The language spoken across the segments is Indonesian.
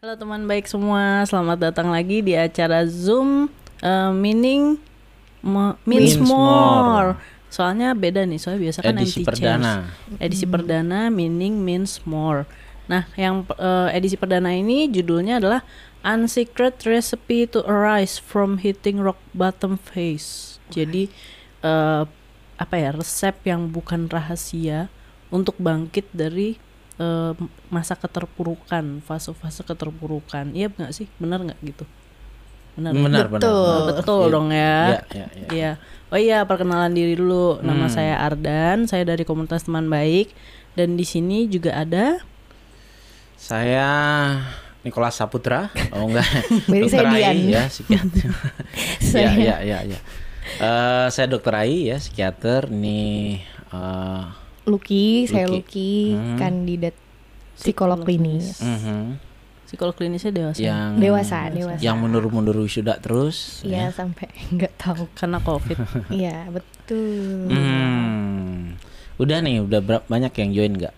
Halo teman baik semua, selamat datang lagi di acara Zoom uh, Meaning mo- Means, Means more. More. Soalnya beda nih, soalnya biasa kan Edisi perdana. chairs. Edisi perdana Meaning Means More. Nah, yang uh, edisi perdana ini judulnya adalah Unsecret Recipe to Arise from Hitting Rock Bottom Phase. Jadi uh, apa ya resep yang bukan rahasia untuk bangkit dari eh, masa keterpurukan, fase-fase keterpurukan. Iya nggak sih? Benar nggak gitu? Benar. Benar, Oh, benar. betul Iya. dong ya. Iya, iya, iya. Iya. Oh iya, perkenalan diri dulu. Nama Hmm. saya Ardan, saya dari komunitas teman baik dan di sini juga ada Saya Nikolas Saputra. Oh enggak. Berarti saya Dokter Ai, Dian. ya, psikiater. Iya, Saya- iya, iya, iya. Eh, saya dokter Ai ya, psikiater. Ini Lucky, saya Lucky. Lucky, Hmm. kandidat psikolog klinis. mhm, psikolog klinisnya dewasa. yang Dewasa, dewasa. Yang mundur-mundur wisuda terus. Iya, ya. sampai nggak tahu. Karena Covid. Iya, betul. Hmm. Udah nih, udah berapa banyak yang join nggak?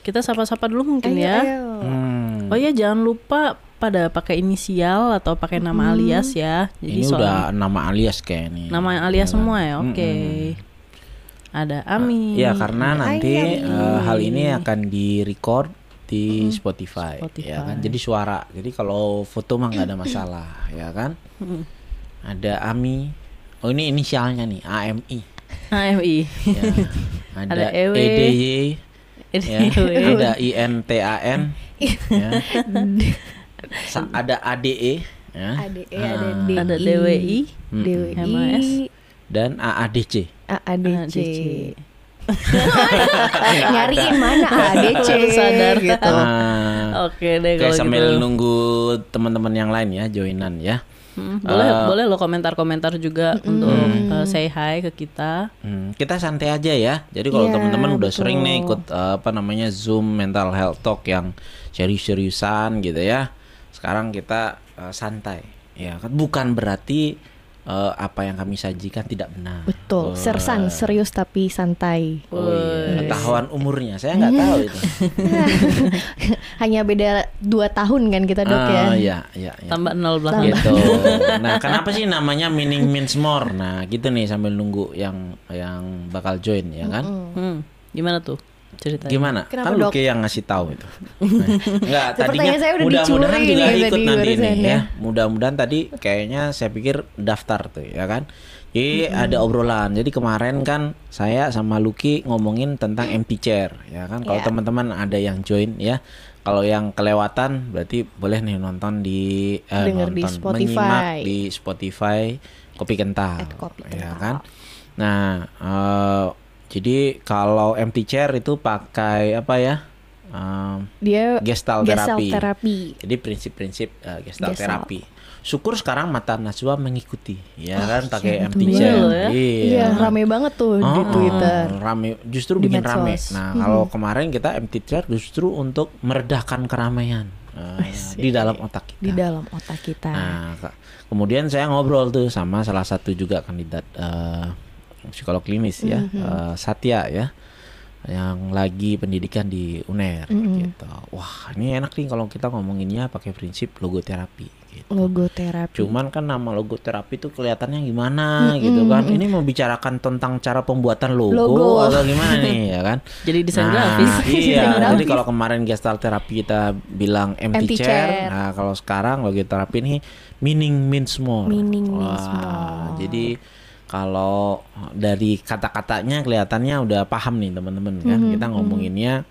Kita sapa-sapa dulu mungkin Ayo, ya. ayo. Hmm. Oh iya, jangan lupa pada pakai inisial atau pakai nama alias ya. Jadi Ini soal- udah nama alias kayak nih. nama alias Ya semua ya. Oke. Mm-mm. Ada Ami. Ya karena nanti Ami. eh, hal ini akan di record di Spotify, Spotify. ya kan. Jadi suara. Jadi kalau foto mah nggak ada masalah, ya kan. Ada Ami. Oh ini inisialnya nih AMI. AMI. Ya. Ada, Ada EW. EDY. Ya. EDW. Ada INTAN. ya. Sa- ada ADE. Ya. ADE, Ah. ada DI, Ada DWI. Mm-mm. DWI, MAS. Dan AADC. AADC. ADC. Nyariin mana AADC Baru sadar. gitu. Ah. Oke deh Oke kalau sambil gitu. nunggu teman-teman yang lain ya joinan ya. Hmm, boleh Eh, boleh lo komentar-komentar juga untuk uh, say hi ke kita. Hmm, kita santai aja ya. Jadi kalau Iya, teman-teman udah betul. sering nih ikut eh, apa namanya Zoom mental health talk yang serius-seriusan gitu ya. Sekarang kita eh, santai. Ya kan bukan berarti eh, apa yang kami sajikan tidak benar. Betul, Oh, sersan, serius tapi santai. Oh iya, ketahuan umurnya. Saya nggak tahu itu. Hanya beda dua tahun kan kita dok ya. Ah, iya, iya, iya. Tambah nol belakang. gitu. Nah, kenapa sih namanya meaning means more? Nah, gitu nih sambil nunggu yang yang bakal join ya kan? Hmm, gimana tuh ceritanya? Gimana? Kenapa, kan Dok? Luki yang ngasih tahu itu. Enggak, tadinya Pertanyaan saya udah mudah-mudahan dicuri juga nih ikut tadi nanti ini ya. ya. Mudah-mudahan tadi kayaknya saya pikir daftar tuh ya kan. Jadi ada obrolan. Jadi kemarin kan saya sama Luki ngomongin tentang empty chair ya kan. Kalau Iya. teman-teman ada yang join ya. Kalau yang kelewatan berarti boleh nih nonton di eh, Denger di nonton, Spotify. menyimak di Spotify Kopi Kental. At Kopi ya Kental. kan. Nah, eh, jadi kalau empty chair itu pakai apa ya? Em, Dia gestalt Gestalt terapi. terapi. Jadi prinsip-prinsip uh, gestalt Gestalt. terapi. Syukur sekarang mata najwa mengikuti, ya kan pakai iya, empty chair. Iya loh ya. Iya, rame banget tuh di Oh, Twitter. Rame, justru Di bikin rame. medsos. Nah, kalau kemarin kita empty chair justru untuk meredakan keramaian uh, di dalam otak kita. Di dalam otak kita. Nah, ke- kemudian saya ngobrol tuh sama salah satu juga kandidat eh, psikolog klinis ya, Mhm. eh, Satya ya, yang lagi pendidikan di UNER Mhm. gitu. Wah, ini enak nih kalau kita ngomonginnya pakai prinsip logoterapi. Gitu. Logoterapi. Cuman kan nama logoterapi itu kelihatannya gimana gitu kan? Ini membicarakan tentang cara pembuatan logo, Logo. atau gimana nih ya kan? Jadi desain Nah, grafis. Iya, Desain jadi kalau kemarin gestalt terapi kita bilang empty, Empty chair, chair. nah kalau sekarang logoterapi ini meaning means more. Meaning Wah, means more. Jadi kalau dari kata-katanya kelihatannya udah paham nih teman-teman kan. Mhm, Kita ngomonginnya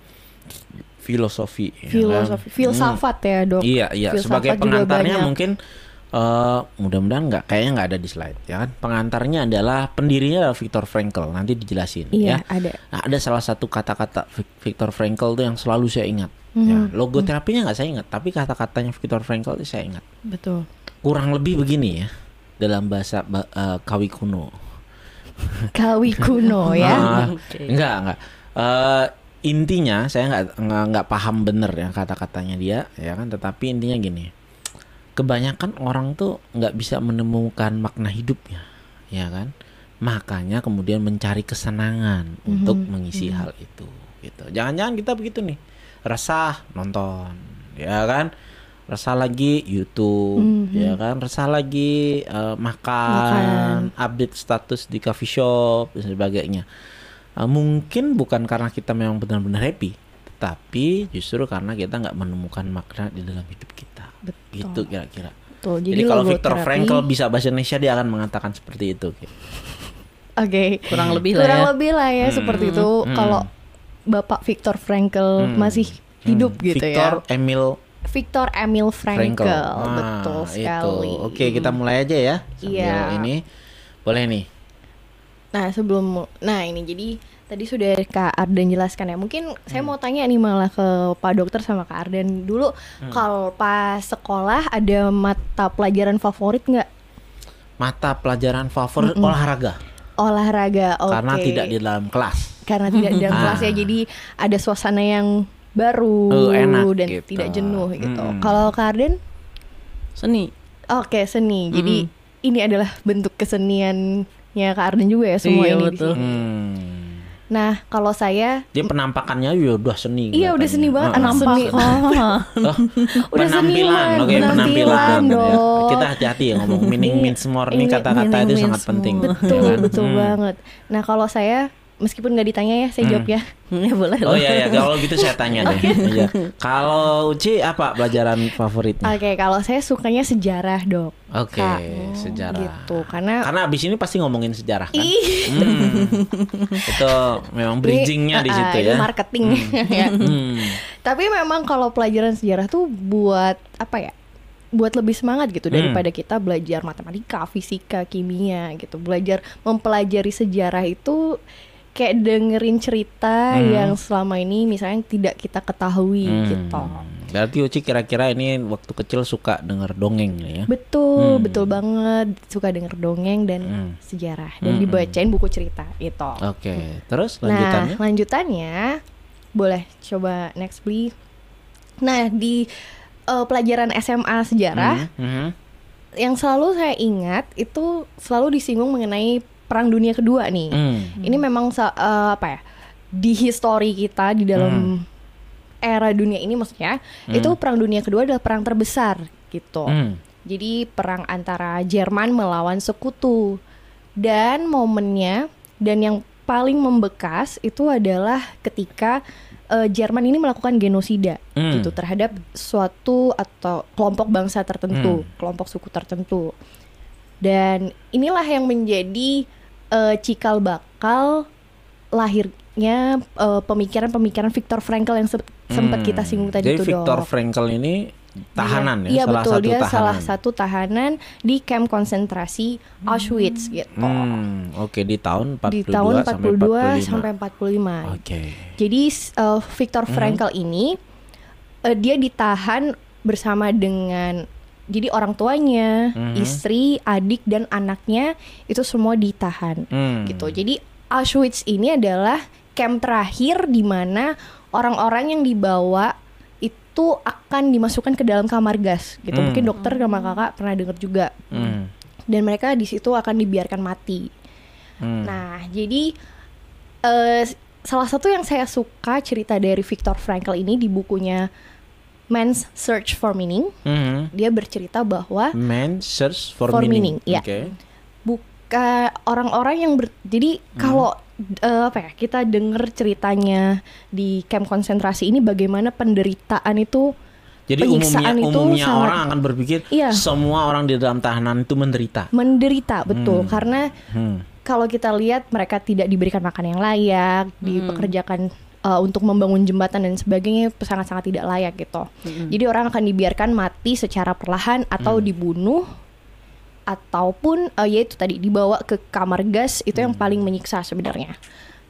filosofi. ya kan? Filosofi, filsafat ya dok. Iya iya Filsafat sebagai pengantarnya mungkin eh mudah-mudahan nggak kayaknya nggak ada di slide ya kan pengantarnya adalah pendirinya adalah Viktor Frankl nanti dijelasin Iya, ya ada. nah, ada salah satu kata-kata Viktor Frankl tuh yang selalu saya ingat ya Mhm. logoterapinya nggak saya ingat tapi kata-katanya Viktor Frankl itu saya ingat Betul. kurang lebih begini ya dalam bahasa ba- eh, kawi kuno. Kawi kuno ya. Ah, Oke. enggak enggak. Eh, intinya saya nggak nggak nggak paham bener ya kata-katanya dia ya kan? Tetapi intinya gini kebanyakan orang tuh nggak bisa menemukan makna hidupnya ya kan? Makanya kemudian mencari kesenangan untuk mengisi hal itu gitu. Jangan-jangan kita begitu nih resah nonton ya kan resah lagi YouTube, ya kan, resah lagi eh, makan, update status di coffee shop dan sebagainya. Eh, mungkin bukan karena kita memang benar-benar happy, tetapi justru karena kita nggak menemukan makna di dalam hidup kita. Betul. Gitu kira-kira. Tuh, Jadi, kalau Viktor logoterapi- Frankl bisa bahasa Indonesia dia akan mengatakan seperti itu. Oke. Kurang lebih lah Kurang ya. lebih lah ya seperti itu Hmm. kalau Bapak Viktor Frankl Hmm. masih hidup Hmm. gitu Victor ya. Emil Victor Emil Frankl. Frankl. Ah, Betul itu. sekali. Oke, kita mulai aja ya. Iya. Ini boleh nih. Nah, sebelum nah ini jadi tadi sudah Kak Arden jelaskan ya. Mungkin saya Hmm. mau tanya nih malah ke Pak Dokter sama Kak Arden dulu Hmm. kalau pas sekolah ada mata pelajaran favorit nggak? Mata pelajaran favorit olahraga Olahraga. Oke. karena tidak di dalam kelas. karena tidak di dalam Ah. kelas ya jadi ada suasana yang baru Oh, enak dan gitu. tidak jenuh gitu. Mm-mm. Kalau Kak Arden Seni. Oke seni. Jadi ini adalah bentuk keseniannya Kak Arden juga ya semua Iya, ini. di betul. sini. Hmm. Nah kalau saya Dia penampakannya ya udah seni. Iya, udah seni banget, anak ah. seni. Oh, Oh, Udah penampilan, oke penampilan penampilan. ya. dong. Kita hati-hati ya ngomong meaning means more ini ini kata-kata itu sangat penting. more. ya betul kan? betul Hmm. banget. Nah kalau saya meskipun nggak ditanya ya saya jawab ya. ya boleh Oh iya ya, kalau gitu saya tanya deh. Iya. Kalau Uci apa pelajaran favoritnya? Oke kalau saya sukanya sejarah dok. Oke, Kak. sejarah. Gitu karena Karena abis ini pasti ngomongin sejarah kan? Hmm. Itu memang bridgingnya di Ini, situ ah, ya. Marketing ya. Hmm. Tapi memang kalau pelajaran sejarah tuh buat apa ya? Buat lebih semangat gitu Hmm. daripada kita belajar matematika, fisika, kimia gitu. Belajar mempelajari sejarah itu kayak dengerin cerita Hmm. yang selama ini misalnya tidak kita ketahui Hmm. gitu. Berarti Uci kira-kira ini waktu kecil suka denger dongeng ya? Betul, Hmm. betul banget. Suka denger dongeng dan Hmm. sejarah dan Hmm. dibacain buku cerita itu. Oke, terus Nah, lanjutannya? lanjutannya boleh coba next please. Nah, di eh, pelajaran SMA sejarah Hmm, hmm. yang selalu saya ingat itu selalu disinggung mengenai Perang Dunia Kedua nih. Hmm. Ini memang sa- eh, apa ya? Di histori kita di dalam era dunia ini maksudnya itu Perang Dunia Kedua adalah perang terbesar gitu. Hmm. Jadi perang antara Jerman melawan sekutu. Dan momennya dan yang paling membekas itu adalah ketika eh, Jerman ini melakukan genosida Hmm. gitu terhadap suatu atau kelompok bangsa tertentu, Hmm. kelompok suku tertentu. Dan inilah yang menjadi eh, cikal bakal lahirnya eh, pemikiran-pemikiran Viktor Frankl yang se- sempat Hmm. kita singgung tadi Jadi itu Viktor Dok. Frankl ini tahanan Iya ya, salah betul satu dia tahanan. salah satu tahanan di camp konsentrasi Auschwitz gitu. Hmm, oke di tahun 42 Di tahun 42 sampai 45. 45. Oke. Jadi uh, Viktor Hmm. Frankl ini uh, dia ditahan bersama dengan jadi orang tuanya, Mhm. istri, adik dan anaknya itu semua ditahan Hmm. gitu. Jadi Auschwitz ini adalah camp terakhir di mana orang-orang yang dibawa itu akan dimasukkan ke dalam kamar gas gitu. Hmm. Mungkin dokter sama kakak pernah dengar juga. Hmm. Dan mereka di situ akan dibiarkan mati. Hmm. Nah, jadi eh, salah satu yang saya suka cerita dari Viktor Frankl ini di bukunya Man's Search for Meaning, Hmm. dia bercerita bahwa Man search for, For meaning. meaning, ya. Oke. buka orang-orang yang ber, jadi Hmm. kalau eh, apa ya kita denger ceritanya di camp konsentrasi ini bagaimana penderitaan itu Jadi umumnya itu umumnya sangat- orang akan berpikir Iya. semua orang di dalam tahanan itu menderita. menderita betul Hmm. karena Hmm. kalau kita lihat mereka tidak diberikan makan yang layak, dipekerjakan uh, untuk membangun jembatan dan sebagainya sangat-sangat tidak layak gitu. Jadi orang akan dibiarkan mati secara perlahan atau dibunuh ataupun uh, yaitu tadi dibawa ke kamar gas itu yang paling menyiksa sebenarnya.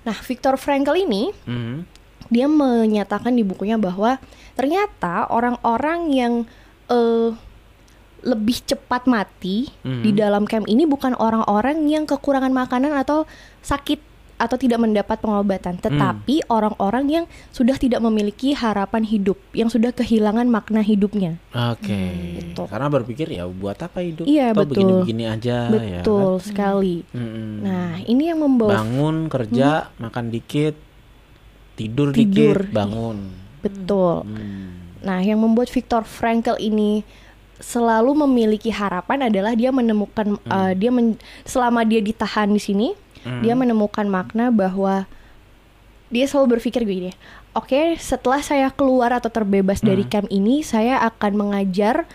Nah, Viktor Frankl ini Hmm. dia menyatakan di bukunya bahwa ternyata orang-orang yang eh, lebih cepat mati Mhm. di dalam camp ini bukan orang-orang yang kekurangan makanan atau sakit atau tidak mendapat pengobatan, tetapi orang-orang yang sudah tidak memiliki harapan hidup, yang sudah kehilangan makna hidupnya. Oke. gitu. Karena berpikir ya buat apa hidup? Iya, Toh betul. begini-begini aja ya Betul kan? sekali. Mm-mm. Nah, ini yang membawa bangun kerja, makan dikit, tidur, Tidur. dikit, bangun. betul. Hmm. Nah, yang membuat Viktor Frankl ini selalu memiliki harapan adalah dia menemukan uh, dia men- selama dia ditahan di sini, dia menemukan makna bahwa dia selalu berpikir gini, oke, setelah saya keluar atau terbebas dari camp ini, saya akan mengajar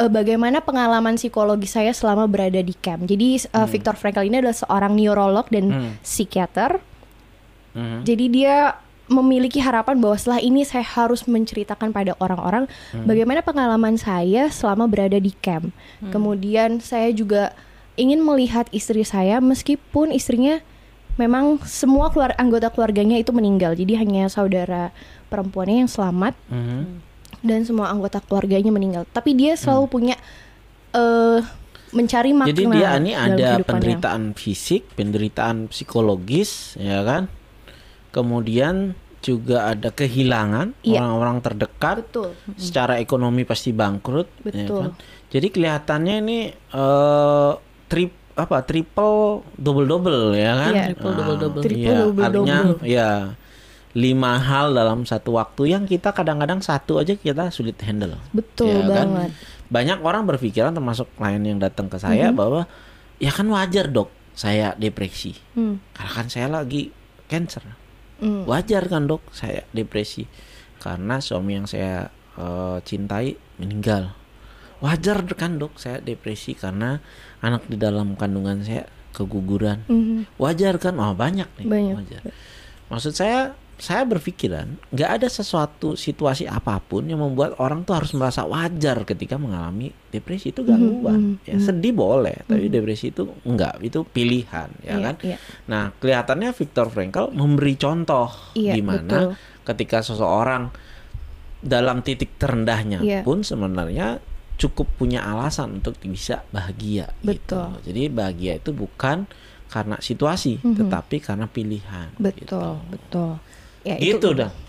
eh, bagaimana pengalaman psikologi saya selama berada di camp. Jadi eh, Viktor Frankl ini adalah seorang neurolog dan Hmm. psikiater. Mhm. Jadi dia memiliki harapan bahwa setelah ini saya harus menceritakan pada orang-orang bagaimana pengalaman saya selama berada di camp. Kemudian saya juga ingin melihat istri saya meskipun istrinya memang semua keluar anggota keluarganya itu meninggal. Jadi hanya saudara perempuannya yang selamat Mhm. dan semua anggota keluarganya meninggal. Tapi dia selalu punya eh mencari makna. Jadi dia ini ada penderitaan fisik, penderitaan psikologis, ya kan? Kemudian juga ada kehilangan Iya. orang-orang terdekat. Betul. Secara ekonomi pasti bangkrut, ya Betul. kan? Jadi kelihatannya ini eh trip apa triple double double ya kan? Iya. Triple Ah, double-double. Triple iya, double-double. artinya ya lima hal dalam satu waktu yang kita kadang-kadang satu aja kita sulit handle. Betul Ya kan? banget. Banyak orang berpikiran termasuk klien yang datang ke saya Mm-hmm. bahwa ya kan wajar dok saya depresi Hmm. karena kan saya lagi cancer. Hmm. Wajar kan dok saya depresi karena suami yang saya eh, cintai meninggal. Wajar kan dok saya depresi karena anak di dalam kandungan saya keguguran. Mhm. Wajar kan? Oh banyak nih. Banyak. Wajar. Maksud saya, saya berpikiran nggak ada sesuatu situasi apa pun yang membuat orang tuh harus merasa wajar ketika mengalami depresi itu gangguan. mhm, Ya sedih boleh, tapi depresi itu enggak, itu pilihan, ya Iya, kan? iya. Nah, kelihatannya Viktor Frankl memberi contoh Iya, di mana ketika seseorang dalam titik terendahnya Iya. pun sebenarnya cukup punya alasan untuk bisa bahagia Betul. gitu. Jadi bahagia itu bukan karena situasi, Mhm. tetapi karena pilihan. Betul, betul. Ya, Gitu, gitu dah.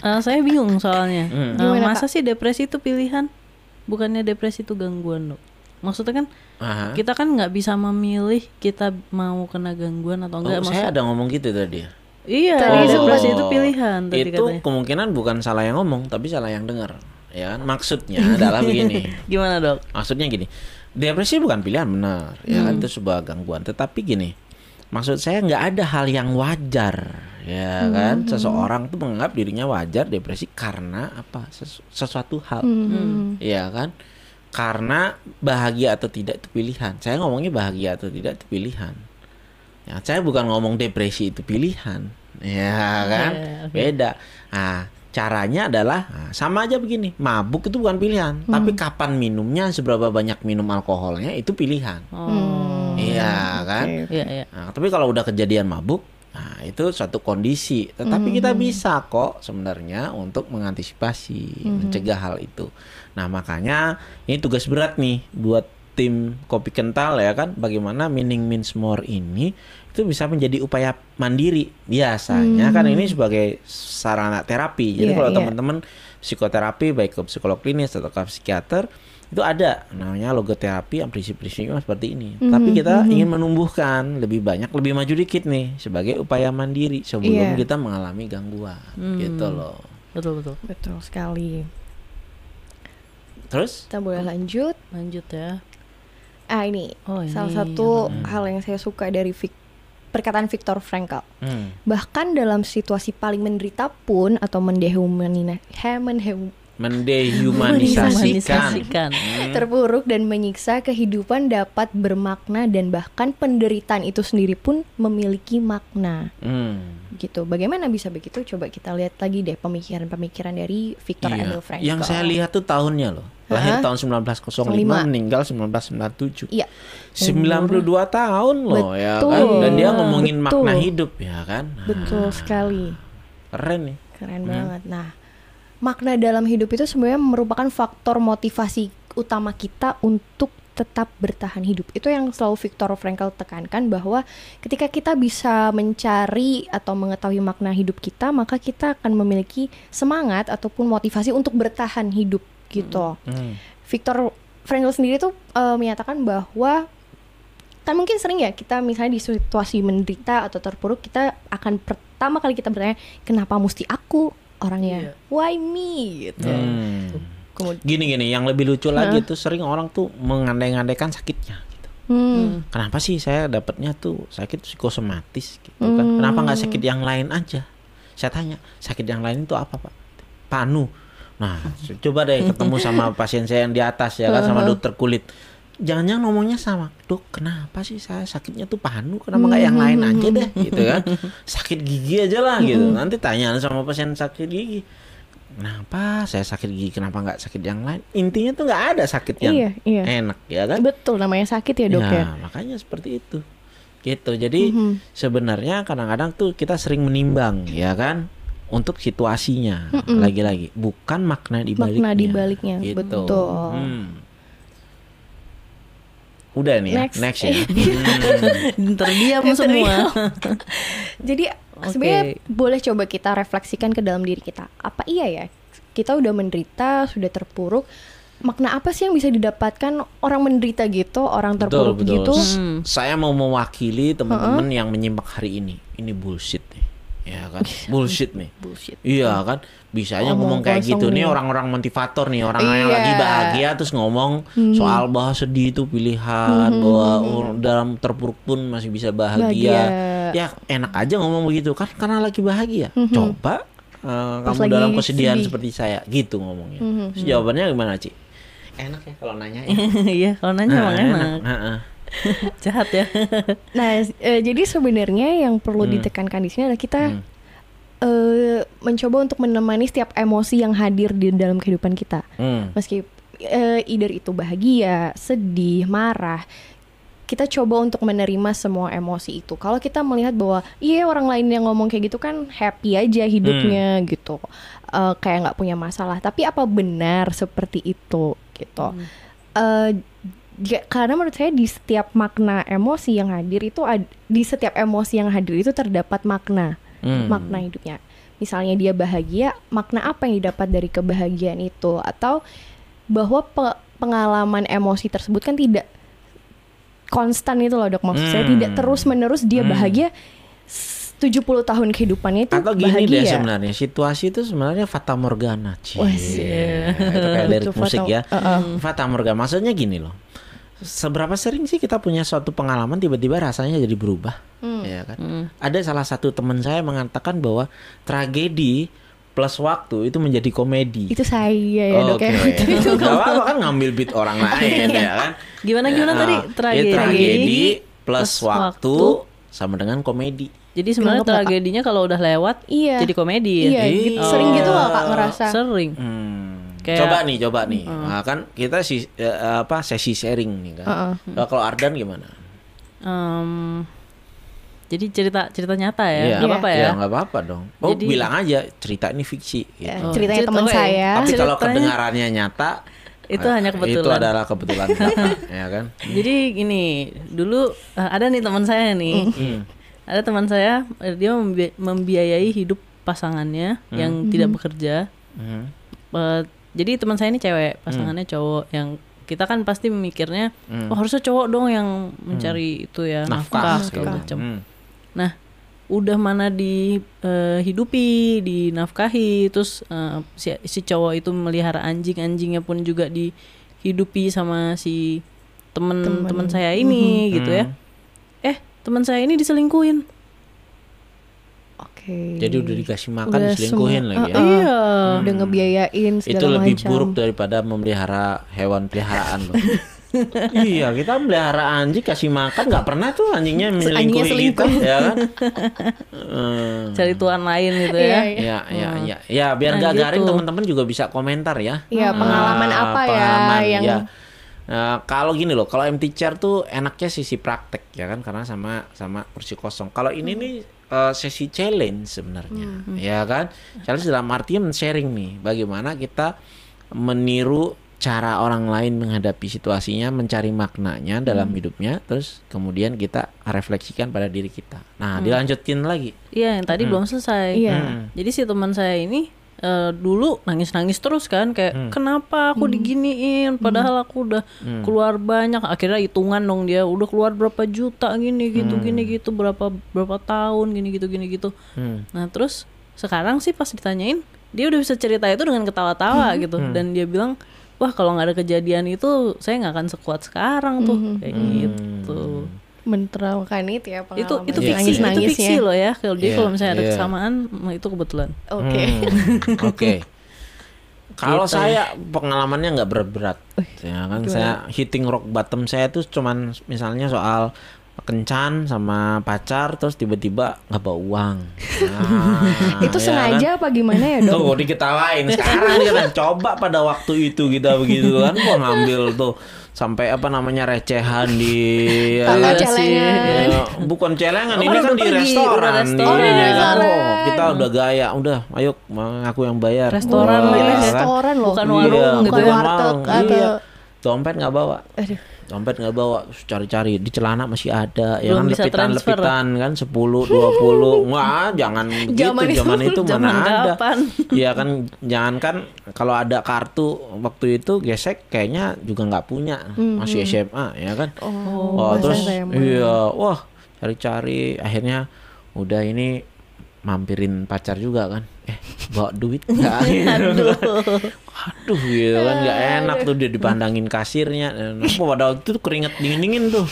Eh, saya bingung soalnya. Hmm. Eh, Gimana, masa sih depresi itu pilihan? Bukannya depresi itu gangguan dok? Maksudnya kan Aha. kita kan nggak bisa memilih kita mau kena gangguan atau Oh, enggak. saya ada ngomong gitu tadi. Iya, Tadi depresi itu pilihan tadi itu katanya. kemungkinan bukan salah yang ngomong, tapi salah yang dengar. Ya, kan? maksudnya adalah begini. Gimana dok? Maksudnya gini, depresi bukan pilihan benar, ya kan Hmm. itu sebuah gangguan. Tetapi gini, maksud saya nggak ada hal yang wajar, ya Hmm, kan? Seseorang tuh menganggap dirinya wajar depresi karena apa? Sesu- sesuatu hal, Mhm. ya kan? Karena bahagia atau tidak itu pilihan. Saya ngomongnya bahagia atau tidak itu pilihan. Ya, saya bukan ngomong depresi itu pilihan, ya kan? Iya, oke. Beda. Nah, caranya adalah nah, sama aja begini. Mabuk itu bukan pilihan, Hmm. tapi kapan minumnya, seberapa banyak minum alkoholnya itu pilihan. Oh, Iya kan? Oke. iya iya. Nah, tapi kalau udah kejadian mabuk, nah itu suatu kondisi. Tetapi kita bisa kok sebenarnya untuk mengantisipasi, mencegah hal itu. Nah, makanya ini tugas berat nih buat tim kopi kental ya kan bagaimana meaning means more ini itu bisa menjadi upaya mandiri biasanya kan ini sebagai sarana terapi jadi Iya, kalau iya. teman-teman psikoterapi baik ke psikolog klinis atau ke psikiater itu ada namanya logoterapi yang prinsip-prinsipnya seperti ini tapi kita ingin menumbuhkan lebih banyak lebih maju dikit nih sebagai upaya mandiri sebelum Iya. kita mengalami gangguan gitu loh Betul betul. Betul sekali. terus Kita boleh lanjut. Lanjut ya. Ah ini, Oh, ini salah satu Hmm. hal yang saya suka dari Vic- perkataan Viktor Frankl. hmm, Bahkan dalam situasi paling menderita pun atau mendehumanina, he- mendehu- mendehumanisasikan Humanisasikan. Hmm. terpuruk dan menyiksa kehidupan dapat bermakna dan bahkan penderitaan itu sendiri pun memiliki makna. Hmm. Gitu. Bagaimana bisa begitu? Coba kita lihat lagi deh pemikiran-pemikiran dari Viktor Iya. Emil Frankl. Yang saya lihat tuh tahunnya loh. Lahir Hah? tahun 1905, Lima. meninggal 1997. Iya. 92 tahun loh ya kan. Betul. Dan dia ngomongin Betul. makna hidup ya kan. Nah, Betul sekali. Keren nih. Keren banget. Nah, makna dalam hidup itu sebenarnya merupakan faktor motivasi utama kita untuk tetap bertahan hidup. Itu yang selalu Viktor Frankl tekankan bahwa ketika kita bisa mencari atau mengetahui makna hidup kita, maka kita akan memiliki semangat ataupun motivasi untuk bertahan hidup gitu. Hmm. Viktor Frankl sendiri tuh eh, menyatakan bahwa kan mungkin sering ya kita misalnya di situasi menderita atau terpuruk kita akan pertama kali kita bertanya kenapa mesti aku orangnya why me gitu. Hmm. Kemudian Gini-gini, yang lebih lucu lagi tuh sering orang tuh mengandai-andaikan sakitnya. Gitu. hmm, Kenapa sih saya dapatnya tuh sakit psikosomatis gitu kan? Kenapa nggak sakit yang lain aja? Saya tanya, sakit yang lain itu apa pak? Panu. Nah, coba deh ketemu sama pasien saya yang di atas ya kan sama dokter kulit. Jangan-jangan ngomongnya sama dok, kenapa sih saya sakitnya tuh panu? Kenapa nggak yang lain aja deh, gitu kan? Sakit gigi aja lah gitu. Nanti tanya sama pasien sakit gigi. Kenapa saya sakit gigi? Kenapa nggak sakit yang lain? Intinya tuh nggak ada sakit yang Iya, iya. enak ya kan? betul namanya sakit ya dok ya. makanya seperti itu. Gitu. Jadi sebenarnya kadang-kadang tuh kita sering menimbang, ya kan? Untuk situasinya lagi-lagi, bukan makna di baliknya. Makna di baliknya, Gitu. betul. Hmm. Udah nih ya, Next. next ya. Hmm. Terdiam semua. Jadi Oke. sebenarnya boleh coba kita refleksikan ke dalam diri kita. Apa iya ya? Kita udah menderita, sudah terpuruk. Makna apa sih yang bisa didapatkan orang menderita gitu, orang Betul, terpuruk betul. gitu? Hmm. Saya mau mewakili teman-teman yang menyimak hari ini. Ini bullshit nih. Ya kan? Bullshit nih. Bullshit. Iya kan, bisanya Ngomong ngomong kayak gitu nih orang-orang motivator nih, orang yang Iya. Hmm. lagi bahagia terus ngomong soal bahwa sedih itu pilihan, bahwa oh, dalam terpuruk pun masih bisa bahagia. Bahagia. Ya enak aja ngomong begitu kan karena lagi bahagia. Coba Hmm. Pas kamu lagi dalam kesedihan sedih. Hmm, seperti saya, gitu ngomongnya. Terus jawabannya gimana, Ci? Enak ya kalau nanya ya. Iya, kalau nanya emang Nah, enak. Jahat ya. Nah, eh, jadi sebenarnya yang perlu Hmm. ditekankan di sini adalah kita eh, mencoba untuk menemani setiap emosi yang hadir di dalam kehidupan kita. Hmm. Meski eh, either itu bahagia, sedih, marah, kita coba untuk menerima semua emosi itu. Kalau kita melihat bahwa iya orang lain yang ngomong kayak gitu kan happy aja hidupnya gitu, Eh, kayak nggak punya masalah. Tapi apa benar seperti itu gitu? Eh, ja- karena menurut saya di setiap makna emosi yang hadir itu ad- di setiap emosi yang hadir itu terdapat makna Hmm. makna hidupnya. Misalnya dia bahagia, makna apa yang didapat dari kebahagiaan itu atau bahwa pe- pengalaman emosi tersebut kan tidak konstan itu loh dok maksud saya Hmm. tidak terus menerus dia Hmm. bahagia s- 70 tahun kehidupannya itu Atau gini bahagia. deh sebenarnya situasi itu sebenarnya fata morgana. Cie. Wah, itu kayak lirik musik fata- ya. Uh-uh. Fata morgana maksudnya gini loh. Seberapa sering sih kita punya suatu pengalaman tiba-tiba rasanya jadi berubah, Hmm. ya kan? Ada salah satu teman saya mengatakan bahwa tragedi plus waktu itu menjadi komedi. Itu saya ya dok Oke. ya. Itu Gak apa-apa kan ngambil beat orang lain ya kan. Gimana gimana Ya, tadi ya, tragedi. tragedi plus plus waktu, waktu. sama dengan komedi. Jadi sebenarnya tragedinya kalau udah lewat Iya. jadi komedi ya. Iya, gitu. sering gitu loh kak ngerasa. Sering. Hmm. Kayak- coba nih, coba nih. Nah, kan kita si eh, apa sesi sharing nih kan. Uh-uh. Nah, kalau Ardan gimana? Em, jadi cerita cerita nyata ya, Iya. nggak apa-apa ya. Ya nggak apa-apa dong. Oh Jadi- bilang aja cerita ini fiksi. Gitu. Ya, Oh, ceritanya cerita- teman saya. Tapi kalau ceritanya- kedengarannya nyata, Itu eh, hanya Itu kebetulan. adalah kebetulan ya kan? Jadi gini, dulu ada nih teman saya nih. Hmm. Ada teman saya dia membi- membiayai hidup pasangannya yang tidak bekerja. Eh, jadi teman saya ini cewek, pasangannya cowok yang kita kan pasti memikirnya, oh harusnya cowok dong yang mencari itu ya nafkah, Nafkah segala macam. Hmm. Nah, udah mana dihidupi, dinafkahi, terus eh, si, si cowok itu melihara anjing, anjingnya pun juga dihidupi sama si temen Temen. teman saya ini gitu ya. Eh, teman saya ini diselingkuhin. Oke. Jadi udah dikasih makan Udah diselingkuhin semua- lagi ya. Iya. Udah ngebiayain segala Itu lebih macam. buruk daripada memelihara hewan peliharaan loh. iya, kita melihara anjing kasih makan nggak pernah tuh anjingnya Anjingnya menyelingkuhi kita, selingkuh. ya kan? Hmm. Cari tuan lain gitu Iya, ya. iya. Ya, ya, ya, ya, biar Nah, nggak garing gitu. teman-teman juga bisa komentar ya. Iya, pengalaman Ah, apa ya pengalaman, yang ya. Nah, kalau gini loh, kalau empty chair tuh enaknya sisi praktek ya kan, karena sama sama kursi kosong. Kalau ini nih eh, sesi challenge sebenarnya, ya kan? Challenge dalam artian sharing nih, bagaimana kita meniru cara orang lain menghadapi situasinya, mencari maknanya dalam hidupnya, terus kemudian kita refleksikan pada diri kita. Nah, dilanjutin lagi. Iya, yang tadi belum selesai. Iya. Hmm. Jadi si teman saya ini eh, dulu nangis-nangis terus kan kayak kenapa aku diginiin? Padahal aku udah keluar banyak. Akhirnya hitungan dong dia udah keluar berapa juta? Gini gitu gini gitu berapa berapa tahun? Gini gitu gini gitu. Hmm. nah terus sekarang sih pas ditanyain dia udah bisa cerita itu dengan ketawa-tawa gitu. Dan dia bilang wah kalau nggak ada kejadian itu saya nggak akan sekuat sekarang tuh. Kayak gitu Menteraukan itu ya itu pengalaman itu Iya, fiksi itu nangis-nangisnya. fiksi loh ya kalau dia Iya, kalau misalnya ada iya. kesamaan itu kebetulan Oke. Hmm, Oke. Kalau Gitu. saya pengalamannya nggak berat-berat, ya kan saya hitting rock bottom saya tuh cuman misalnya soal kencan sama pacar terus tiba-tiba nggak bawa uang. Nah, itu ya sengaja kan? apa gimana ya dok? Tuh diketawain sekarang dia kan coba pada waktu itu kita begitu kan gua ngambil tuh sampai apa namanya recehan di ya kan? celengan. Ya, bukan celengan Oh, ini kan kan di pergi, restoran, udah di- restoran. Oh, di ya kan? Oh, kita udah gaya udah ayo aku yang bayar Restoran Wah, lagi, kan? restoran loh. Bukan Iya, warung gitu bukan ya. warteg warung, atau iya. dompet nggak bawa Aduh. Dompet nggak bawa cari-cari di celana masih ada ya Belum kan lepitan transfer. lepitan kan 10 20 wah jangan Zaman zaman, itu. itu Zaman mana ada kapan? Iya kan jangan kan kalau ada kartu waktu itu gesek kayaknya juga nggak punya masih SMA ya kan Oh, masa terus SMA. iya wah cari-cari akhirnya udah ini mampirin pacar juga kan. Eh bawa duit nggak? Aduh. Gitu kan nggak enak tuh dia dipandangin kasirnya. Dan apa pada waktu itu tuh keringet dingin dingin tuh.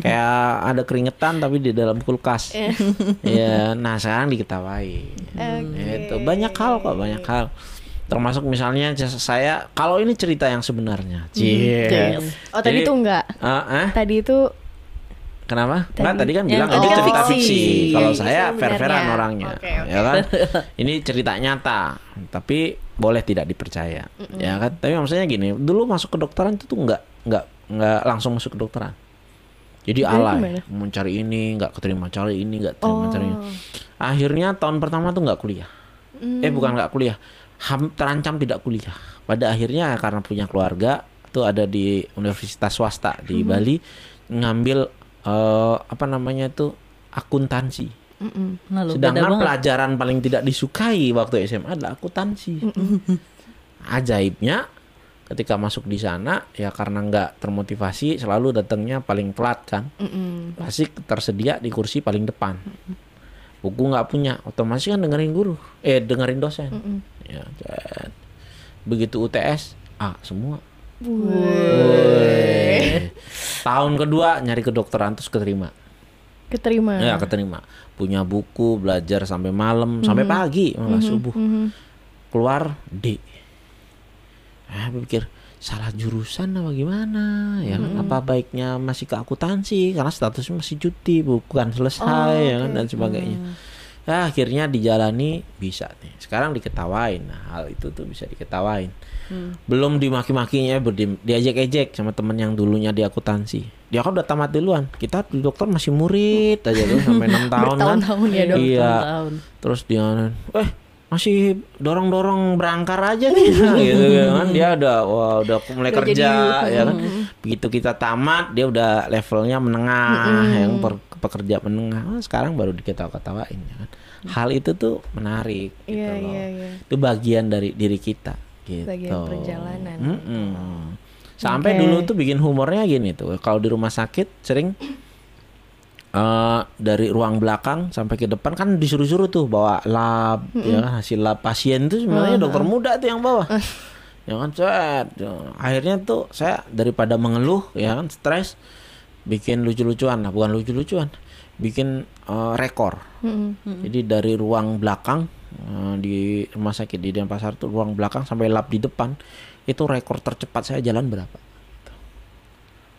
Kayak ada keringetan tapi di dalam kulkas. Ya nah sekarang diketawain. Itu banyak hal kok banyak hal. Termasuk misalnya saya kalau ini cerita yang sebenarnya. Cie. Oh tadi Jadi- tuh enggak. Ah, ah? Tadi itu Kenapa? Tadi- Enggak, tadi kan bilang kan cerita fiksi. fiksi. Kalau saya fair-fairan orangnya. Oke, oke. Ya kan? Ini cerita nyata, tapi boleh tidak dipercaya. Ya kan? Tapi maksudnya gini, dulu masuk kedokteran itu tuh enggak enggak enggak langsung masuk kedokteran. Jadi Jadi alay, gimana? mau cari ini, enggak keterima cari ini, enggak terima Oh. cari ini. Akhirnya tahun pertama tuh enggak kuliah. Hmm. Eh bukan enggak kuliah, ham, terancam tidak kuliah. Pada akhirnya karena punya keluarga tuh ada di universitas swasta di Bali ngambil eh, apa namanya itu akuntansi. Mm-mm. Nah, Sedangkan banget. pelajaran paling tidak disukai waktu SMA adalah akuntansi. Ajaibnya ketika masuk di sana ya karena nggak termotivasi selalu datangnya paling telat kan. Mm-mm. Pasti tersedia di kursi paling depan. Buku nggak punya, otomatis kan dengerin guru, eh dengerin dosen. Mm-mm. Ya, kan. begitu UTS, ah semua. Tahun kedua nyari kedokteran terus keterima. Keterima. Ya keterima. Punya buku, belajar sampai malam, sampai pagi malah subuh. Mhm. Keluar D. Ah, pikir salah jurusan apa gimana ya kan? apa baiknya masih ke akuntansi karena statusnya masih cuti bukan selesai Oh, ya kan dan sebagainya ya akhirnya dijalani bisa nih. Sekarang diketawain. Nah, hal itu tuh bisa diketawain. Belum dimaki-makinya diajak-ejek sama temen yang dulunya di akuntansi. Dia kan udah tamat duluan. Kita di dokter masih murid aja tuh sampai enam tahun kan Bertahun-tahun ya dok. Iya. Tahun. terus dia eh masih dorong-dorong berangkar aja nih. Gitu kan. Dia udah wah udah mulai Udah kerja jadi- ya kan. Begitu kita tamat dia udah levelnya menengah yang per- pekerja menengah Wah, sekarang baru diketawa-ketawain ya kan? Hal itu tuh menarik gitu Iya loh. iya iya. itu bagian dari diri kita gitu. Bagian perjalanan. Mm-mm. sampai Oke. dulu tuh bikin humornya gini tuh. Kalau di rumah sakit sering eh dari ruang belakang sampai ke depan kan disuruh-suruh tuh bawa lab ya kan? Hasil lab pasien tuh sebenarnya dokter muda tuh yang bawa. Ya kan? Set. Ya, akhirnya tuh saya daripada mengeluh ya kan? Stres bikin lucu-lucuan lah bukan lucu-lucuan bikin eh, rekor Mm-mm. jadi dari ruang belakang eh, di rumah sakit di Denpasar tuh ruang belakang sampai lab di depan itu rekor tercepat saya jalan berapa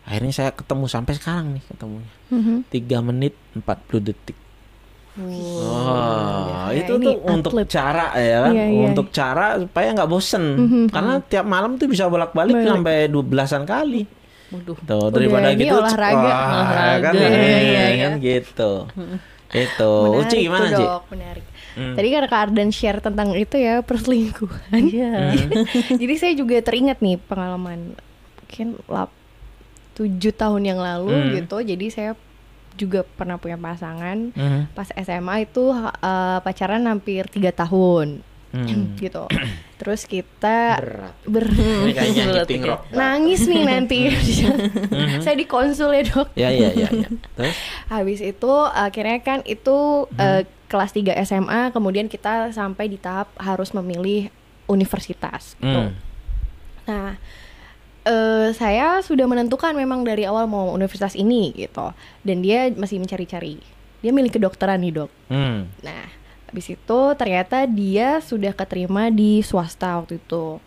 akhirnya saya ketemu sampai sekarang nih ketemunya Mhm. 3 menit 40 detik Wah, Ya, itu tuh untuk atlet. cara ya kan, Iya, iya. untuk cara supaya nggak bosen, karena tiap malam tuh bisa bolak-balik Balik. sampai dua belasan kali. Waduh. Tuh daripada ini gitu, olahraga. wah, Olahraga. kan, Iya, iya, iya, iya. kan gitu. Itu, Menarik Uci gimana Ci? Menarik. Hmm. Tadi kan Kak Ardan share tentang itu ya perselingkuhan. Iya. Jadi saya juga teringat nih pengalaman mungkin lap tujuh tahun yang lalu Hmm. gitu. Jadi saya juga pernah punya pasangan. Mhm. Pas SMA itu uh, pacaran hampir tiga tahun Hmm. gitu. Terus kita Berat. kayaknya rock. nangis nih nanti. saya dikonsul ya dok. Ya ya ya ya. Terus? Habis itu akhirnya kan itu uh, kelas 3 SMA kemudian kita sampai di tahap harus memilih universitas gitu. Hmm. Nah, eh saya sudah menentukan memang dari awal mau universitas ini gitu. Dan dia masih mencari-cari. Dia milih kedokteran nih, Dok. Hmm. Nah, habis itu ternyata dia sudah keterima di swasta waktu itu.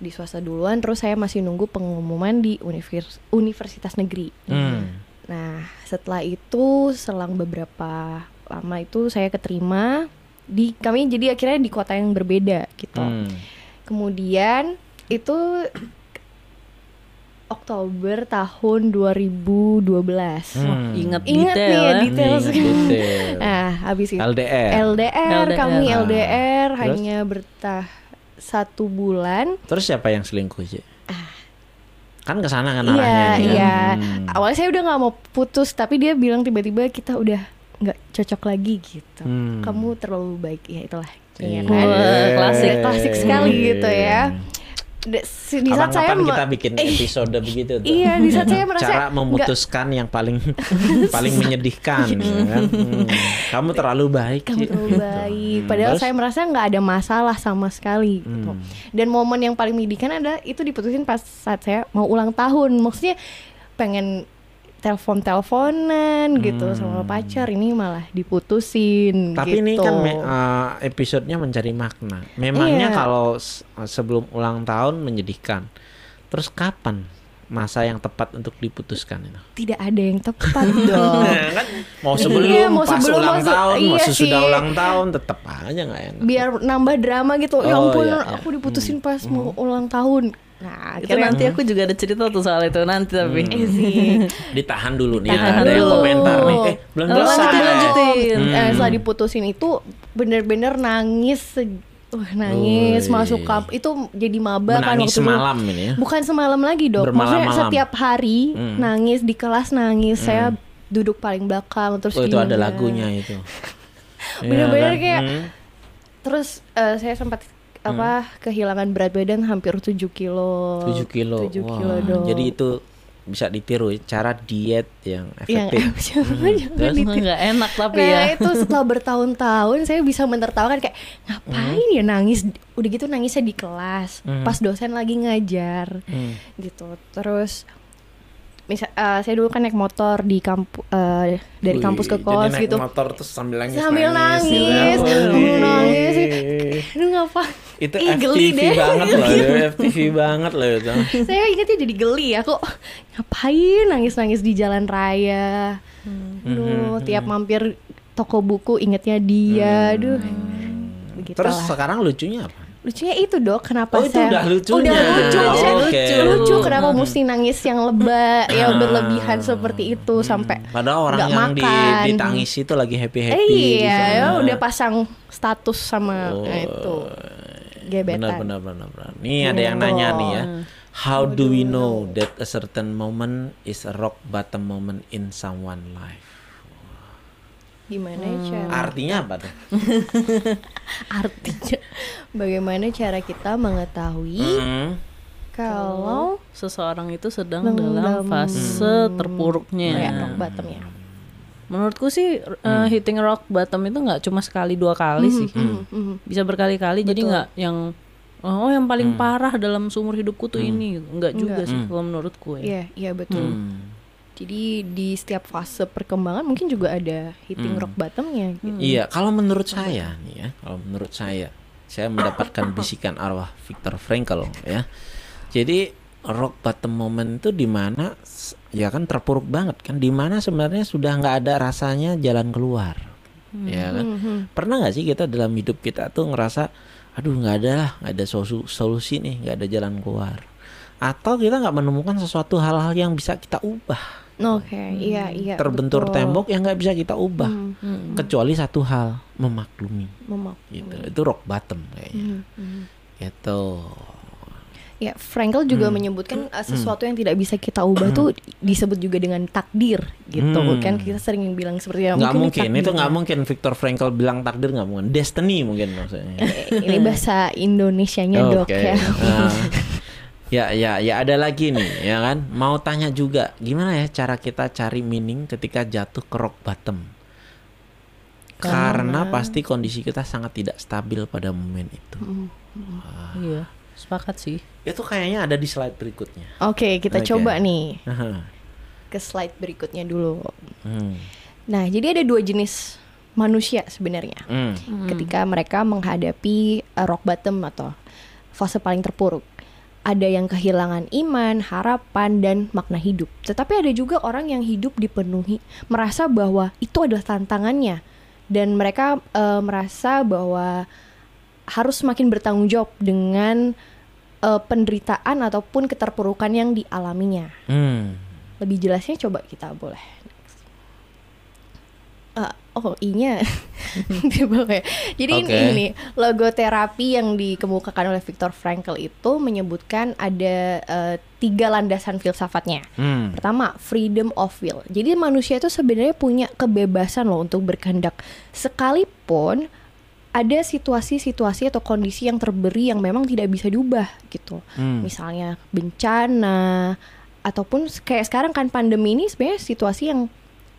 Di swasta duluan terus saya masih nunggu pengumuman di univers- universitas negeri. Hmm. Nah, setelah itu selang beberapa lama itu saya keterima di kami jadi akhirnya di kota yang berbeda gitu. Hmm. Kemudian itu Oktober tahun 2012. Hmm. Ingat Ingat detail nih ya, ya. detail Ingat sekali. detail. Nah, habis itu LDR. LDR, kami Ah. LDR Terus? hanya bertah satu bulan. Terus siapa yang selingkuh, Ci? Kan ke sana kan Ah. Iya, arahnya kan? iya. Hmm. Awalnya saya udah nggak mau putus, tapi dia bilang tiba-tiba kita udah nggak cocok lagi gitu. Hmm. Kamu terlalu baik, ya itulah. Iya Iya. kan? Klasik. Klasik sekali gitu ya. Di, di saat saya Kapan-kapan me- kita bikin episode begitu tuh. Iya, di saat saya merasa Cara memutuskan yang paling paling menyedihkan ya kan? Hmm. Kamu terlalu baik kamu Ci. terlalu Gitu. baik. Hmm. Padahal Terus? saya merasa nggak ada masalah sama sekali gitu. Hmm. Dan momen yang paling menyedihkan adalah itu diputusin pas saat saya mau ulang tahun. Maksudnya pengen telepon-teleponan gitu Hmm. sama pacar ini malah diputusin Tapi gitu. ini kan me- uh, episodenya mencari makna. Memangnya Iya. kalau sebelum ulang tahun menyedihkan. Terus kapan masa yang tepat untuk diputuskan itu? tidak ada yang tepat dong. kan mau sebelum Iya, mau pas sebelum, ulang mau se- tahun, mau iya sesudah sih. ulang tahun tetap aja nggak enak. Biar nambah drama gitu. ya Oh, ampun, iya, iya. aku diputusin pas mau ulang tahun. Nah, Itu nanti aku juga ada cerita tuh soal itu nanti tapi. eh sih. Ditahan dulu nih Ditahan ada yang dulu. komentar nih. Eh, belum selesai. lanjutin, lanjutin. Hmm. Eh, setelah diputusin itu bener-bener nangis Wah, nangis Wih. masuk kamp itu jadi maba kan waktu semalam ini ya. Bukan semalam lagi dok. Maksudnya setiap hari Hmm. nangis di kelas nangis. Saya duduk paling belakang terus Oh itu ada lagunya itu. Bener-bener Iya kayak- Hmm. Terus eh, saya sempat apa kehilangan berat badan hampir 7 kilo. 7 kilo. 7 Wah, kilo dok. Jadi itu bisa ditiru cara diet yang yang efektif. jangan jangan Terus? ditiru. nggak enak tapi nah ya. itu setelah bertahun-tahun saya bisa menertawakan kayak ngapain ya nangis udah gitu nangisnya di kelas Hmm. pas dosen lagi ngajar Hmm. gitu terus misal eh, saya dulu kan naik motor di kampus dari Wih, kampus ke jadi kos naik gitu. motor terus sambil nangis sambil nangis, gitu ya. sambil Wih. nangis. Aduh ngapa? Itu Ih, geli FTV deh. banget loh itu FTV banget loh itu. Saya ingetnya jadi geli ya kok ngapain nangis-nangis di jalan raya? Hmm. aduh tiap mampir toko buku ingetnya dia. Aduh. Begitu terus sekarang lucunya apa lucunya itu dok kenapa Oh, itu saya udah lucunya. udah lucu Oh, Saya oke. lucu lucu kenapa mesti nangis yang lebay yang Ah. berlebihan seperti itu sampai Padahal orang nggak yang di, makan. ditangis itu lagi happy eh, happy iya ya udah pasang status sama Oh, nah, itu. Benar gebetan. Benar benar benar nih ada yang nanya nih ya. How do we know that a certain moment is a rock bottom moment in someone life gimana Hmm. ya cara artinya apa tuh artinya bagaimana cara kita mengetahui Hmm. kalau Seseorang itu sedang Dalam- dalam fase terpuruknya. kayak rock bottom ya Menurutku sih uh, hitting rock bottom itu nggak cuma sekali dua kali sih, Mhm. bisa berkali-kali. Jadi nggak yang oh yang paling parah dalam seumur hidupku tuh ini, nggak juga sih kalau menurutku ya. iya iya betul Hmm. Jadi di setiap fase perkembangan mungkin juga ada hitting Hmm. rock bottomnya gitu. Iya, kalau menurut saya nih ya, kalau menurut saya, saya mendapatkan bisikan arwah Viktor Frankl ya. Jadi rock bottom moment itu di mana ya kan terpuruk banget kan, di mana sebenarnya sudah nggak ada rasanya jalan keluar, ya kan. Pernah nggak sih kita dalam hidup kita tuh ngerasa, aduh nggak ada lah, nggak ada solu- solusi nih, nggak ada jalan keluar, atau kita nggak menemukan sesuatu hal-hal yang bisa kita ubah, Oke, iya iya. terbentur betul. tembok yang nggak bisa kita ubah, Hmm, kecuali satu hal, memaklumi memak- gitu itu rock bottom kayaknya gitu Ya, Frankel juga Hmm. menyebutkan uh, sesuatu yang tidak bisa kita ubah tuh disebut juga dengan takdir gitu. Hmm. Kan kita sering bilang seperti ya nggak ini mungkin itu nggak mungkin Viktor Frankl bilang takdir nggak mungkin destiny mungkin maksudnya Ini bahasa Indonesianya dok Oke. ya. Nah, ya ya ya ada lagi nih ya kan mau tanya juga gimana ya cara kita cari meaning ketika jatuh ke rock bottom Karena pasti kondisi kita sangat tidak stabil pada momen itu. Iya, sepakat sih. Itu kayaknya ada di slide berikutnya. Oke, kita Oke. coba nih Aha. ke slide berikutnya dulu. Hmm. Nah, jadi ada dua jenis manusia sebenarnya. Hmm. Ketika mereka menghadapi uh, rock bottom atau fase paling terpuruk. Ada yang kehilangan iman, harapan, dan makna hidup. Tetapi ada juga orang yang hidup dipenuhi, merasa bahwa itu adalah tantangannya. Dan mereka uh, merasa bahwa harus semakin bertanggung jawab dengan uh, penderitaan ataupun keterpurukan yang dialaminya. Hmm. Lebih jelasnya coba kita boleh. Ah, oh I-nya di bawah ya. Jadi Oke. ini logoterapi yang dikemukakan oleh Viktor Frankl itu menyebutkan ada eh, tiga landasan filsafatnya. Hmm. Pertama, freedom of will. Jadi manusia itu sebenarnya punya kebebasan loh untuk berkehendak. Sekalipun ada situasi-situasi atau kondisi yang terberi yang memang tidak bisa diubah gitu. Hmm. Misalnya bencana ataupun kayak sekarang kan pandemi ini sebenarnya situasi yang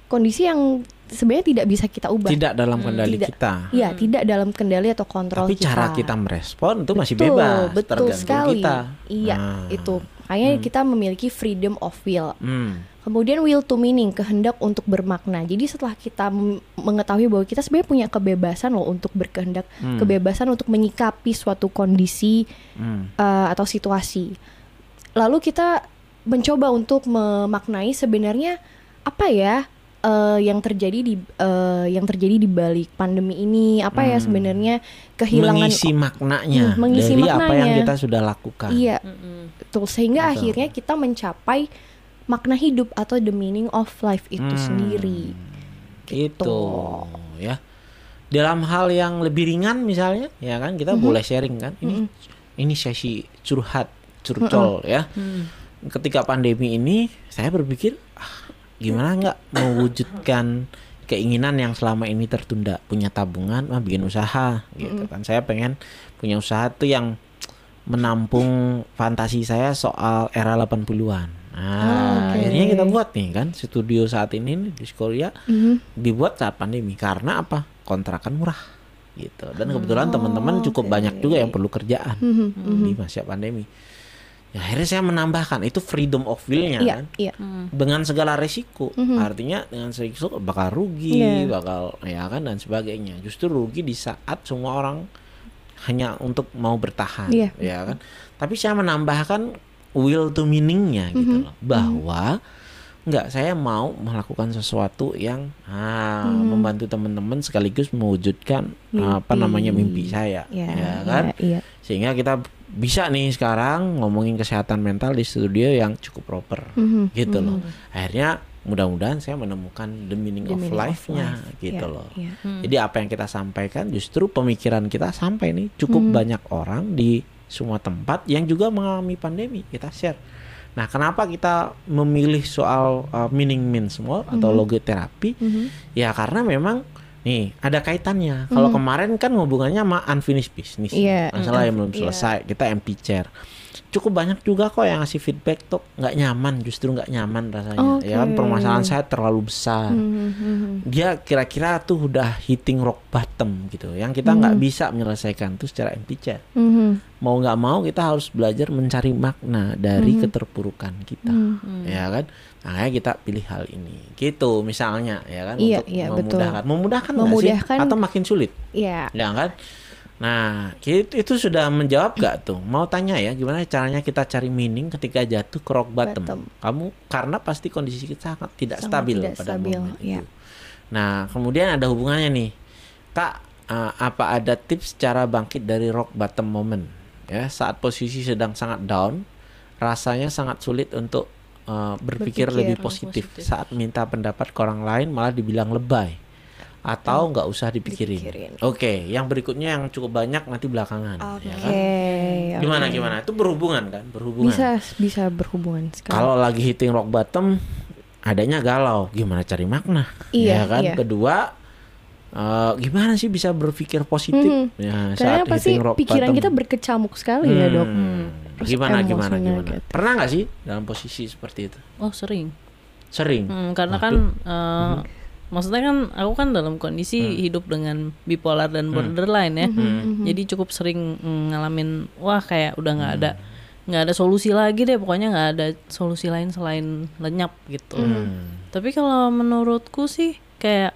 kondisi yang sebenarnya tidak bisa kita ubah. Tidak dalam kendali Tidak. kita. Iya, tidak dalam kendali atau kontrol Tapi kita. cara kita merespon itu masih Betul, bebas, betul tergantung sekali. kita. Iya, Ah. itu. Makanya kita memiliki freedom of will. Hmm. Kemudian will to meaning, kehendak untuk bermakna. Jadi setelah kita mengetahui bahwa kita sebenarnya punya kebebasan loh untuk berkehendak, Hmm. kebebasan untuk menyikapi suatu kondisi Hmm. eh, atau situasi. Lalu kita mencoba untuk memaknai sebenarnya apa ya eh, yang terjadi di eh, yang terjadi di balik pandemi ini, apa ya Hmm. sebenarnya kehilangan mengisi maknanya Hmm, mengisi dari apa yang maknanya. kita sudah lakukan. Iya, Mm-mm. betul. Sehingga Betul. akhirnya kita mencapai makna hidup atau the meaning of life itu Hmm. sendiri. Gitu. Itu ya. Dalam hal yang lebih ringan misalnya, ya kan kita boleh sharing kan. Ini ini sesi curhat, curcol ya. Hmm. Ketika pandemi ini, saya berpikir gimana nggak mewujudkan keinginan yang selama ini tertunda, punya tabungan, ah, bikin usaha gitu kan. Saya pengen punya usaha tuh yang menampung fantasi saya soal era 80-an. Nah, Oh, oke. akhirnya kita buat nih kan studio saat ini nih di Korea Mhm. dibuat saat pandemi karena apa kontrakan murah gitu dan kebetulan Oh, teman-teman cukup oke. banyak juga yang perlu kerjaan Mhm, mhm. di masa pandemi ya akhirnya saya menambahkan itu freedom of will-nya Iya, kan iya. dengan segala resiko Mhm. artinya dengan resiko bakal rugi Iya. bakal ya kan dan sebagainya justru rugi di saat semua orang hanya untuk mau bertahan Iya. ya kan tapi saya menambahkan will to meaningnya gitu Mhm. loh bahwa nggak saya mau melakukan sesuatu yang ah, Mhm. membantu teman-teman sekaligus mewujudkan Mimpi. apa namanya mimpi saya Iya, ya kan iya, iya. sehingga kita bisa nih sekarang ngomongin kesehatan mental di studio yang cukup proper Mhm, gitu mhm. loh akhirnya mudah-mudahan saya menemukan the meaning, The of meaning of life-nya life. gitu Iya, loh iya. jadi apa yang kita sampaikan justru pemikiran kita sampai nih cukup Mhm. banyak orang di semua tempat yang juga mengalami pandemi kita share nah kenapa kita memilih soal uh, meaning means more atau Mhm. logoterapi Mhm. ya karena memang nih ada kaitannya. Kalau Mhm. kemarin kan hubungannya sama unfinished business. Iya, masalah yang mhm, belum iya. selesai. Kita empty chair cukup banyak juga kok yang ngasih feedback tuh nggak nyaman justru nggak nyaman rasanya ya kan permasalahan saya terlalu besar Mhm, mhm. dia kira-kira tuh udah hitting rock bottom gitu yang kita nggak Mhm. bisa menyelesaikan tuh secara empty chair Mhm, mau nggak mau kita harus belajar mencari makna dari Mhm. keterpurukan kita mhm. ya kan makanya kita pilih hal ini gitu misalnya ya kan Iya, untuk iya, betul. memudahkan memudahkan nggak Memudahkan. sih atau makin sulit Iya. ya kan nah itu, itu sudah menjawab gak tuh mau tanya ya gimana caranya kita cari meaning ketika jatuh ke rock bottom, Bottom. kamu karena pasti kondisi kita sangat tidak Sangat stabil tidak pada stabil, momen iya. itu nah kemudian ada hubungannya nih kak eh, apa ada tips cara bangkit dari rock bottom moment ya saat posisi sedang sangat down rasanya sangat sulit untuk eh, berpikir, Berpikir lebih positif. positif. saat minta pendapat ke orang lain malah dibilang lebay atau nggak usah dipikirin. Dipikirin. Oke, yang berikutnya yang cukup banyak nanti belakangan. Oke. ya kan? Gimana oke. gimana? Itu berhubungan kan? Berhubungan. Bisa bisa berhubungan sekali. Kalau lagi hitting rock bottom, adanya galau. Gimana cari makna? Iya, ya kan? iya. Kedua, eh, gimana sih bisa berpikir positif? Mhm. Ya, Karena saat pasti hitting rock pikiran bottom. kita berkecamuk sekali ya dok. Hmm, Terus Gimana gimana gimana? gitu. Pernah nggak sih dalam posisi seperti itu? Oh sering. Sering. Hmm, karena Waduh. kan eh, maksudnya kan aku kan dalam kondisi Hmm. hidup dengan bipolar dan borderline ya. Jadi cukup sering mm, ngalamin wah kayak udah nggak ada nggak ada solusi lagi deh pokoknya nggak ada solusi lain selain lenyap gitu. Hmm. Tapi kalau menurutku sih kayak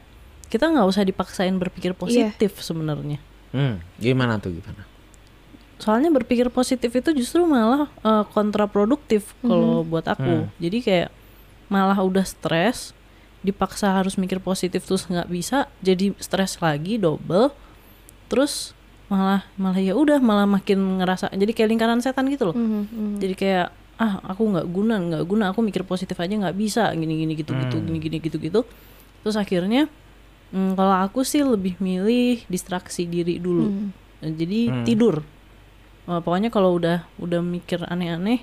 kita nggak usah dipaksain berpikir positif sebenarnya. Hmm, gimana tuh gimana? Soalnya berpikir positif itu justru malah eh, kontraproduktif kalau buat aku. Jadi kayak malah udah stres, dipaksa harus mikir positif terus nggak bisa, jadi stres lagi double. Terus malah malah ya udah malah makin ngerasa jadi kayak lingkaran setan gitu loh. Mhm, mhm. Jadi kayak ah aku nggak guna nggak guna aku mikir positif aja nggak bisa gini gini gitu gitu Hmm. gini gini gitu gitu. Terus akhirnya mm, kalau aku sih lebih milih distraksi diri dulu. Nah, jadi Hmm. tidur Wah, pokoknya kalau udah udah mikir aneh-aneh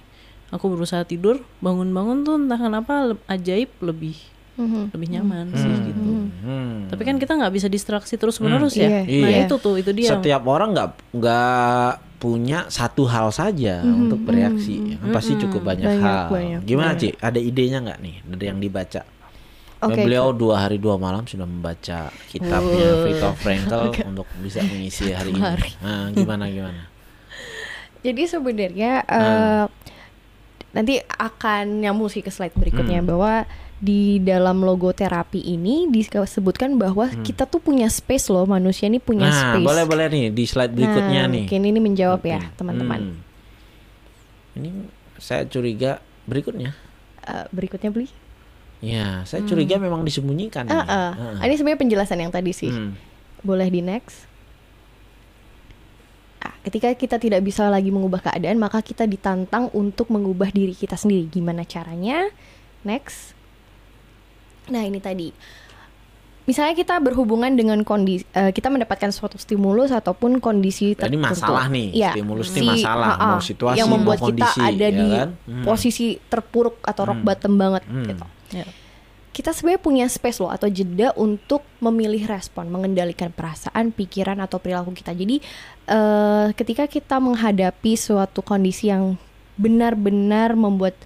aku berusaha tidur bangun-bangun tuh entah kenapa le- ajaib lebih Mhm. lebih nyaman sih Hmm. gitu Hmm. tapi kan kita nggak bisa distraksi terus menerus ya Iya, nah iya. itu tuh itu dia setiap orang nggak nggak punya satu hal saja Mhm, untuk bereaksi, ya kan? pasti Mhm. cukup banyak, Banyak, hal. banyak, Gimana banyak. Ci? Ada idenya nggak nih dari yang dibaca? Oke. Beliau dua hari dua malam sudah membaca kitabnya Viktor Frankl untuk bisa mengisi hari ini. Hari. Nah, gimana gimana? Jadi sebenarnya eh, nanti akan nyambung sih ke slide berikutnya Hmm. bahwa di dalam logo terapi ini disebutkan bahwa kita tuh punya space loh manusia ini punya Hmm. nah, space. boleh boleh nih di slide berikutnya Nah, nih. Mungkin ini menjawab ya Hmm. teman-teman. Ini saya curiga berikutnya. Eh, berikutnya beli. Ya, saya curiga memang disembunyikan. Ah, ini. ah. Ah. Ini sebenarnya penjelasan yang tadi sih. Hmm. Boleh di next. Ah, ketika kita tidak bisa lagi mengubah keadaan, maka kita ditantang untuk mengubah diri kita sendiri. Gimana caranya? Next. Nah, ini tadi. Misalnya kita berhubungan dengan kondisi, eh, kita mendapatkan suatu stimulus ataupun kondisi Tadi tertentu. masalah nih, Iya. stimulus ini Si- masalah, ha-ha, mau situasi, yang mau membuat kondisi, kita ada ya di kan? Hmm. posisi terpuruk atau rock Hmm. bottom banget Hmm. gitu Ya. kita sebenarnya punya space loh atau jeda untuk memilih respon, mengendalikan perasaan, pikiran atau perilaku kita. Jadi eh, ketika kita menghadapi suatu kondisi yang benar-benar membuat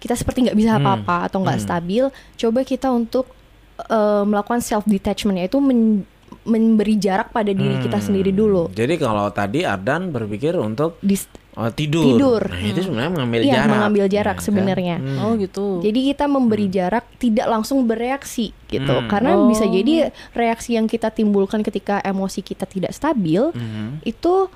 kita seperti nggak bisa Hmm. apa-apa atau nggak Hmm. stabil, coba kita untuk eh, melakukan self detachment yaitu men- memberi jarak pada diri kita Hmm. sendiri dulu. Jadi kalau tadi Ardan berpikir untuk Dis- oh, tidur. Tidur. Nah, itu sebenarnya mengambil Iya, jarak. mengambil jarak ya kan? sebenarnya. Hmm. oh gitu Jadi kita memberi jarak tidak langsung bereaksi gitu. Hmm. Karena Oh. bisa jadi reaksi yang kita timbulkan ketika emosi kita tidak stabil Mhm. itu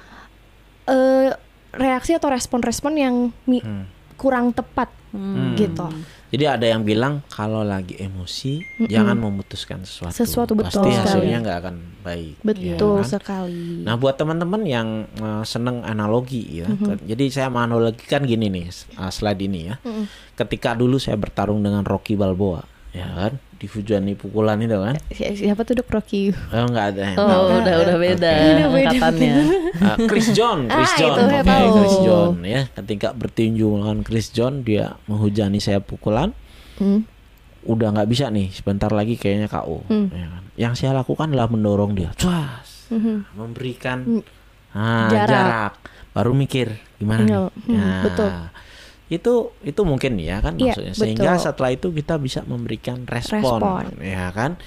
eh, reaksi atau respon-respon yang mi- Hmm. kurang tepat Hmm. gitu. Jadi ada yang bilang kalau lagi emosi jangan memutuskan sesuatu. Sesuatu, betul Pasti sekali. hasilnya nggak akan baik. Betul ya kan? sekali. Nah buat teman-teman yang uh, seneng analogi ya, Mm-hmm. ke- jadi saya menganalogikan gini nih uh, slide ini ya. Mm-mm. Ketika dulu saya bertarung dengan Rocky Balboa, ya kan, Fujani pukulan itu kan, Si- Siapa tuh dok Rocky? oh nggak ada oh tahu. udah udah beda beda. angkatannya Uh, Chris John, Chris Ah, John, Oke, tahu. Chris John ya. Ketika bertinju melawan Chris John, dia menghujani saya pukulan, Hmm. udah nggak bisa nih, sebentar lagi kayaknya KO. Hmm. ya kan. Yang saya lakukan adalah mendorong dia, cuas, Mhm. memberikan Hmm. ah, Jarak. jarak. baru mikir gimana nih. Iya, hmm, Nah, betul. Itu itu mungkin ya kan Iya, maksudnya. Sehingga betul. setelah itu kita bisa memberikan respon, Respon. ya kan?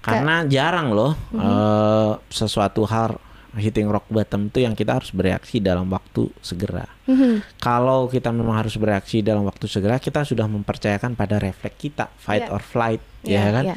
Karena jarang loh Mhm. eh, sesuatu hal hitting rock bottom itu yang kita harus bereaksi dalam waktu segera. Mhm. Kalau kita memang harus bereaksi dalam waktu segera, kita sudah mempercayakan pada refleks kita, fight Iya. or flight, Iya, ya kan? iya.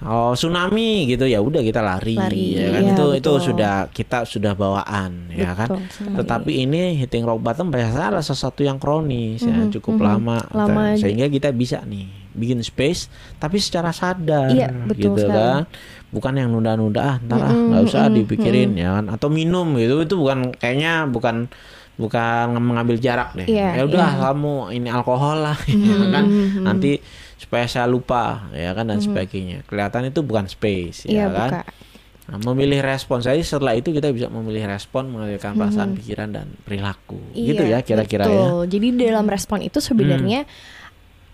Oh tsunami gitu ya udah kita lari, Lari, ya kan? iya, itu itu betul. sudah kita sudah bawaan, ya kan? Betul sekali. Tetapi ini hitting rock bottom biasanya adalah sesuatu yang kronis, ya, Mhm, cukup mhm. lama, Lama. sehingga kita bisa nih bikin space, tapi secara sadar, Iya, betul gitu sekali. kan? Bukan yang nunda-nunda, ah, ntar ah, nggak usah dipikirin, ya kan? Atau minum gitu, itu bukan kayaknya bukan bukan mengambil jarak deh. Iya, ya udah iya. kamu ini alkohol lah, ya kan? Nanti supaya saya lupa, ya kan dan sebagainya. Kelihatan itu bukan space, ya kan? buka. Nah, memilih respon saya setelah itu kita bisa memilih respon mengalirkan Mhm. perasaan, pikiran dan perilaku. gitu Iya, ya kira-kira ya. Jadi dalam respon itu sebenarnya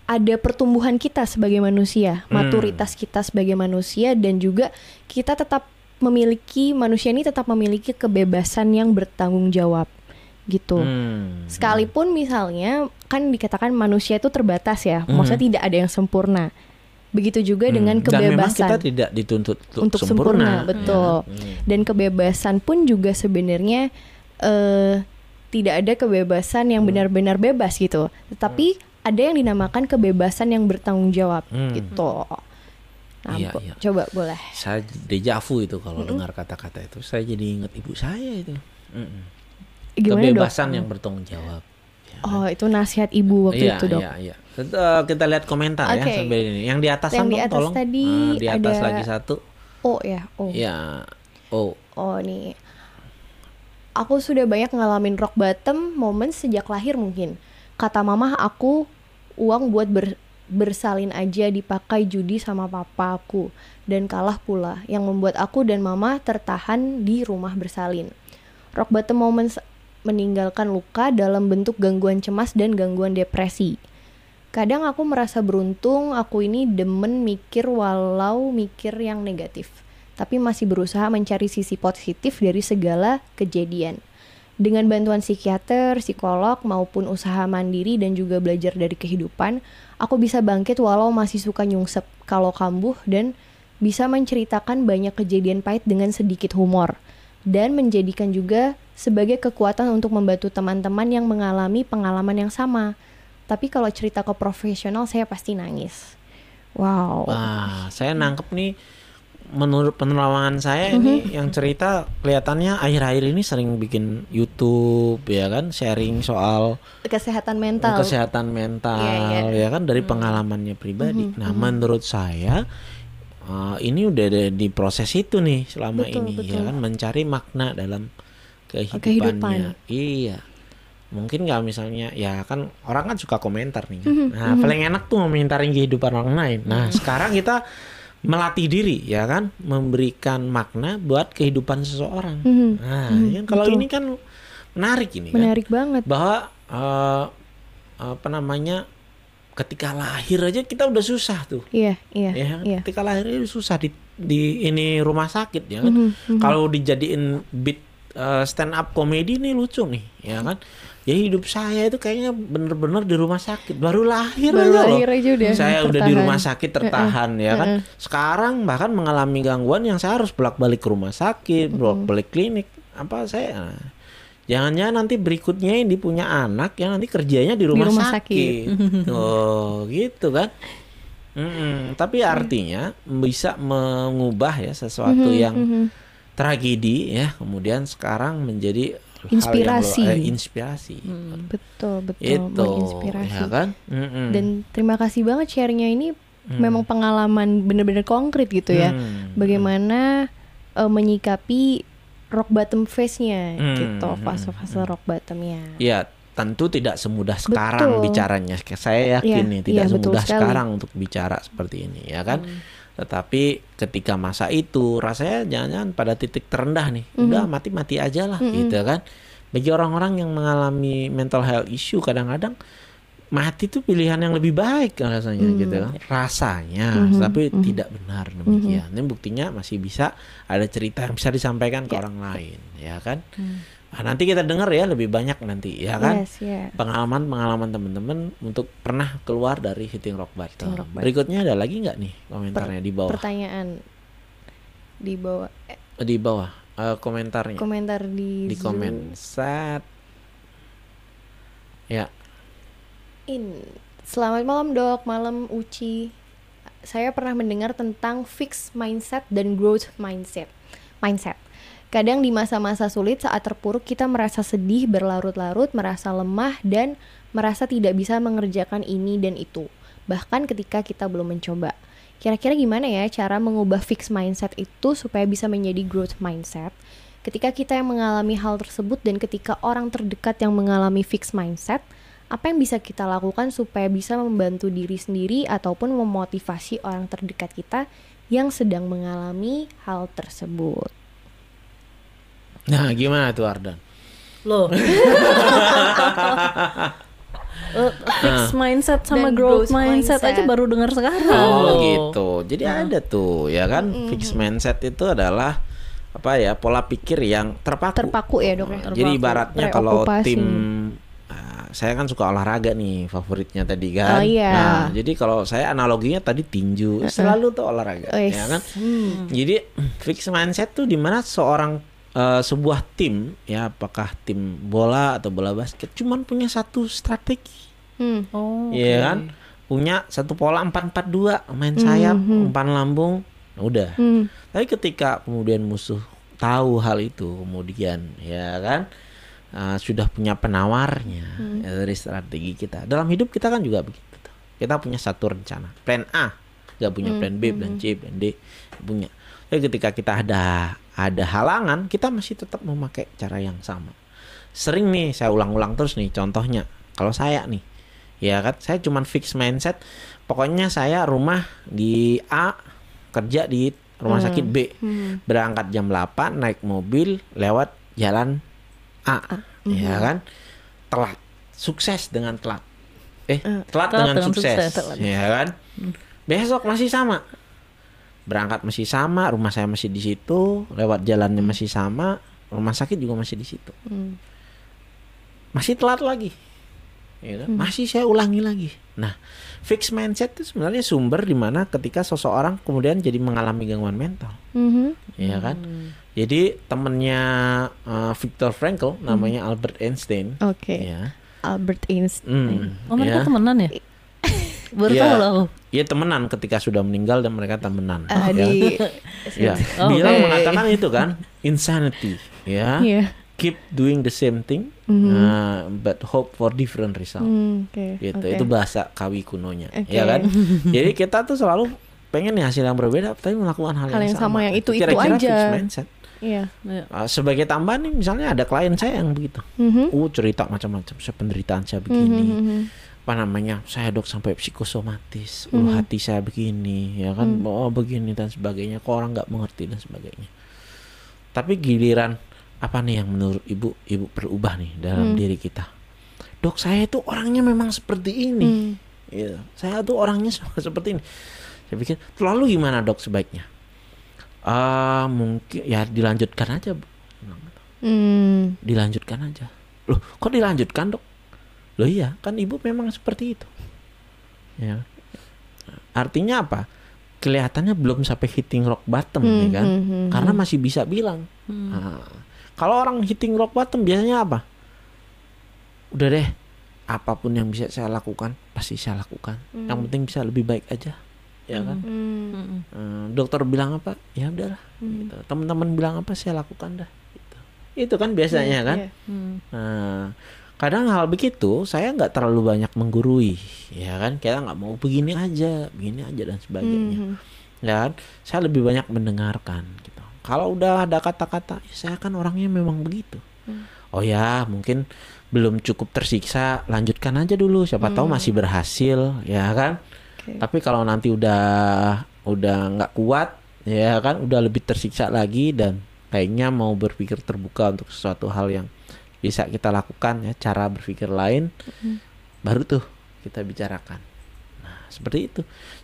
ada pertumbuhan kita sebagai manusia, Hmm. maturitas kita sebagai manusia dan juga kita tetap memiliki manusia ini tetap memiliki kebebasan yang bertanggung jawab gitu. Hmm. Sekalipun misalnya kan dikatakan manusia itu terbatas ya, Hmm. maksudnya tidak ada yang sempurna. Begitu juga dengan Hmm. Dan memang kebebasan. kita tidak dituntut untuk, untuk sempurna, ya. betul. Hmm. Dan kebebasan pun juga sebenarnya eh tidak ada kebebasan yang benar-benar bebas gitu. Tetapi ada yang dinamakan kebebasan yang bertanggung jawab Hmm. gitu. Nah, Iya, iya. coba boleh. Saya dejavu itu kalau dengar kata-kata itu. Saya jadi ingat ibu saya itu. Mm-mm. Gimana Kebebasan dok? yang bertanggung jawab. Ya. Oh itu nasihat ibu waktu iya, itu dok. Iya, iya. Kita, kita lihat komentar Oke. ya sambil ini. Yang di atas Yang di atas tolong. tadi Ah, di atas ada- lagi satu. Oh ya, oh. Ya. Oh. Oh nih. Aku sudah banyak ngalamin rock bottom moment sejak lahir mungkin. Kata mamah aku uang buat ber- bersalin aja dipakai judi sama papa aku dan kalah pula yang membuat aku dan mama tertahan di rumah bersalin. Rock bottom moments meninggalkan luka dalam bentuk gangguan cemas dan gangguan depresi. Kadang aku merasa beruntung aku ini demen mikir walau mikir yang negatif tapi masih berusaha mencari sisi positif dari segala kejadian. Dengan bantuan psikiater, psikolog, maupun usaha mandiri dan juga belajar dari kehidupan, aku bisa bangkit walau masih suka nyungsep kalau kambuh dan bisa menceritakan banyak kejadian pahit dengan sedikit humor dan menjadikan juga sebagai kekuatan untuk membantu teman-teman yang mengalami pengalaman yang sama. Tapi kalau cerita ke profesional saya pasti nangis. Wow. Wah, saya nangkep nih menurut penerawangan saya ini Mhm. yang cerita kelihatannya akhir-akhir ini sering bikin YouTube ya kan sharing soal Kesehatan mental. kesehatan mental Iya, iya. ya kan dari pengalamannya pribadi. Mhm, Nah, menurut saya uh, ini udah ada di proses itu nih selama Betul, ini betul. ya kan mencari makna dalam kehidupannya. Kehidupan. Iya. Mungkin nggak misalnya ya kan orang kan suka komentar nih. kan. Mhm, Nah, paling enak tuh ngomentarin kehidupan orang lain. Nah, sekarang kita melatih diri ya kan memberikan makna buat kehidupan seseorang. Mhm, Nah, mhm, ya kan kalau betul. ini kan menarik ini kan Menarik banget. bahwa eh, apa namanya ketika lahir aja kita udah susah tuh Iya, iya, ya iya. ketika lahir itu susah di di ini rumah sakit ya kan Mhm, mhm. kalau dijadiin beat eh, stand up komedi nih lucu nih ya kan ya hidup saya itu kayaknya bener-bener di rumah sakit. Baru lahir Baru aja loh. lahir aja udah saya udah di tertahan. rumah sakit tertahan ya kan? sekarang bahkan mengalami gangguan yang saya harus bolak-balik ke rumah sakit bolak-balik klinik. Apa saya? Jangan-jangan nanti berikutnya ini punya anak yang nanti kerjanya di rumah, rumah sakit, oh gitu kan? Mm-mm. tapi artinya bisa mengubah ya sesuatu yang Mhm. tragedi ya kemudian sekarang menjadi hal yang Inspirasi. lo- eh, inspirasi Betul, betul. itu Menginspirasi. ya kan Mm-mm. Dan terima kasih banget sharingnya ini memang pengalaman bener-bener konkret gitu ya. Hmm. Bagaimana eh, menyikapi rock bottom face-nya Hmm, gitu, hmm, fase-fase rock bottomnya. Ya, tentu tidak semudah sekarang Betul. bicaranya. Saya yakin Iya, nih tidak betul semudah sekarang untuk bicara seperti ini, ya kan? Tetapi ketika masa itu rasanya jangan-jangan pada titik terendah nih, Mhm. udah mati-mati aja lah, gitu kan? Bagi orang-orang yang mengalami mental health issue kadang-kadang mati itu pilihan yang lebih baik rasanya Hmm. gitu kan rasanya Mhm, tapi mhm. tidak benar demikian ini buktinya masih bisa ada cerita yang bisa disampaikan ke Ya. orang lain ya kan Nah, nanti kita dengar ya lebih banyak nanti ya kan Yes, ya. pengalaman-pengalaman teman-teman untuk pernah keluar dari hitting rock bottom. Hitting rock bottom. Berikutnya ada lagi nggak nih komentarnya di bawah? Pertanyaan di bawah eh, Di bawah eh, komentarnya komentar di di komen set. Ya, In. Selamat malam dok, malam Uci. Saya pernah mendengar tentang fixed mindset dan growth mindset. Mindset. Kadang di masa-masa sulit saat terpuruk kita merasa sedih berlarut-larut, merasa lemah dan merasa tidak bisa mengerjakan ini dan itu. Bahkan ketika kita belum mencoba. Kira-kira gimana ya cara mengubah fixed mindset itu supaya bisa menjadi growth mindset? Ketika kita yang mengalami hal tersebut dan ketika orang terdekat yang mengalami fixed mindset, apa yang bisa kita lakukan supaya bisa membantu diri sendiri ataupun memotivasi orang terdekat kita yang sedang mengalami hal tersebut. Nah gimana tuh Ardan? Loh. Eh, fixed mindset sama Dan growth growth mindset, mindset. aja baru dengar sekarang. Oh gitu. Jadi ada tuh ya kan fixed mindset itu adalah apa ya pola pikir yang terpaku. Terpaku ya dok ya. Jadi ibaratnya kalau tim uh, saya kan suka olahraga nih favoritnya tadi kan. Oh, iya. Nah, jadi kalau saya analoginya tadi tinju, selalu tuh olahraga, Wes. ya kan. Jadi fix mindset tuh di mana seorang eh, sebuah tim, ya apakah tim bola atau bola basket, cuman punya satu strategi, Hmm. Oh. Iya kan? Punya satu pola 4-4-2, main sayap, umpan lambung, udah. Hmm. Tapi ketika kemudian musuh tahu hal itu, kemudian ya kan uh, sudah punya penawarnya ya, dari strategi kita. Dalam hidup kita kan juga begitu. tuh. Kita punya satu rencana, plan A, nggak punya plan B, plan C, plan D, punya. Tapi ketika kita ada ada halangan, kita masih tetap memakai cara yang sama. Sering nih saya ulang-ulang terus nih contohnya. Kalau saya nih, ya kan, saya cuman fix mindset. Pokoknya saya rumah di A, kerja di rumah sakit B berangkat jam 8 naik mobil lewat jalan A, ya kan telat sukses dengan telat eh telat, Telat dengan, dengan sukses, sukses. ya kan besok masih sama berangkat masih sama rumah saya masih di situ lewat jalannya masih sama rumah sakit juga masih di situ masih telat lagi ya kan? masih saya ulangi lagi nah fix mindset itu sebenarnya sumber di mana ketika seseorang kemudian jadi mengalami gangguan mental Mhm. ya kan jadi temennya uh, Viktor Frankl namanya Albert Einstein Oke. ya Albert Einstein. Hmm, Oh mereka ya. temenan ya? Baru Iya. tahu loh aku. Iya temenan ketika sudah meninggal dan mereka temenan Ah, ya. di ya. Oh, dia oke. mengatakan itu kan insanity ya Iya. keep doing the same thing uh, but hope for different result Hmm, Oke. gitu oke. itu bahasa kawi kunonya Oke. ya kan jadi kita tuh selalu pengen nih hasil yang berbeda tapi melakukan hal, Hal yang, yang sama, yang itu-itu Kira-kira aja. fixed mindset Iya. Iya. Uh, sebagai tambahan nih misalnya ada klien saya yang begitu Mhm. uh cerita macam-macam saya penderitaan saya begini Mhm, mhm. Apa namanya saya dok sampai psikosomatis. Ulu hati saya begini ya kan? Oh begini dan sebagainya. Kok orang nggak mengerti dan sebagainya? Tapi giliran apa nih yang menurut ibu? Ibu perlu ubah nih dalam diri kita. Dok saya itu orangnya memang seperti ini. Hmm. Iya, saya tuh orangnya seperti ini. Saya pikir lalu gimana dok sebaiknya? Ah mungkin ya dilanjutkan aja Bu. Hmm. dilanjutkan aja. Loh kok dilanjutkan dok loh iya kan ibu memang seperti itu. Ya. Artinya apa? Kelihatannya belum sampai hitting rock bottom Hmm, ya kan? hmm, hmm, karena masih bisa bilang. Nah, kalau orang hitting rock bottom biasanya apa? Udah deh apa pun yang bisa saya lakukan pasti saya lakukan. Yang penting bisa lebih baik aja ya kan? Hmm. Mm-mm. Eh, dokter bilang apa? Ya udahlah gitu. teman-teman bilang apa saya lakukan dah gitu. itu kan biasanya kan? Iya. Hmm. Nah, kadang hal begitu saya nggak terlalu banyak menggurui, ya kan? Kita nggak mau begini aja, begini aja dan sebagainya, Mhm. ya kan? Saya lebih banyak mendengarkan, gitu. Kalau udah ada kata-kata, "Ya, saya kan orangnya memang begitu. Oh ya, mungkin belum cukup tersiksa, lanjutkan aja dulu. Siapa tahu masih berhasil, ya kan? Oke. Tapi kalau nanti udah udah nggak kuat, ya kan? Udah lebih tersiksa lagi dan kayaknya mau berpikir terbuka untuk sesuatu hal yang bisa kita lakukan ya, cara berpikir lain, baru tuh kita bicarakan. Nah, seperti itu.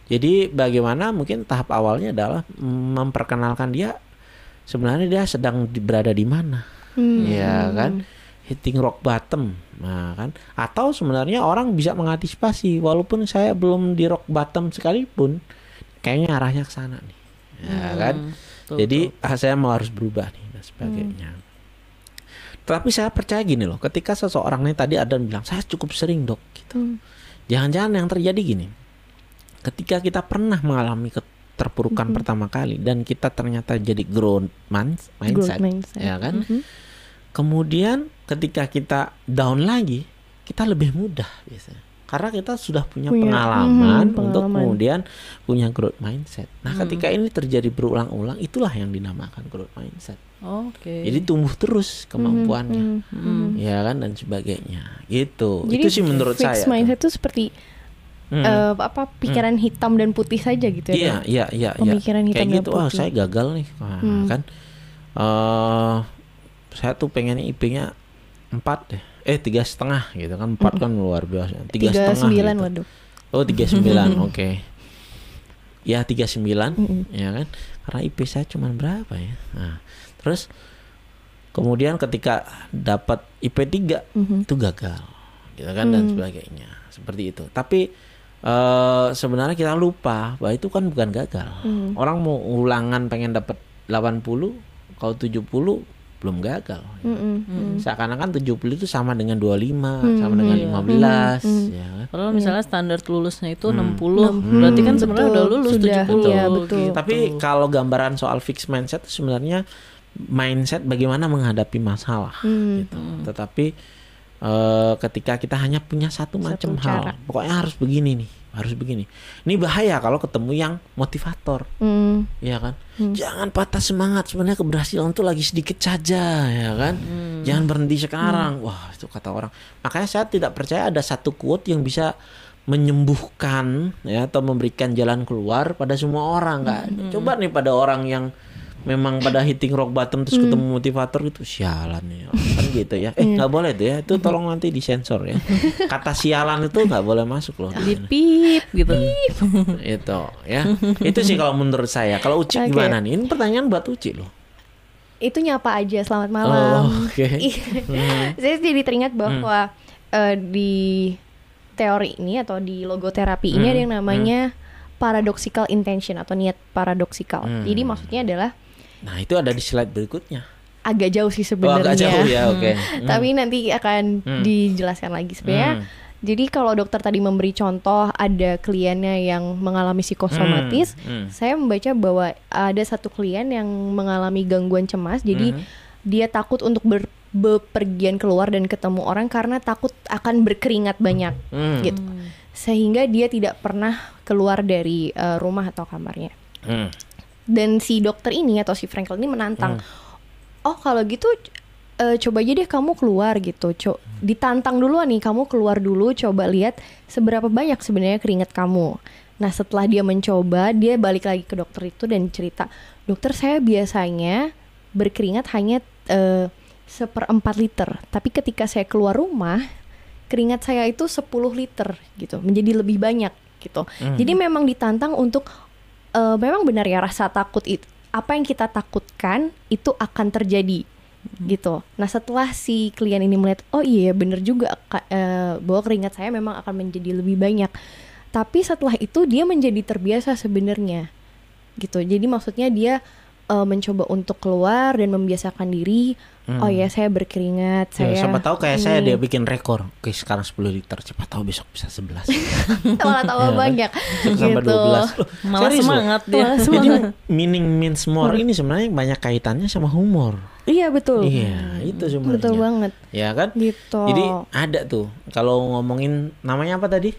Jadi bagaimana mungkin tahap awalnya adalah memperkenalkan dia sebenarnya dia sedang di- berada di mana, Hmm. ya kan? Hitting rock bottom, nah kan? Atau sebenarnya orang bisa mengantisipasi, walaupun saya belum di rock bottom sekalipun, kayaknya arahnya ke sana nih, ya kan? Betul, Jadi ah, saya mau harus berubah nih dan sebagainya. Tapi saya percaya gini loh, ketika seseorang nih tadi ada yang bilang saya cukup sering dok, gitu. Hmm. Jangan-jangan yang terjadi gini, ketika kita pernah mengalami keterpurukan pertama kali dan kita ternyata jadi growth man- mindset, Growth mindset. ya kan? Mhm. Kemudian ketika kita down lagi, kita lebih mudah biasanya. Karena kita sudah punya, Punya, pengalaman, mhm, untuk pengalaman. kemudian punya growth mindset. Nah, ketika ini terjadi berulang-ulang, itulah yang dinamakan growth mindset. Oke. Jadi tumbuh terus kemampuannya, Mhm, mhm. ya kan dan sebagainya. Gitu. Jadi Itu sih menurut fixed saya. tuh. mindset itu seperti Hmm. eh, apa pikiran hitam dan putih saja gitu ya. Iya, iya, iya, iya. Pemikiran hitam Kayak dan gitu, wah putih. saya gagal nih, Wah, Hmm. kan. eh saya tuh pengen IP-nya 4 deh. Eh tiga setengah gitu kan empat kan luar biasa. Tiga setengah sembilan gitu. waduh. oh tiga sembilan oke. Ya tiga sembilan ya kan? Karena IP saya cuma berapa ya? Nah terus kemudian ketika dapat IP 3 Mhm. itu gagal gitu kan dan sebagainya. Seperti itu. Tapi eh sebenarnya kita lupa bahwa itu kan bukan gagal. Orang mau ulangan pengen dapat 80 kalau 70 belum gagal Mm-mm. seakan-akan 70 itu sama dengan 25 sama dengan 15 ya kan Kalau misalnya standar lulusnya itu 60, berarti kan sebenarnya udah lulus Sudah, 70. iya, betul. gitu. Tapi kalau gambaran soal fixed mindset itu sebenarnya mindset bagaimana menghadapi masalah Hmm. gitu. Tetapi eh, ketika kita hanya punya satu, macam cara. hal, pokoknya harus begini nih, harus begini. Ini bahaya kalau ketemu yang motivator, Hmm. ya kan? Jangan patah semangat. Sebenarnya keberhasilan itu lagi sedikit saja, ya kan? Jangan berhenti sekarang. Wah, itu kata orang. Makanya saya tidak percaya ada satu quote yang bisa menyembuhkan ya atau memberikan jalan keluar pada semua orang nggak ada. coba nih pada orang yang memang pada hitting rock bottom terus ketemu motivator itu sialan ya kan gitu ya eh nggak boleh tuh ya itu tolong nanti disensor ya kata sialan itu nggak boleh masuk loh Di pip gitu. itu ya itu sih kalau menurut saya kalau Uci Oke. gimana nih ini pertanyaan buat Uci loh Itu nyapa aja. Selamat malam. Oh, oke. Iya. Saya jadi teringat bahwa eh, di teori ini atau di logoterapi ini Hmm. ada yang namanya paradoxical intention atau niat paradoksikal. Hmm. Jadi maksudnya adalah nah itu ada di slide berikutnya agak jauh sih oh sebenarnya. agak jauh ya oke Hmm. Tapi nanti akan Hmm. dijelaskan lagi sebenarnya. Hmm. Jadi kalau dokter tadi memberi contoh ada kliennya yang mengalami psikosomatis, Hmm, hmm. saya membaca bahwa ada satu klien yang mengalami gangguan cemas. Jadi Hmm. dia takut untuk ber bepergian keluar dan ketemu orang karena takut akan berkeringat banyak Hmm. gitu. Sehingga dia tidak pernah keluar dari eh, rumah atau kamarnya. Hmm. Dan si dokter ini atau si Frankel ini menantang, Hmm. oh kalau gitu eh, coba aja deh kamu keluar gitu, Co ditantang dulu nih kamu keluar dulu, coba lihat seberapa banyak sebenarnya keringat kamu. Nah setelah dia mencoba, dia balik lagi ke dokter itu dan cerita, dokter saya biasanya berkeringat hanya eh, seperempat liter, tapi ketika saya keluar rumah, keringat saya itu 10 liter gitu, menjadi lebih banyak gitu. Jadi memang ditantang untuk eh, memang benar ya rasa takut itu apa yang kita takutkan itu akan terjadi gitu. Nah setelah si klien ini melihat oh iya bener juga eh, bahwa keringat saya memang akan menjadi lebih banyak. Tapi setelah itu dia menjadi terbiasa sebenarnya gitu. Jadi maksudnya dia eh, mencoba untuk keluar dan membiasakan diri. Oh ya saya berkeringat, Ya, saya siapa tahu kayak saya ini." dia bikin rekor. Oke, sekarang 10 liter. Siapa tahu besok bisa 11. malah tambah banyak Besok sampai gitu. 12. Loh, Malah serius loh. semangat dia. Malah Jadi meaning means more ini sebenarnya banyak kaitannya sama humor. Iya betul. Iya, itu sebenarnya. Betul banget. Ya kan? Gitu. Jadi ada tuh kalau ngomongin namanya apa tadi?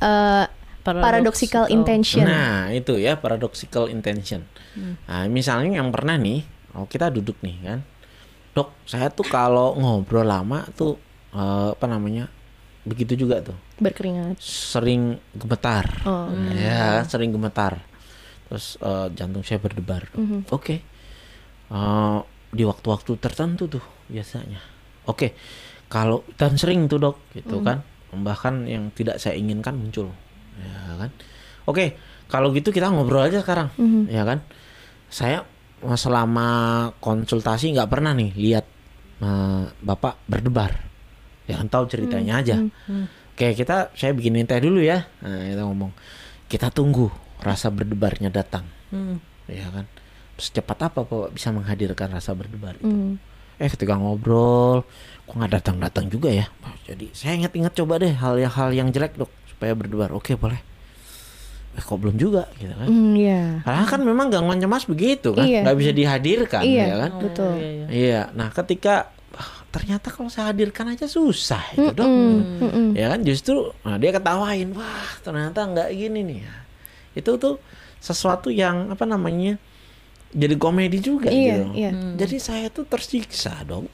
Eh, paradoxical intention. Nah, itu ya paradoxical intention. Nah, misalnya yang pernah nih, oh kita duduk nih kan. Dok, saya tuh kalau ngobrol lama tuh eh, apa namanya? Begitu juga tuh. berkeringat. Sering gemetar. Oh. Ya, sering gemetar. Terus eh, jantung saya berdebar. Oke. Eh, di waktu-waktu tertentu tuh biasanya. Oke. Kalau dan sering tuh, Dok, gitu kan. Bahkan yang tidak saya inginkan muncul. Ya kan? Oke, kalau gitu kita ngobrol aja sekarang. Ya kan? Saya selama konsultasi nggak pernah nih lihat eh, Bapak berdebar. Ya kan tahu ceritanya aja. Oke, kita saya bikinin teh dulu ya. Nah, kita ngomong. Kita tunggu rasa berdebarnya datang. Hmm. Ya kan? Secepat apa Bapak bisa menghadirkan rasa berdebar itu? Hmm. Eh ketika ngobrol, kok nggak datang-datang juga ya? Jadi saya ingat-ingat coba deh hal-hal yang jelek dok supaya berdebar. Oke boleh. Eh kok belum juga gitu kan? Hmm, iya. Padahal kan memang gangguan cemas begitu kan, Iya. nggak bisa dihadirkan Iya. ya kan? Betul. Iya, iya. Iya. Nah ketika ah, ternyata kalau saya hadirkan aja susah itu dok. Mm-mm. Ya kan justru nah, dia ketawain, wah ternyata nggak gini nih. Itu tuh sesuatu yang apa namanya jadi komedi juga Iya, gitu. iya. Jadi saya tuh tersiksa dong.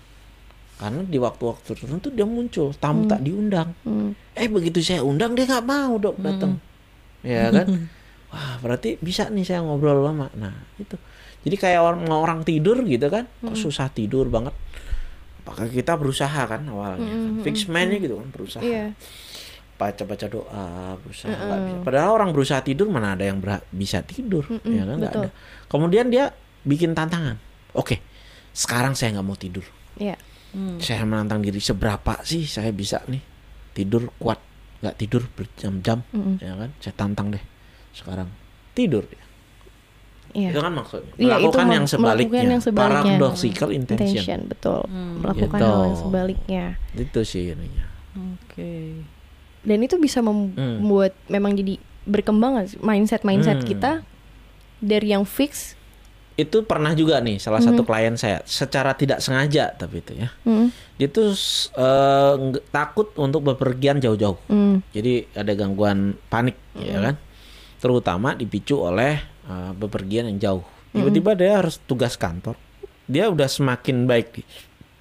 Karena di waktu-waktu tertentu dia muncul, tamu tak diundang. Hmm. Eh begitu saya undang dia nggak mau dok datang. Ya kan? Wah berarti bisa nih saya ngobrol lama. Nah itu. Jadi kayak orang mau orang tidur gitu kan, kok susah tidur banget. Apakah kita berusaha kan awalnya? kan? Fix man-nya gitu kan berusaha Iya. baca-baca doa berusaha nggak bisa. Padahal orang berusaha tidur mana ada yang bisa tidur, ya kan nggak ada. Kemudian dia bikin tantangan. Oke, sekarang saya nggak mau tidur. Iya. Saya menantang diri seberapa sih saya bisa nih tidur kuat nggak tidur berjam-jam Mm-mm. ya kan saya tantang deh sekarang tidur dia Iya. itu kan maksudnya itu melakukan mem- yang sebaliknya, melakukan yang sebaliknya. paradoxical intention, Intention, betul. Melakukan Gitu. hal yang sebaliknya. itu sih ininya Oke. Dan itu bisa mem- Hmm. membuat memang jadi berkembang nggak sih mindset-mindset Hmm. kita dari yang fix itu pernah juga nih salah Mm-hmm. satu klien saya secara tidak sengaja tapi itu ya. Hmm, dia tuh nggak- takut untuk bepergian jauh-jauh. Hmm, jadi ada gangguan panik ya kan? Terutama dipicu oleh eh, bepergian yang jauh. Tiba-tiba dia harus tugas kantor. Dia udah semakin baik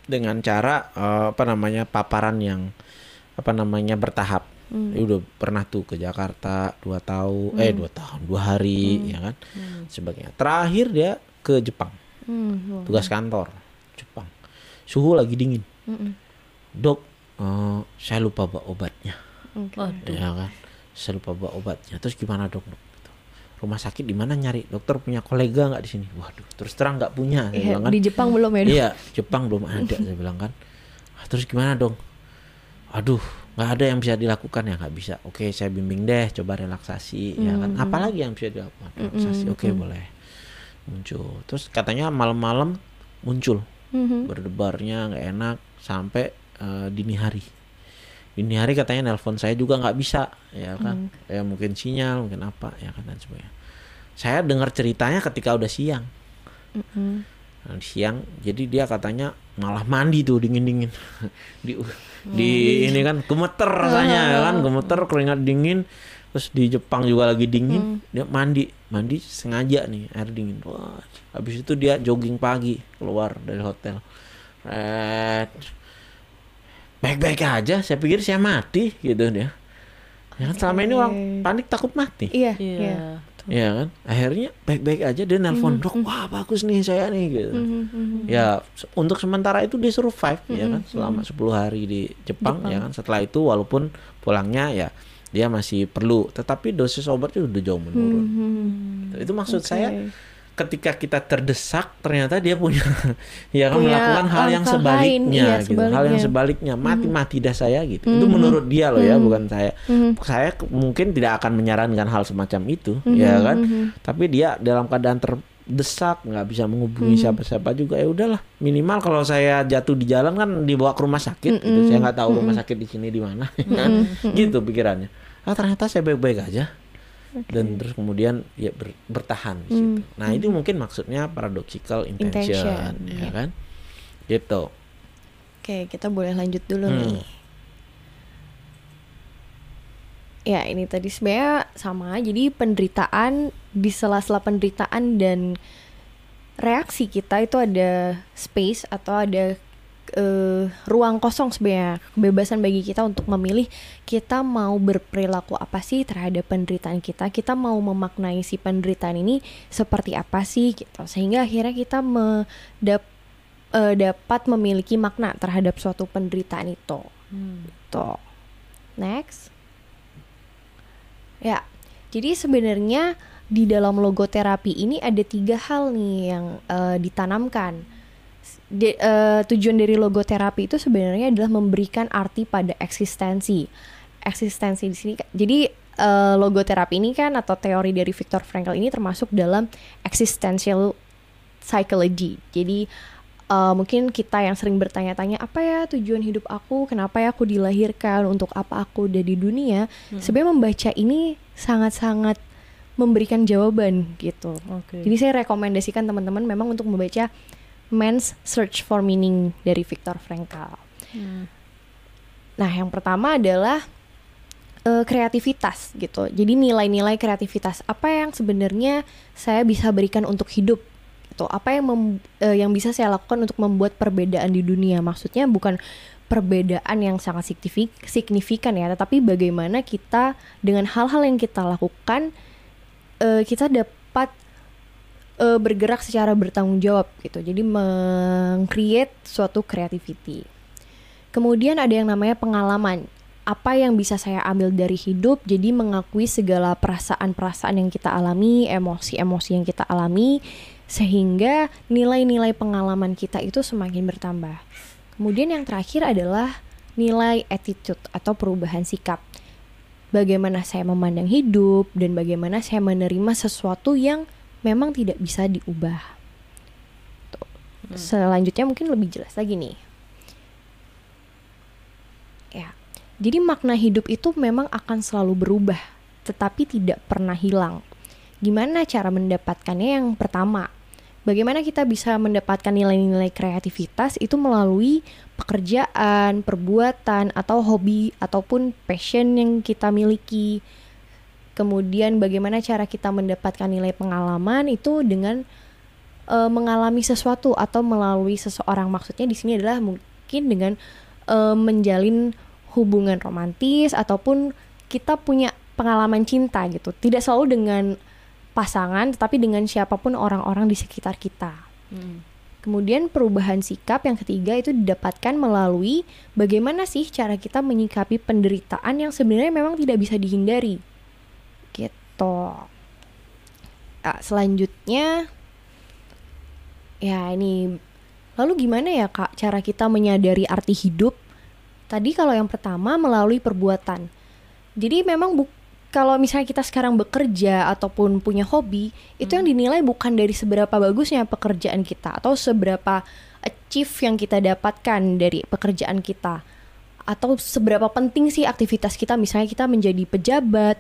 dengan cara eh, apa namanya paparan yang apa namanya bertahap dia udah pernah tuh ke Jakarta dua tahun eh dua tahun dua hari ya kan? Sebagainya. Terakhir dia ke Jepang. Hmm, tugas kantor Jepang. Suhu lagi dingin. Hmm, dok eh, saya lupa bawa obatnya. Waduh. ya kan? Saya lupa bawa obatnya. Terus gimana dok, dok? Gitu. rumah sakit di mana nyari? Dokter punya kolega nggak di sini? Waduh terus terang nggak punya saya Iya, bilang kan. di Jepang belum ya dok? iya Jepang belum ada saya bilang kan. "Ah, terus gimana dong? Aduh nggak ada yang bisa dilakukan ya nggak bisa. Oke saya bimbing deh coba relaksasi ya kan. Apalagi yang bisa dilakukan? Relaksasi oke boleh. Muncul. Terus katanya malam-malam muncul. Mhm. berdebarnya nggak enak sampai eh, dini hari. Dini hari katanya nelpon saya juga nggak bisa ya kan. Ya mungkin sinyal mungkin apa ya kan dan sebagainya. Saya dengar ceritanya ketika udah siang. Mhm. Nah, siang jadi dia katanya malah mandi tuh dingin dingin di di ini kan gemeter rasanya ya kan gemeter keringat dingin. Terus di Jepang juga lagi dingin dia mandi. Mandi sengaja nih air dingin. Wah habis itu dia jogging pagi keluar dari hotel. Red. baik-baik aja saya pikir saya mati gitu dia. Ya kan selama ini orang panik takut mati. Iya, Iya. iya. Ya kan? Akhirnya baik-baik aja dia nelpon dok wah bagus nih saya nih gitu. Mhm, mhm. ya untuk sementara itu dia survive ya kan? selama 10 hari di Jepang, ya kan? Setelah itu walaupun pulangnya ya dia masih perlu tetapi dosis obatnya udah jauh menurun. Mhm. itu maksud Oke. saya ketika kita terdesak ternyata dia punya ya kan Punya melakukan hal yang sebaliknya lain, iya, gitu. Hal yang sebaliknya. sebaliknya. Mati mati dah saya gitu. Itu menurut dia loh ya bukan saya. Saya ke- mungkin tidak akan menyarankan hal semacam itu ya kan? Tapi dia dalam keadaan terdesak nggak bisa menghubungi siapa-siapa juga ya udahlah. Minimal kalau saya jatuh di jalan kan dibawa ke rumah sakit gitu. saya nggak tahu rumah sakit di sini di mana kan? Gitu pikirannya. Ah ternyata saya baik-baik aja dan terus kemudian ya ber- bertahan di situ. Nah, itu mungkin maksudnya paradoxical intention, Intention, ya ya. kan? Gitu. Oke, kita boleh lanjut dulu Hmm. nih. Ya, ini tadi sebenarnya sama. Jadi penderitaan di sela-sela penderitaan dan reaksi kita itu ada space atau ada eh, ruang kosong sebenarnya kebebasan bagi kita untuk memilih kita mau berperilaku apa sih terhadap penderitaan kita kita mau memaknai si penderitaan ini seperti apa sih gitu. Sehingga akhirnya kita mendap eh, dapat memiliki makna terhadap suatu penderitaan itu. Gitu. Next. Ya jadi sebenarnya di dalam logoterapi ini ada tiga hal nih yang eh, ditanamkan de- eh, tujuan dari logoterapi itu sebenarnya adalah memberikan arti pada eksistensi. Eksistensi di sini, jadi eh, logoterapi ini kan atau teori dari Viktor Frankl ini termasuk dalam existential psychology. Jadi eh, mungkin kita yang sering bertanya-tanya apa ya tujuan hidup aku, kenapa ya aku dilahirkan, untuk apa aku ada di dunia. Sebenarnya membaca ini sangat-sangat memberikan jawaban gitu. Oke. Jadi saya rekomendasikan teman-teman memang untuk membaca Man's Search for Meaning dari Viktor Frankl. Nah, yang pertama adalah eh, kreativitas gitu. Jadi nilai-nilai kreativitas apa yang sebenarnya saya bisa berikan untuk hidup gitu. Apa yang mem- eh, yang bisa saya lakukan untuk membuat perbedaan di dunia. Maksudnya bukan perbedaan yang sangat signifik- signifikan ya, tetapi bagaimana kita dengan hal-hal yang kita lakukan eh, kita dapat eh, bergerak secara bertanggung jawab gitu. Jadi meng-create suatu creativity. Kemudian ada yang namanya pengalaman. Apa yang bisa saya ambil dari hidup? Jadi mengakui segala perasaan-perasaan yang kita alami, emosi-emosi yang kita alami sehingga nilai-nilai pengalaman kita itu semakin bertambah. Kemudian yang terakhir adalah nilai attitude atau perubahan sikap. Bagaimana saya memandang hidup dan bagaimana saya menerima sesuatu yang memang tidak bisa diubah. Tuh. Selanjutnya mungkin lebih jelas lagi nih. Ya. Jadi makna hidup itu memang akan selalu berubah, tetapi tidak pernah hilang. Gimana cara mendapatkannya yang pertama? Bagaimana kita bisa mendapatkan nilai-nilai kreativitas itu melalui pekerjaan, perbuatan, atau hobi ataupun passion yang kita miliki. Kemudian bagaimana cara kita mendapatkan nilai pengalaman itu dengan uh, mengalami sesuatu atau melalui seseorang. Maksudnya di sini adalah mungkin dengan uh, menjalin hubungan romantis ataupun kita punya pengalaman cinta gitu. Tidak selalu dengan pasangan, tetapi dengan siapa pun orang-orang di sekitar kita. Hmm. Kemudian perubahan sikap yang ketiga itu didapatkan melalui bagaimana sih cara kita menyikapi penderitaan yang sebenarnya memang tidak bisa dihindari. Gitu. Nah, selanjutnya ya ini lalu gimana ya Kak cara kita menyadari arti hidup? Tadi kalau yang pertama melalui perbuatan. Jadi memang buk kalau misalnya kita sekarang bekerja ataupun punya hobi, hmm. itu yang hmm. dinilai bukan dari seberapa bagusnya pekerjaan kita atau seberapa achieve yang kita dapatkan dari pekerjaan kita atau seberapa penting sih aktivitas kita misalnya kita menjadi pejabat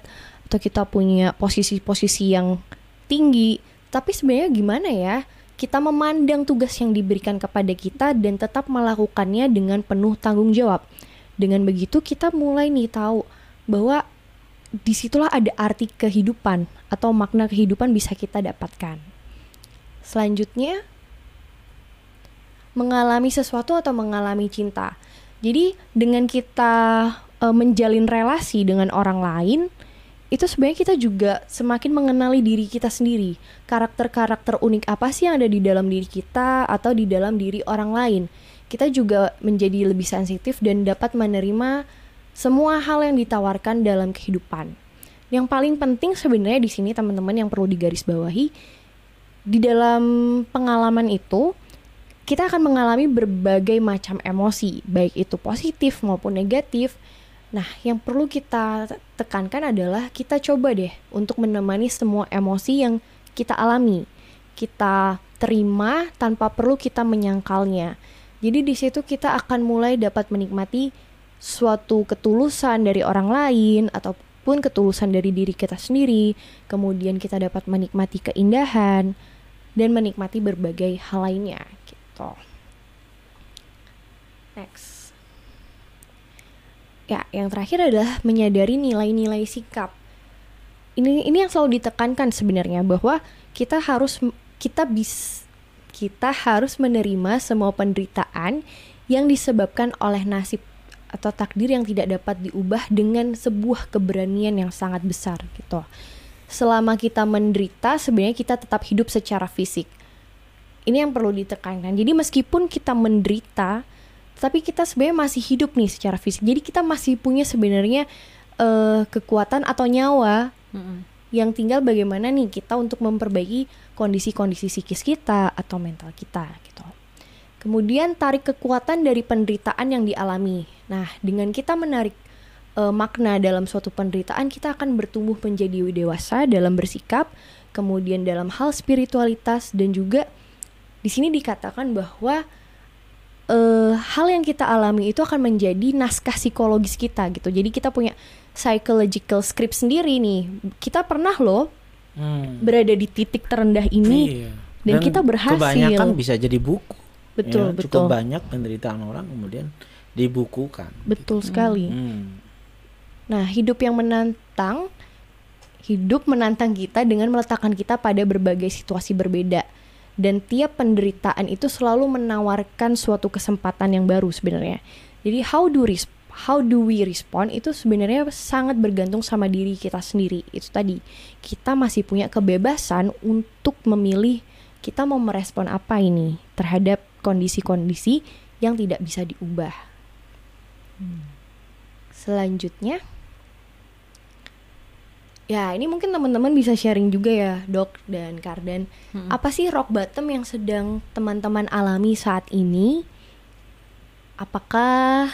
atau kita punya posisi-posisi yang tinggi tapi sebenarnya gimana ya kita memandang tugas yang diberikan kepada kita dan tetap melakukannya dengan penuh tanggung jawab dengan begitu kita mulai nih tahu bahwa di situlah ada arti kehidupan atau makna kehidupan bisa kita dapatkan. Selanjutnya, mengalami sesuatu atau mengalami cinta. Jadi dengan kita e, menjalin relasi dengan orang lain, itu sebenarnya kita juga semakin mengenali diri kita sendiri. Karakter-karakter unik apa sih yang ada di dalam diri kita atau di dalam diri orang lain. Kita juga menjadi lebih sensitif dan dapat menerima semua hal yang ditawarkan dalam kehidupan. Yang paling penting sebenarnya di sini teman-teman yang perlu digarisbawahi di dalam pengalaman itu kita akan mengalami berbagai macam emosi, baik itu positif maupun negatif. Nah, yang perlu kita tekankan adalah kita coba deh untuk menemani semua emosi yang kita alami. Kita terima tanpa perlu kita menyangkalnya. Jadi di situ kita akan mulai dapat menikmati suatu ketulusan dari orang lain ataupun ketulusan dari diri kita sendiri, kemudian kita dapat menikmati keindahan dan menikmati berbagai hal lainnya gitu. Next. Ya, yang terakhir adalah menyadari nilai-nilai sikap. Ini ini yang selalu ditekankan sebenarnya bahwa kita harus kita bis kita harus menerima semua penderitaan yang disebabkan oleh nasib atau takdir yang tidak dapat diubah dengan sebuah keberanian yang sangat besar gitu. Selama kita menderita, sebenarnya kita tetap hidup secara fisik. Ini yang perlu ditekankan. Jadi meskipun kita menderita, tapi kita sebenarnya masih hidup nih secara fisik. Jadi kita masih punya sebenarnya uh, kekuatan atau nyawa. Mm -hmm. Yang tinggal bagaimana nih kita untuk memperbaiki kondisi-kondisi psikis kita atau mental kita gitu. Kemudian tarik kekuatan dari penderitaan yang dialami. Nah, dengan kita menarik uh, makna dalam suatu penderitaan, kita akan bertumbuh menjadi dewasa dalam bersikap, kemudian dalam hal spiritualitas dan juga di sini dikatakan bahwa uh, hal yang kita alami itu akan menjadi naskah psikologis kita gitu. Jadi kita punya psychological script sendiri nih. Kita pernah loh hmm. berada di titik terendah ini iya. dan, dan kita berhasil. Kebanyakan bisa jadi buku betul ya, betul cukup banyak penderitaan orang kemudian dibukukan betul gitu. sekali hmm. nah hidup yang menantang hidup menantang kita dengan meletakkan kita pada berbagai situasi berbeda dan tiap penderitaan itu selalu menawarkan suatu kesempatan yang baru sebenarnya jadi how do resp how do we respond itu sebenarnya sangat bergantung sama diri kita sendiri itu tadi kita masih punya kebebasan untuk memilih kita mau merespon apa ini terhadap kondisi-kondisi yang tidak bisa diubah. Hmm. Selanjutnya, ya ini mungkin teman-teman bisa sharing juga ya, dok dan Kardan. Hmm. Apa sih rock bottom yang sedang teman-teman alami saat ini? Apakah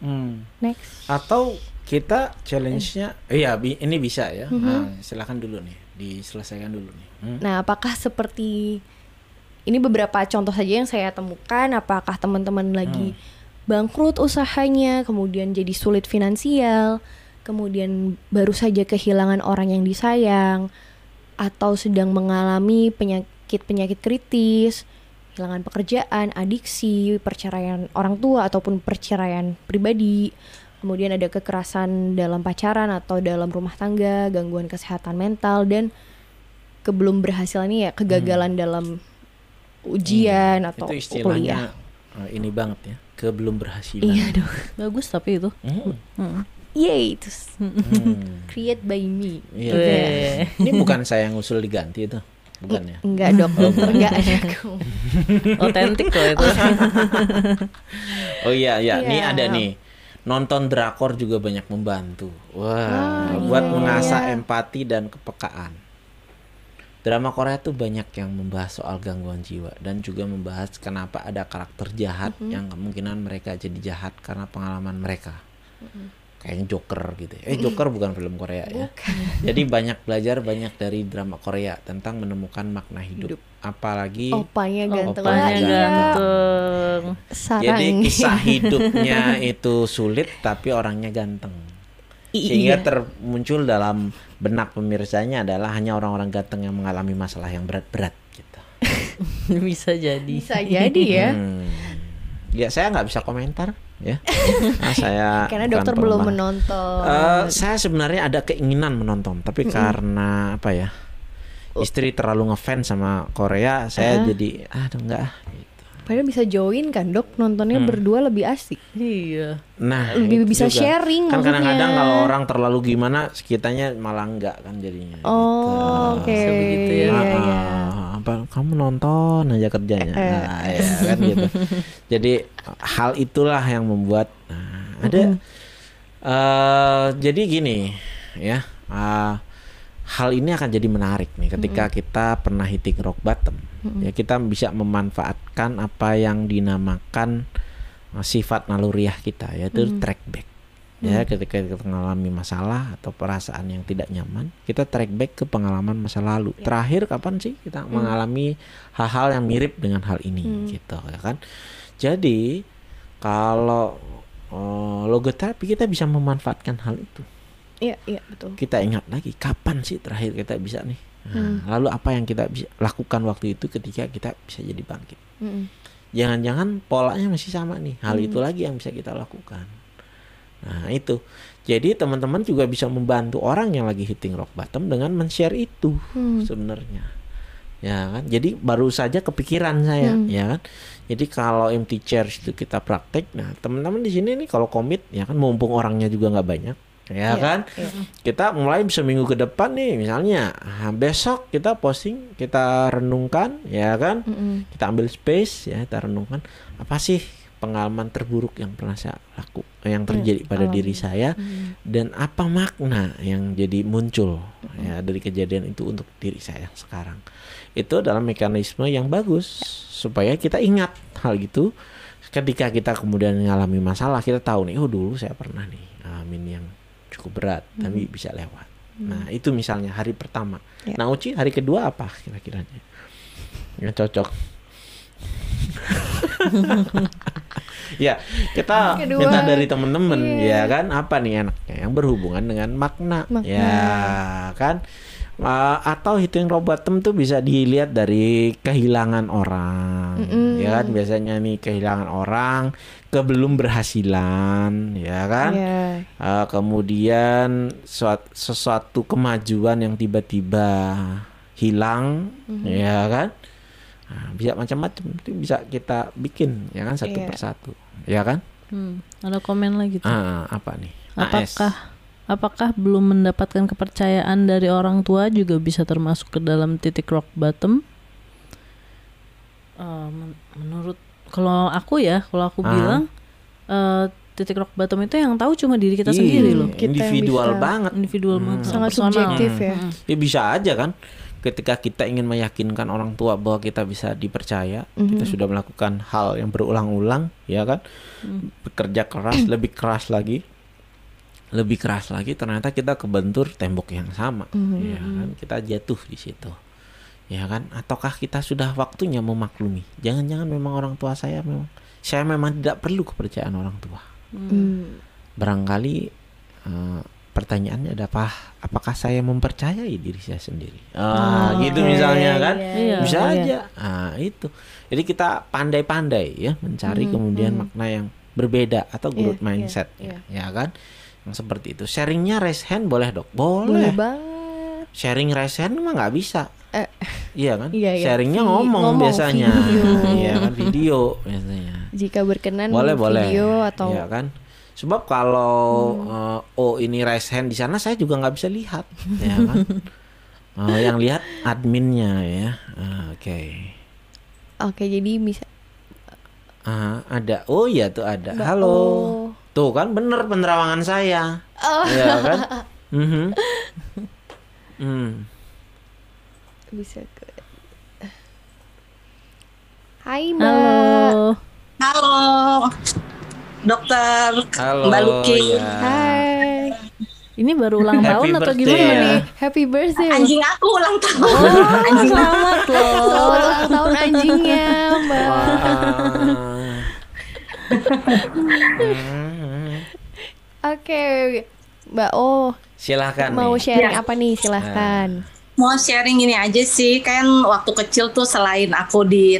Hmm. Next. Atau kita challenge-nya, iya bi- ini bisa ya. Nah, silakan dulu nih, diselesaikan dulu nih. Hmm. Nah, apakah seperti ini beberapa contoh saja yang saya temukan? Apakah teman-teman lagi bangkrut usahanya, kemudian jadi sulit finansial, kemudian baru saja kehilangan orang yang disayang, atau sedang mengalami penyakit-penyakit kritis, kehilangan pekerjaan, adiksi, perceraian orang tua ataupun perceraian pribadi, kemudian ada kekerasan dalam pacaran atau dalam rumah tangga, gangguan kesehatan mental dan kebelum berhasil ini ya kegagalan dalam ujian atau Hmm. itu kuliah. istilahnya eh, ini banget ya, ke belum berhasil. Iya dong. Bagus tapi itu. Hmm. Hmm. Yay, itu Hmm. create by me. Iya. Weh. Ini bukan saya yang usul diganti itu, bukan ya? Enggak dok, enggak ada aku. Otentik kok itu. Oh iya, iya. Nih Iya. ada nih. Nonton drakor juga banyak membantu. Wah, Ah, buat iya, mengasah iya. empati dan kepekaan. Drama Korea tuh banyak yang membahas soal gangguan jiwa dan juga membahas kenapa ada karakter jahat yang kemungkinan mereka jadi jahat karena pengalaman mereka. Kayaknya Joker gitu. ya. Eh Joker bukan film Korea ya. Jadi banyak belajar banyak dari drama Korea tentang menemukan makna hidup. Apalagi Opanya ganteng Opanya iya. ganteng. Sarang. Jadi kisah hidupnya itu sulit tapi orangnya ganteng. Sehingga Iya. termuncul dalam benak pemirsanya adalah hanya orang-orang ganteng yang mengalami masalah yang berat-berat gitu. Bisa jadi. Bisa jadi ya. Hmm. Ya saya nggak bisa komentar ya. Nah, saya Karena dokter belum menonton. Eh, saya sebenarnya ada keinginan menonton, tapi karena apa ya? Istri terlalu ngefans sama Korea, saya Ah. jadi enggak ah, gitu. Padahal bisa join kan dok, nontonnya berdua lebih asik. Iya. Nah, Lebih bisa juga. sharing Kan maksudnya. kadang-kadang kalau orang terlalu gimana, kitanya malah enggak kan jadinya. Oh, gitu. oke. Sebegitu ya. Iya, iya. ah, apa kamu nonton aja kerjanya. Eh. Nah, ya kan gitu. Jadi hal itulah yang membuat nah, ada eh jadi gini ya. ah, hal ini akan jadi menarik nih ketika kita pernah hitting rock bottom. Ya kita bisa memanfaatkan apa yang dinamakan uh, sifat naluriah kita yaitu track back. Ya, ketika kita mengalami masalah atau perasaan yang tidak nyaman, kita track back ke pengalaman masa lalu. Terakhir kapan sih kita mengalami hal-hal yang mirip dengan hal ini gitu ya kan. Jadi kalau uh, logoterapi kita bisa memanfaatkan hal itu Iya, iya betul. kita ingat lagi kapan sih terakhir kita bisa nih? Nah, lalu apa yang kita bisa lakukan waktu itu ketika kita bisa jadi bangkit? Mm-mm. jangan-jangan polanya masih sama nih. Hal itu lagi yang bisa kita lakukan. Nah itu. Jadi teman-teman juga bisa membantu orang yang lagi hitting rock bottom dengan men-share itu Hmm. sebenarnya. Ya kan? Jadi baru saja kepikiran saya Hmm. ya kan? Jadi kalau empty chairs itu kita praktek nah teman-teman di sini nih kalau komit ya kan? Mumpung orangnya juga nggak banyak ya Iya, kan? Iya. kita mulai seminggu ke depan nih misalnya. Ah, besok kita posting kita renungkan ya kan? Mm-mm. kita ambil space ya kita renungkan. Apa sih pengalaman terburuk yang pernah saya laku yang terjadi pada alami. diri saya? Mm. dan apa makna yang jadi muncul ya dari kejadian itu untuk diri saya sekarang? Itu adalah mekanisme yang bagus supaya kita ingat hal gitu ketika kita kemudian mengalami masalah kita tahu nih oh dulu saya pernah nih ngalamin yang cukup berat tapi bisa lewat. Nah itu misalnya hari pertama. Ya. nah Uci hari kedua apa kira-kiranya? Yang cocok. Ya kita Kedua, minta dari temen-temen iya. ya kan? Apa nih enaknya? Yang berhubungan dengan makna, Makna. ya kan? Uh, atau hitting rock bottom tuh bisa dilihat dari kehilangan orang. Mm-mm. ya kan? Biasanya nih kehilangan orang kebelum berhasilan ya kan Iya. Uh, kemudian suat- sesuatu kemajuan yang tiba-tiba hilang ya kan Nah, bisa macam-macam itu bisa kita bikin ya kan satu Iya. persatu ya kan Hmm, ada komen lagi tuh. ah apa nih AS. Apakah apakah belum mendapatkan kepercayaan dari orang tua juga bisa termasuk ke dalam titik rock bottom? Eh, men- menurut kalau aku ya, kalau aku Ah. bilang eh, titik rock bottom itu yang tahu cuma diri kita Iya, sendiri loh. Kita individual bisa- banget Individual Hmm. banget, Sangat personal. subjektif ya. Mm. ya bisa aja kan ketika kita ingin meyakinkan orang tua bahwa kita bisa dipercaya, kita sudah melakukan hal yang berulang-ulang, ya kan? Bekerja keras, lebih keras lagi, lebih keras lagi, ternyata kita kebentur tembok yang sama, ya kan? Kita jatuh di situ, ya kan? Ataukah kita sudah waktunya memaklumi? Jangan-jangan memang orang tua saya memang, saya memang tidak perlu kepercayaan orang tua. Hmm. Barangkali eh, pertanyaannya ada apa? Apakah saya mempercayai diri saya sendiri? Ah, Oh, gitu oke, misalnya kan? iya. Bisa Iya. aja. Ah, itu. Jadi kita pandai-pandai ya mencari kemudian makna yang berbeda atau growth Hmm, Iya, iya, mindset iya. ya kan? Yang seperti itu. Sharingnya raise hand boleh, Dok? Boleh Boleh. banget. Sharing hand mah nggak bisa. Eh, Iya kan? Iya, iya. Sharingnya ngomong, ngomong, biasanya. video. Iya kan video biasanya Jika berkenan boleh boleh video atau Iya kan sebab kalau eh, oh ini raise hand di sana saya juga nggak bisa lihat ya kan Eh, yang lihat adminnya ya Ah, oke Oke, jadi bisa Ah, ada oh iya tuh ada Mbak halo O. tuh kan bener penerawangan saya Oh. Iya kan Mhm. Hmm. Bisa ke Hai Mbak. Halo. Halo, dokter halo Mbak Luki. ya. Hai. Ini baru ulang Happy tahun atau birthday gimana ya. nih? Happy birthday. Anjing aku ulang tahun. Oh, Anjing selamat loh. Selamat ulang tahun anjingnya, Mbak. Hmm. Oke, Mbak Oh, silahkan mau nih. sharing Ya. apa nih? Silahkan. mau sharing ini aja sih. Kan waktu kecil tuh selain aku di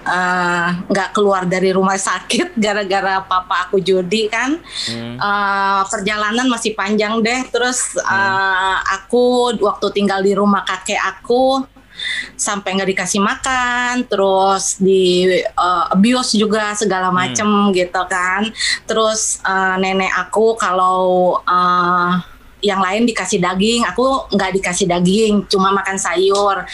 eh, nggak keluar dari rumah sakit gara-gara papa aku judi kan, Hmm. eh, perjalanan masih panjang deh. Terus eh, aku waktu tinggal di rumah kakek aku sampai nggak dikasih makan, terus di eh, abuse juga segala macem gitu kan. Terus eh, nenek aku kalau eh, yang lain dikasih daging, aku nggak dikasih daging, cuma makan sayur.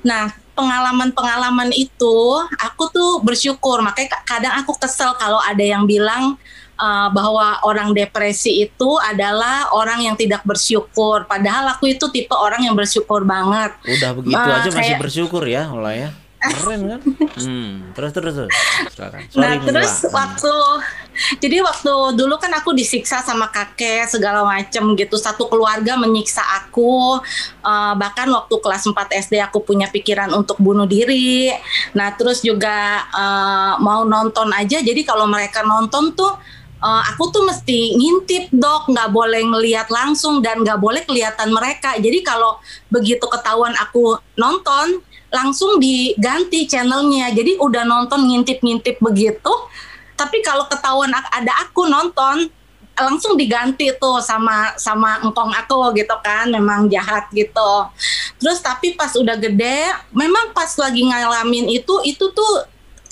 Nah, pengalaman-pengalaman itu aku tuh bersyukur. Makanya ka- kadang aku kesel kalau ada yang bilang uh, bahwa orang depresi itu adalah orang yang tidak bersyukur. Padahal aku itu tipe orang yang bersyukur banget. Udah begitu Ah, aja masih kayak- bersyukur ya, Ola ya. Keren kan? Hmm, terus terus terus. Silakan. nah Sorry, terus Mila. waktu jadi waktu dulu kan aku disiksa sama kakek segala macem gitu satu keluarga menyiksa aku Eh, bahkan waktu kelas 4 SD aku punya pikiran untuk bunuh diri nah terus juga eh, mau nonton aja jadi kalau mereka nonton tuh eh, aku tuh mesti ngintip dok. Nggak boleh ngelihat langsung dan nggak boleh kelihatan mereka. Jadi kalau begitu ketahuan aku nonton langsung diganti channelnya. Jadi udah nonton ngintip-ngintip begitu. Tapi kalau ketahuan ada aku nonton langsung diganti tuh sama sama engkong aku gitu kan. Memang jahat gitu. Terus tapi pas udah gede memang pas lagi ngalamin itu itu tuh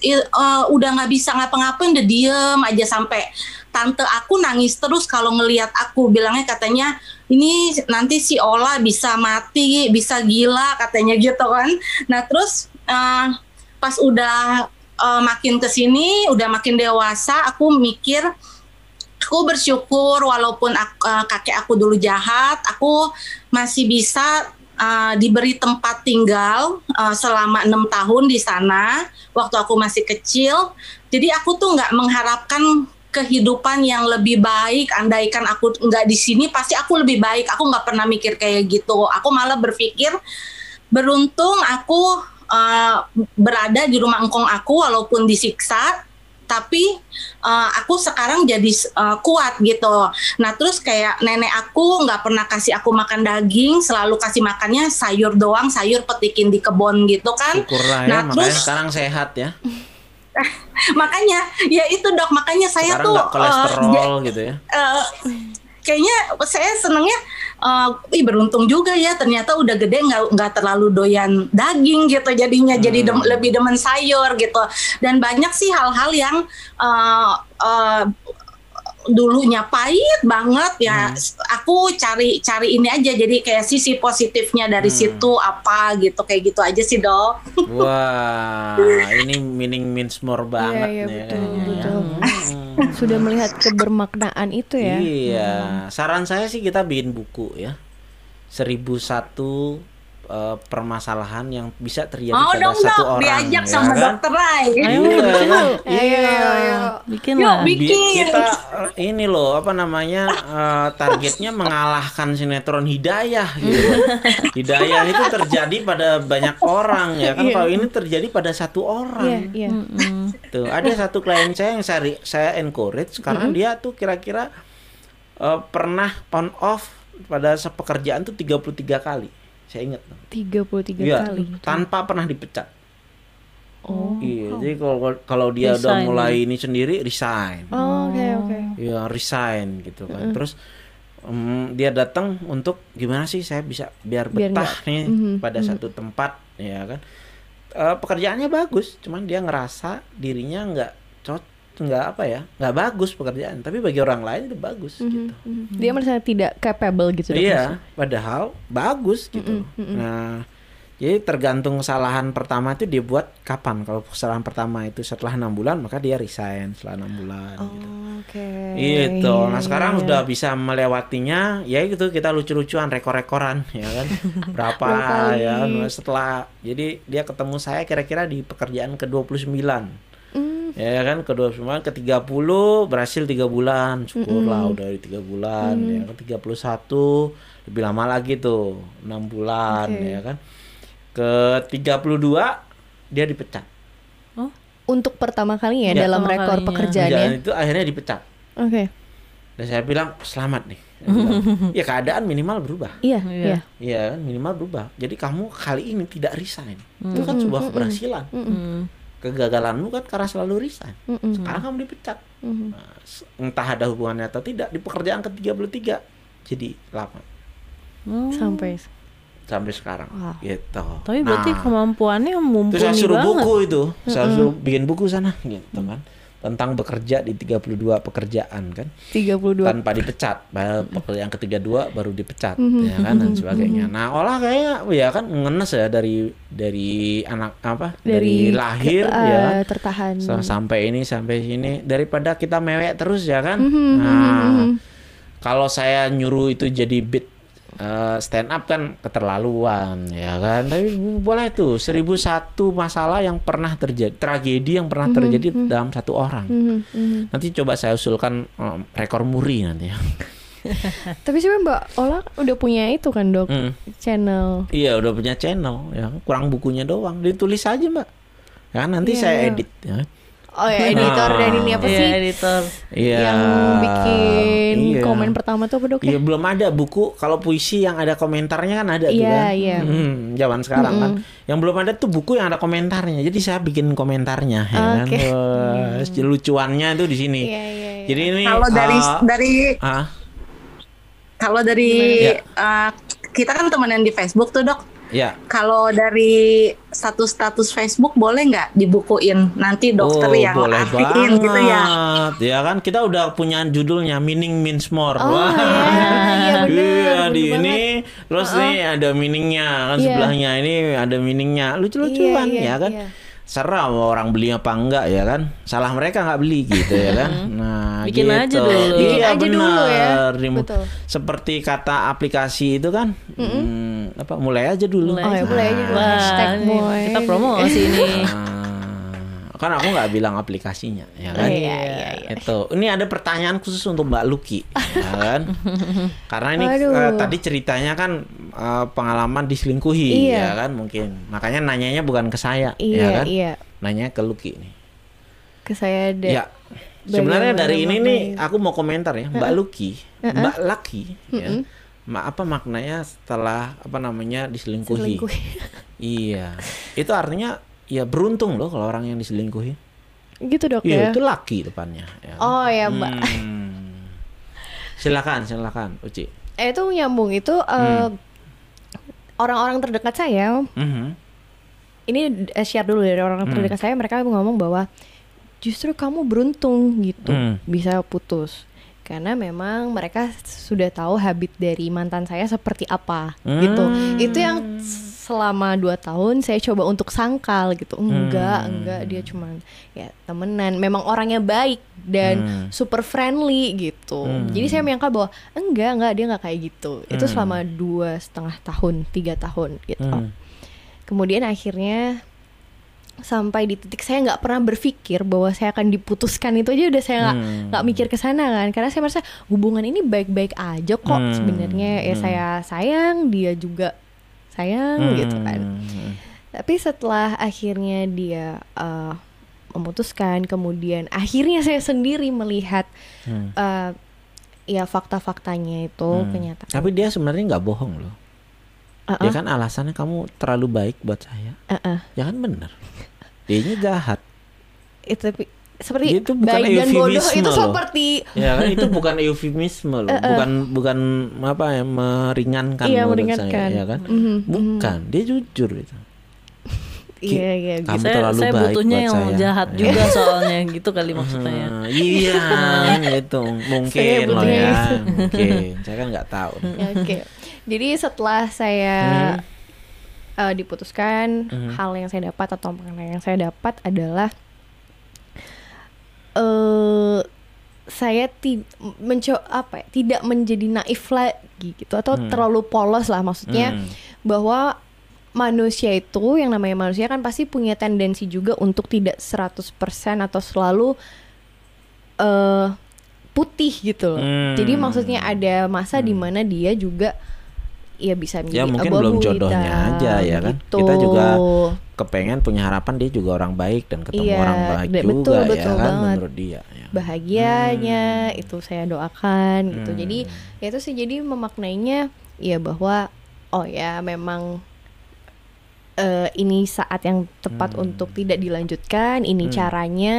eh, udah nggak bisa ngapa-ngapain udah diem aja sampai tante aku nangis terus kalau ngelihat aku bilangnya katanya ini nanti si Ola bisa mati bisa gila katanya gitu kan. Nah terus eh, pas udah eh, makin ke sini udah makin dewasa aku mikir aku bersyukur walaupun ak- eh, kakek aku dulu jahat aku masih bisa eh, diberi tempat tinggal eh, selama enam tahun di sana waktu aku masih kecil. Jadi aku tuh nggak mengharapkan kehidupan yang lebih baik andaikan aku nggak di sini pasti aku lebih baik aku nggak pernah mikir kayak gitu aku malah berpikir beruntung aku eh, berada di rumah engkong aku walaupun disiksa tapi eh, aku sekarang jadi eh, kuat gitu. Nah terus kayak nenek aku nggak pernah kasih aku makan daging, selalu kasih makannya sayur doang, sayur petikin di kebun gitu kan. Syukurlah ya, Nah, makanya terus- sekarang sehat ya. Makanya ya itu dok, makanya saya Sekarang tuh kolesterol gitu ya. eh, kayaknya saya senengnya eh, ih beruntung juga ya. Ternyata udah gede nggak nggak terlalu doyan daging gitu jadinya. Jadi dem- lebih demen sayur gitu. Dan banyak sih hal-hal yang eh, eh, dulunya pahit banget ya aku cari cari ini aja jadi kayak sisi positifnya dari situ apa gitu kayak gitu aja sih dok Wah, ini meaning means more banget iya, nih betul, kayaknya ya. betul. Hmm. Sudah melihat kebermaknaan itu ya. Iya, saran saya sih kita bikin buku ya. 1001 eh, eh, permasalahan yang bisa terjadi Mau pada dong satu dok, orang diajak ya sama kan? dokter Rai. Ayo, Iya, bikin kan? yuk. Iya. Bikin Yuk, lah. bikin. Bi- kita eh, ini loh apa namanya eh, targetnya mengalahkan sinetron Hidayah gitu. Hidayah itu terjadi pada banyak orang ya kan kalau ini terjadi pada satu orang. iya. Mm-mm. Tuh, ada satu klien saya yang saya saya encourage karena dia tuh kira-kira eh, pernah on off pada sepekerjaan tuh 33 kali. Saya ingat. 33 Iya, kali. tanpa pernah dipecat. Oh. Iya, jadi kalau kalau dia udah Resign. mulai ini sendiri resign. Oh, Oke, oke. ya resign gitu kan terus em, dia datang untuk gimana sih saya bisa biar Biar betah nggak- nih Mhm, pada satu tempat ya kan Eh, pekerjaannya bagus cuman dia ngerasa dirinya nggak nggak apa ya nggak bagus pekerjaan tapi bagi orang lain itu bagus gitu Mhm. Dia merasa tidak capable gitu. iya padahal bagus gitu nah jadi tergantung kesalahan pertama itu dia buat kapan kalau kesalahan pertama itu setelah enam bulan maka dia resign setelah enam bulan Oh, gitu. Oke. Itu. Iya, Nah, sekarang iya. udah bisa melewatinya, ya gitu kita lucu-lucuan rekor-rekoran ya kan. Berapa ya setelah jadi dia ketemu saya kira-kira di pekerjaan ke-29. Hmm. Ya kan ke-29 ke-30 berhasil tiga bulan. Syukurlah udah di tiga bulan Mm. ya kan 31 lebih lama lagi tuh, enam bulan Oke. ya kan. Ke-32 dia dipecat. Untuk pertama kali ya Ya, dalam rekor kalinya. pekerjaannya. Dan itu akhirnya dipecat. Oke. Dan saya bilang selamat nih. Bilang, ya keadaan minimal berubah. Iya, Iya. iya. Iya kan minimal berubah. Jadi kamu kali ini tidak resign. Itu kan sebuah keberhasilan. Mm. Kegagalanmu kan karena selalu resign. Mm-mm. Sekarang kamu dipecat. Nah, s- entah ada hubungannya atau tidak di pekerjaan ke-33 jadi lama Oh. Sampai sampai sekarang Wow. gitu. Tapi berarti Nah, kemampuannya mumpuni Terus saya suruh banget. buku itu, saya suruh bikin buku sana gitu kan. Tentang bekerja di 32 pekerjaan kan. 32 tanpa dipecat. Pekerjaan ketiga dua baru dipecat Mhm. ya kan dan sebagainya. nah olah kayaknya ya kan ngenes ya dari dari anak apa dari, lahir ke- ya eh, tertahan. sa- sampai ini sampai sini. Daripada kita mewek terus ya kan? Mhm, nah kalau saya nyuruh itu jadi beat eh, stand up kan keterlaluan ya kan tapi boleh tuh seribu satu masalah yang pernah terjadi tragedi yang pernah terjadi dalam satu orang Mhm, mhm. Nanti coba saya usulkan eh, rekor muri nanti ya. Tapi sih Mbak Ola udah punya itu kan dok Mm. channel. Iya udah punya channel ya kurang bukunya doang ditulis aja mbak. Ya nanti Iya, saya iya. edit ya. Oh ya editor Nah. dan ini apa Iya, sih? editor. Iya. Yang bikin Iya. komen pertama tuh apa dok Iya ya? belum ada buku kalau puisi yang ada komentarnya kan ada tuh Iya, kan. iya. Hmm, zaman sekarang kan. Yang belum ada tuh buku yang ada komentarnya. Jadi saya bikin komentarnya ya kan. Oke. Wah, lucuannya tuh di sini. Iya iya. iya. Jadi ini Kalau dari eh, dari ah, kalau dari Gimana? eh, kita kan temenan di Facebook tuh dok. Ya. Kalau dari status-status Facebook boleh nggak dibukuin nanti dokter oh, yang boleh artiin banget. gitu ya? Ya kan kita udah punya judulnya meaning means more. Oh, Wah. iya, iya, bener, Iya, di bener ini terus nih ada meaningnya kan Iya. sebelahnya ini ada meaningnya lucu-lucuan Iya, iya, ya kan. iya. Serah mau orang beli apa enggak ya kan. Salah mereka nggak beli gitu ya kan. Nah, Bikin aja gitu. dulu. Iya, Bikin aja dulu ya. benar. Dimu- Betul. Seperti kata aplikasi itu kan. hmm, apa mulai aja dulu. Mulai Oh ya boleh aja dulu Wah, hashtag kita promosi ini. Kan aku nggak bilang aplikasinya ya kan? Iya, iya, iya. itu. Ini ada pertanyaan khusus untuk Mbak Luki ya kan? Karena ini Aduh. eh, tadi ceritanya kan eh, pengalaman diselingkuhi Iya. ya kan? Mungkin. Makanya nanyanya bukan ke saya ya Iya kan? iya. nanya ke Luki nih Ke saya ada. ya sebenarnya dari ini nih aku mau komentar ya. Mbak Luki Mbak Laki ya. Ma- apa maknanya setelah apa namanya diselingkuhi? Selingkuh. Iya, itu artinya ya beruntung loh kalau orang yang diselingkuhi. gitu dok Iya, ya. itu laki depannya. ya. Oh ya mbak. Hmm. Silakan, silakan, Uci. Eh itu nyambung itu eh, orang-orang terdekat saya. Mhm. Ini eh, share dulu dari orang-orang Hmm. terdekat saya. Mereka ngomong bahwa justru kamu beruntung gitu Hmm. bisa putus. Karena memang mereka sudah tahu habit dari mantan saya seperti apa gitu. Hmm. Itu yang selama dua tahun saya coba untuk sangkal gitu enggak Hmm. enggak dia cuman ya temenan memang orangnya baik dan Hmm. super friendly gitu Hmm. jadi saya menyangka bahwa enggak enggak dia nggak kayak gitu itu Hmm. selama dua setengah tahun tiga tahun gitu Hmm. kemudian akhirnya sampai di titik saya nggak pernah berpikir bahwa saya akan diputuskan itu aja udah saya nggak Hmm. nggak mikir ke sana kan karena saya merasa hubungan ini baik-baik aja kok Hmm. sebenarnya ya Hmm. saya sayang dia juga sayang gitu kan Hmm. tapi setelah akhirnya dia eh, memutuskan kemudian akhirnya saya sendiri melihat Hmm. eh, ya fakta-faktanya itu Hmm. kenyataan Tapi dia sebenarnya nggak bohong loh. Uh-uh, Ya kan alasannya kamu terlalu baik buat saya. uh-uh. Ya kan bener. Dianya jahat. itu tapi seperti Itu bukan baik dan bodoh eufemisme itu loh. seperti Ya kan itu bukan eufemisme loh. Bukan bukan apa ya meringankan Iya, menurut meringankan. saya, ya kan? Mhm, mhm. Bukan, dia jujur itu. iya iya Kamu gitu. saya terlalu saya baik butuhnya buat yang saya. jahat Ya. juga soalnya gitu kali maksudnya ya. Hmm, iya, gitu. Mungkin Saya loh butuhnya ya. itu. Mungkin. Saya kan nggak tahu. Ya, Oke. Jadi setelah saya eh, diputuskan, Hmm. hal yang saya dapat atau penilaian yang saya dapat adalah eh saya ti mencoba apa ya, tidak menjadi naif lagi gitu atau Hmm. terlalu polos lah maksudnya Hmm. bahwa manusia itu yang namanya manusia kan pasti punya tendensi juga untuk tidak 100% atau selalu eh putih gitu loh. Hmm. Jadi maksudnya ada masa di mana dia juga ya bisa menjadi Ya, mungkin belum jodohnya hitam, aja, ya kan? gitu. Kita juga Kepengen punya harapan dia juga orang baik dan ketemu Iya, orang baik be- juga betul, ya betul kan banget. menurut dia. Ya. bahagianya itu saya doakan gitu. Hmm. Jadi ya itu sih jadi memaknainya ya bahwa oh ya memang eh, ini saat yang tepat Hmm. untuk tidak dilanjutkan, ini Hmm. caranya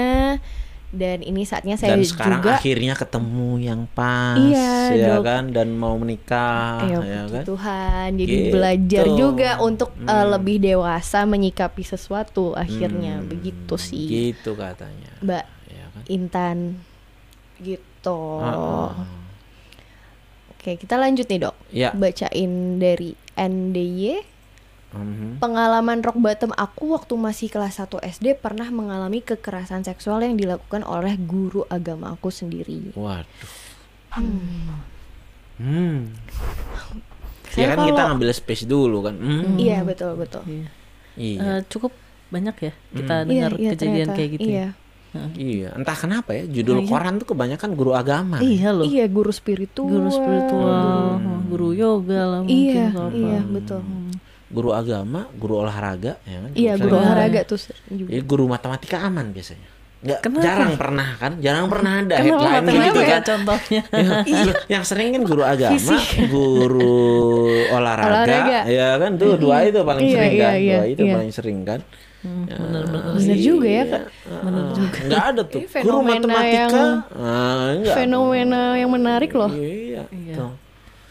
dan ini saatnya saya dan sekarang juga akhirnya ketemu yang pas Iya, ya dok. kan dan mau menikah ya, ya kan? Tuhan. Jadi Gitu. belajar juga untuk eh, Hmm. lebih dewasa menyikapi sesuatu akhirnya. Hmm, begitu sih. Gitu katanya. Mbak ya kan? Intan. Gitu. Oke kita lanjut nih dok. Ya. Bacain dari NDY mhm. Pengalaman rock bottom aku waktu masih kelas 1 SD pernah mengalami kekerasan seksual yang dilakukan oleh guru agama aku sendiri. waduh hmm. Saya ya kan kita kalau- ngambil space dulu kan Hmm. Iya betul betul. Iya. iya Eh, cukup banyak ya kita Hmm. dengar Iya, iya, kejadian ternyata. kayak gitu. Iya. ya. iya entah kenapa ya judul Iya. koran tuh kebanyakan guru agama Iya loh. Iya guru spiritual. Guru spiritual, Hmm. guru yoga lah Iya, mungkin apa. iya betul. Guru agama guru olahraga ya kan Iya guru Sering- olahraga tuh juga. Jadi guru matematika aman biasanya. Nggak, Kenapa? jarang pernah kan? Jarang pernah ada Kenapa headline gitu kan. contohnya? Ya, yang sering kan guru agama, guru olahraga, Olahraga. ya kan tuh dua itu paling Iya, sering iya, kan, iya, dua itu iya. paling sering kan. Hmm, Ya, sih. juga ya, iya, Kak. Bener juga. Nggak ada tuh. Ini Guru matematika, yang- ah, enggak. Fenomena yang menarik loh. Iya, Iya. tuh.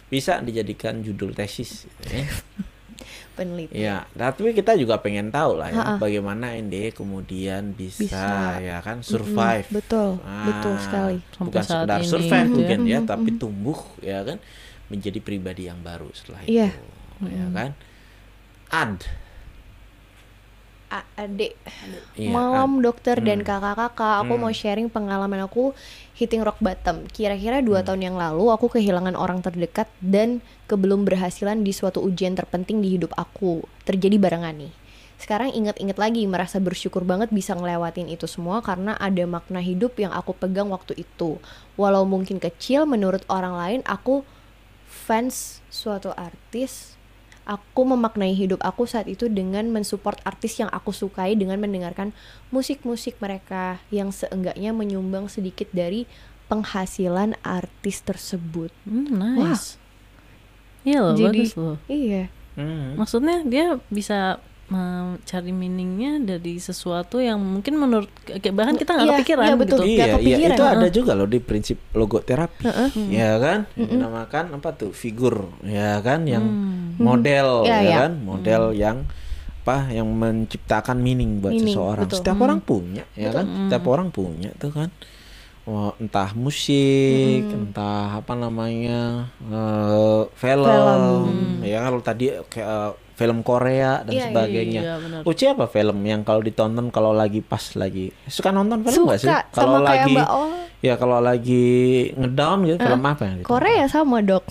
Bisa dijadikan judul tesis. Ya. Peneliti. Iya, tapi kita juga pengen tahu lah ya Ha-ha. bagaimana ND kemudian bisa, Bisa. ya kan survive. betul, betul sekali. Sampai Bukan saat sekedar ini survive gitu ya. mungkin ya, tapi tumbuh ya kan menjadi pribadi yang baru setelah Iya. itu. Ya kan? Ad. Adik. Iya, Malam dokter dan Hmm. kakak-kakak, aku Hmm. mau sharing pengalaman aku hitting rock bottom. Kira-kira dua Hmm. tahun yang lalu aku kehilangan orang terdekat dan kebelum berhasilan di suatu ujian terpenting di hidup aku. Terjadi barengan nih. Sekarang inget-inget lagi merasa bersyukur banget bisa ngelewatin itu semua karena ada makna hidup yang aku pegang waktu itu. Walau mungkin kecil menurut orang lain aku fans suatu artis Aku memaknai hidup aku saat itu dengan mensupport artis yang aku sukai dengan mendengarkan musik-musik mereka yang seenggaknya menyumbang sedikit dari penghasilan artis tersebut. Hmm, nice. Iya loh, Jadi- bagus loh. Iya, Hmm. Maksudnya dia bisa mencari meaningnya dari sesuatu yang mungkin menurut kayak bahkan kita nggak Iya, kepikiran iya, betul. gitu. Iya, iya kepikiran, itu ada juga loh di prinsip logoterapi, ya kan? Dinamakan apa tuh figur, ya kan? Yang Hmm. model, Iya, ya iya. kan? Model yang apa? Yang menciptakan meaning buat Meaning, seseorang. betul. Setiap orang punya, ya Betul. kan? Hmm. Setiap orang punya tuh kan. oh, entah musik, entah apa namanya eh, film, Film. ya kalau tadi kayak film Korea dan Iya, iya, sebagainya. iya. Uci apa film yang kalau ditonton kalau lagi pas lagi suka nonton film nggak sih? Suka Kalau sama kayak lagi Mbak Oh. ya kalau lagi ngedown gitu film apa yang ditonton? Korea sama dok.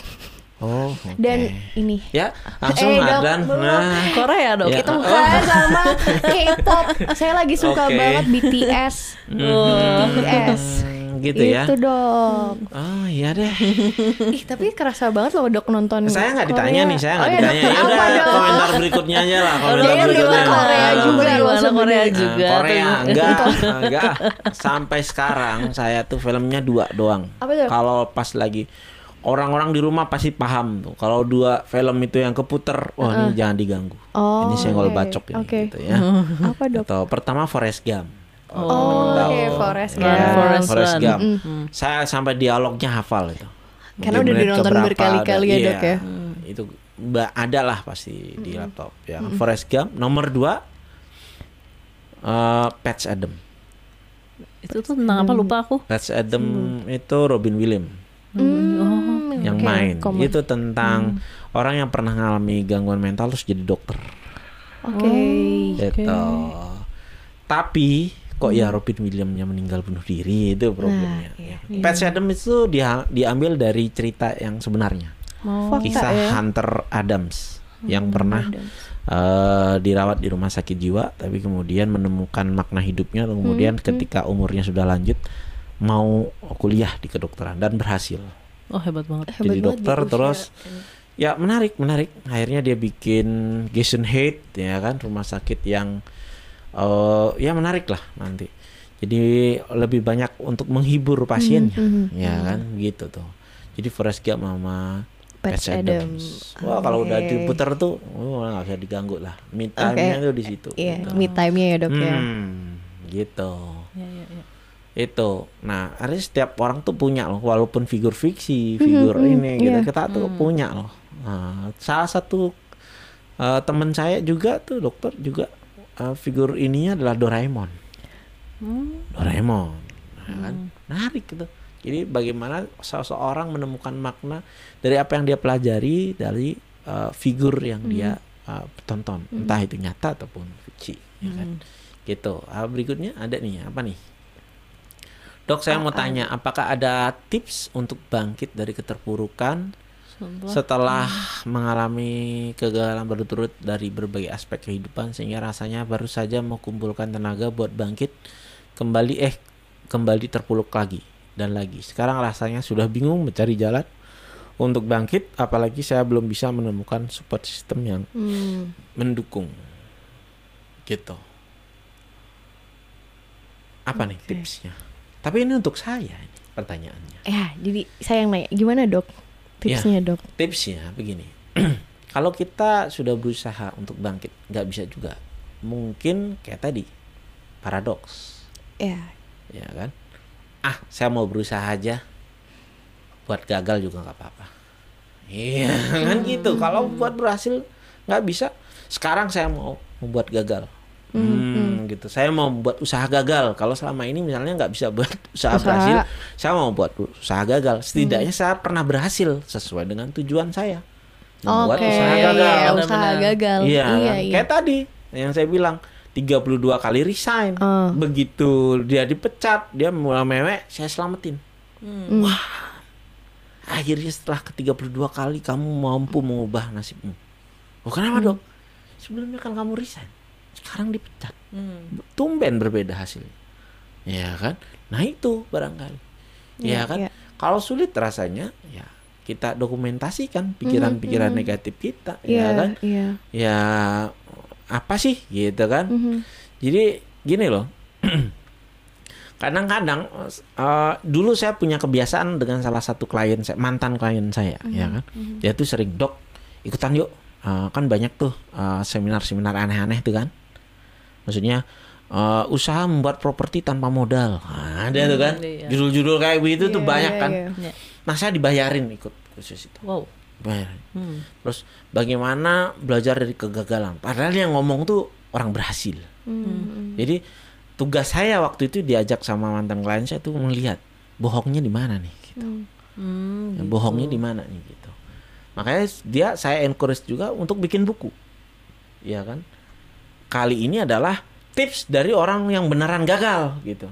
Oh, oke. Dan ini ya langsung Eh. Nah, Korea dong. Ya. itu bukan sama K-pop. Saya lagi suka Oke. banget BTS. BTS. hmm, gitu ya. Itu dok. Oh iya deh. Ih tapi kerasa banget loh dok nonton. Saya nggak ditanya nih, saya Oh, nggak iya, ditanya. Ya udah komentar berikutnya aja lah, komentar berikutnya. Korea Ah, juga loh Korea juga. Nah, Korea enggak, enggak. Sampai sekarang saya tuh filmnya dua doang. Kalau pas lagi orang-orang di rumah pasti paham tuh. Kalau dua film itu yang keputer, wah ini jangan diganggu. Oh, ini senggol oke, bacok ini oke. gitu ya. Apa dok? Atau pertama Forest Gump. Oh, tahu. oke Forest Nah, Gump. Forest Forest Run. Gump. Saya sampai dialognya hafal itu. Karena udah dinonton berkali-kali ya, iya, Dok, ya? Itu ba- ada lah pasti di laptop ya. Forest Gump nomor dua eh Patch Adam. Itu tuh tentang apa lupa aku. Patch Adam itu Robin Williams Hmm, yang oke, main. common. Itu tentang orang yang pernah mengalami gangguan mental terus jadi dokter. Oke. Oh, Gitu. Tapi kok ya Robin Williamsnya meninggal bunuh diri itu problemnya. iya. Patch Adams itu dia diambil dari cerita yang sebenarnya. Oh. Kisah ya. Hunter Adams yang pernah eh, dirawat di rumah sakit jiwa tapi kemudian menemukan makna hidupnya kemudian ketika umurnya sudah lanjut mau kuliah di kedokteran dan berhasil. Oh hebat banget. Hebat jadi banget dokter usia- terus ya menarik menarik akhirnya dia bikin Jason Hate ya kan rumah sakit yang eh ya menarik lah nanti jadi lebih banyak untuk menghibur pasiennya mhm, ya kan gitu tuh jadi Forrest Gump sama Patch Patch Adams. Wah kalau udah Oke. diputer tuh, oh nggak bisa diganggu lah. Me time-nya tuh di situ. Iya, gitu. me time-nya ya dok ya. Hmm, gitu. Ya, ya, ya. Itu. Nah, akhirnya setiap orang tuh punya loh, walaupun figur fiksi, figur ini gitu, iya. kita tuh punya loh. Nah, salah satu eh, teman saya juga tuh dokter juga eh, figur ininya adalah Doraemon. Doraemon, nah, kan? Menarik gitu. Jadi bagaimana seseorang menemukan makna dari apa yang dia pelajari dari eh, figur yang dia eh, tonton, entah itu nyata ataupun fiksi, ya kan? Gitu. Ah, berikutnya ada nih apa nih? Dok, saya mau tanya, apakah ada tips untuk bangkit dari keterpurukan Setelah- setelah mengalami kegagalan berturut dari berbagai aspek kehidupan sehingga rasanya baru saja mau kumpulkan tenaga buat bangkit kembali eh kembali terpuruk lagi dan lagi. Sekarang rasanya sudah bingung mencari jalan untuk bangkit apalagi saya belum bisa menemukan support system yang Hmm. mendukung. Gitu. Apa nih Oke. tipsnya? Tapi ini untuk saya ini pertanyaannya. Ya, jadi saya yang nanya, gimana dok? Tipsnya dok? tipsnya begini. Kalau kita sudah berusaha untuk bangkit nggak bisa juga. Mungkin kayak tadi paradoks. Ya, ya kan? Ah saya mau berusaha aja. Buat gagal juga nggak apa-apa. Iya kan gitu. Kalau buat berhasil nggak bisa. Sekarang saya mau membuat gagal. Hmm, gitu. Saya mau buat usaha gagal. Kalau selama ini misalnya nggak bisa buat usaha, Usaha. berhasil, saya mau buat usaha gagal. Setidaknya saya pernah berhasil sesuai dengan tujuan saya. Membuat Oke, usaha iya, gagal. usaha Benar-benar. gagal. Iya, iya, kan? iya. kayak tadi yang saya bilang 32 kali resign. Ah. Begitu dia dipecat, dia mulai mewek, saya selamatin. Hmm. Akhirnya setelah ke 32 kali kamu mampu mengubah nasibmu. Oh, kenapa, Hmm. Dok? Sebelumnya kan kamu resign. Sekarang dipecat. Hmm. Tumben berbeda hasilnya. Ya kan? Nah, itu barangkali. Iya, ya kan? iya. Kalau sulit rasanya, ya kita dokumentasikan pikiran-pikiran negatif kita, Hmm, Iya, ya kan? iya. Ya apa sih gitu kan? Mhm. Jadi gini loh. Kadang-kadang eh, dulu saya punya kebiasaan dengan salah satu klien saya, mantan klien saya, ya kan. Dia tuh sering, "Dok, ikutan yuk." Eh, kan banyak tuh eh, seminar-seminar aneh-aneh tuh kan. Maksudnya eh, usaha membuat properti tanpa modal. Nah, ada tuh kan. iya. Judul-judul kayak begitu tuh Iya, banyak iya, kan. iya. Ya. Nah, saya dibayarin ikut khusus itu. Wow. Bayarin. Hmm. Terus bagaimana belajar dari kegagalan? Padahal yang ngomong tuh orang berhasil. Hmm. Jadi tugas saya waktu itu diajak sama mantan klien saya tuh melihat bohongnya di mana nih gitu. Hmm, Ya, bohongnya di mana nih gitu makanya dia saya encourage juga untuk bikin buku ya kan kali ini adalah tips dari orang yang beneran gagal gitu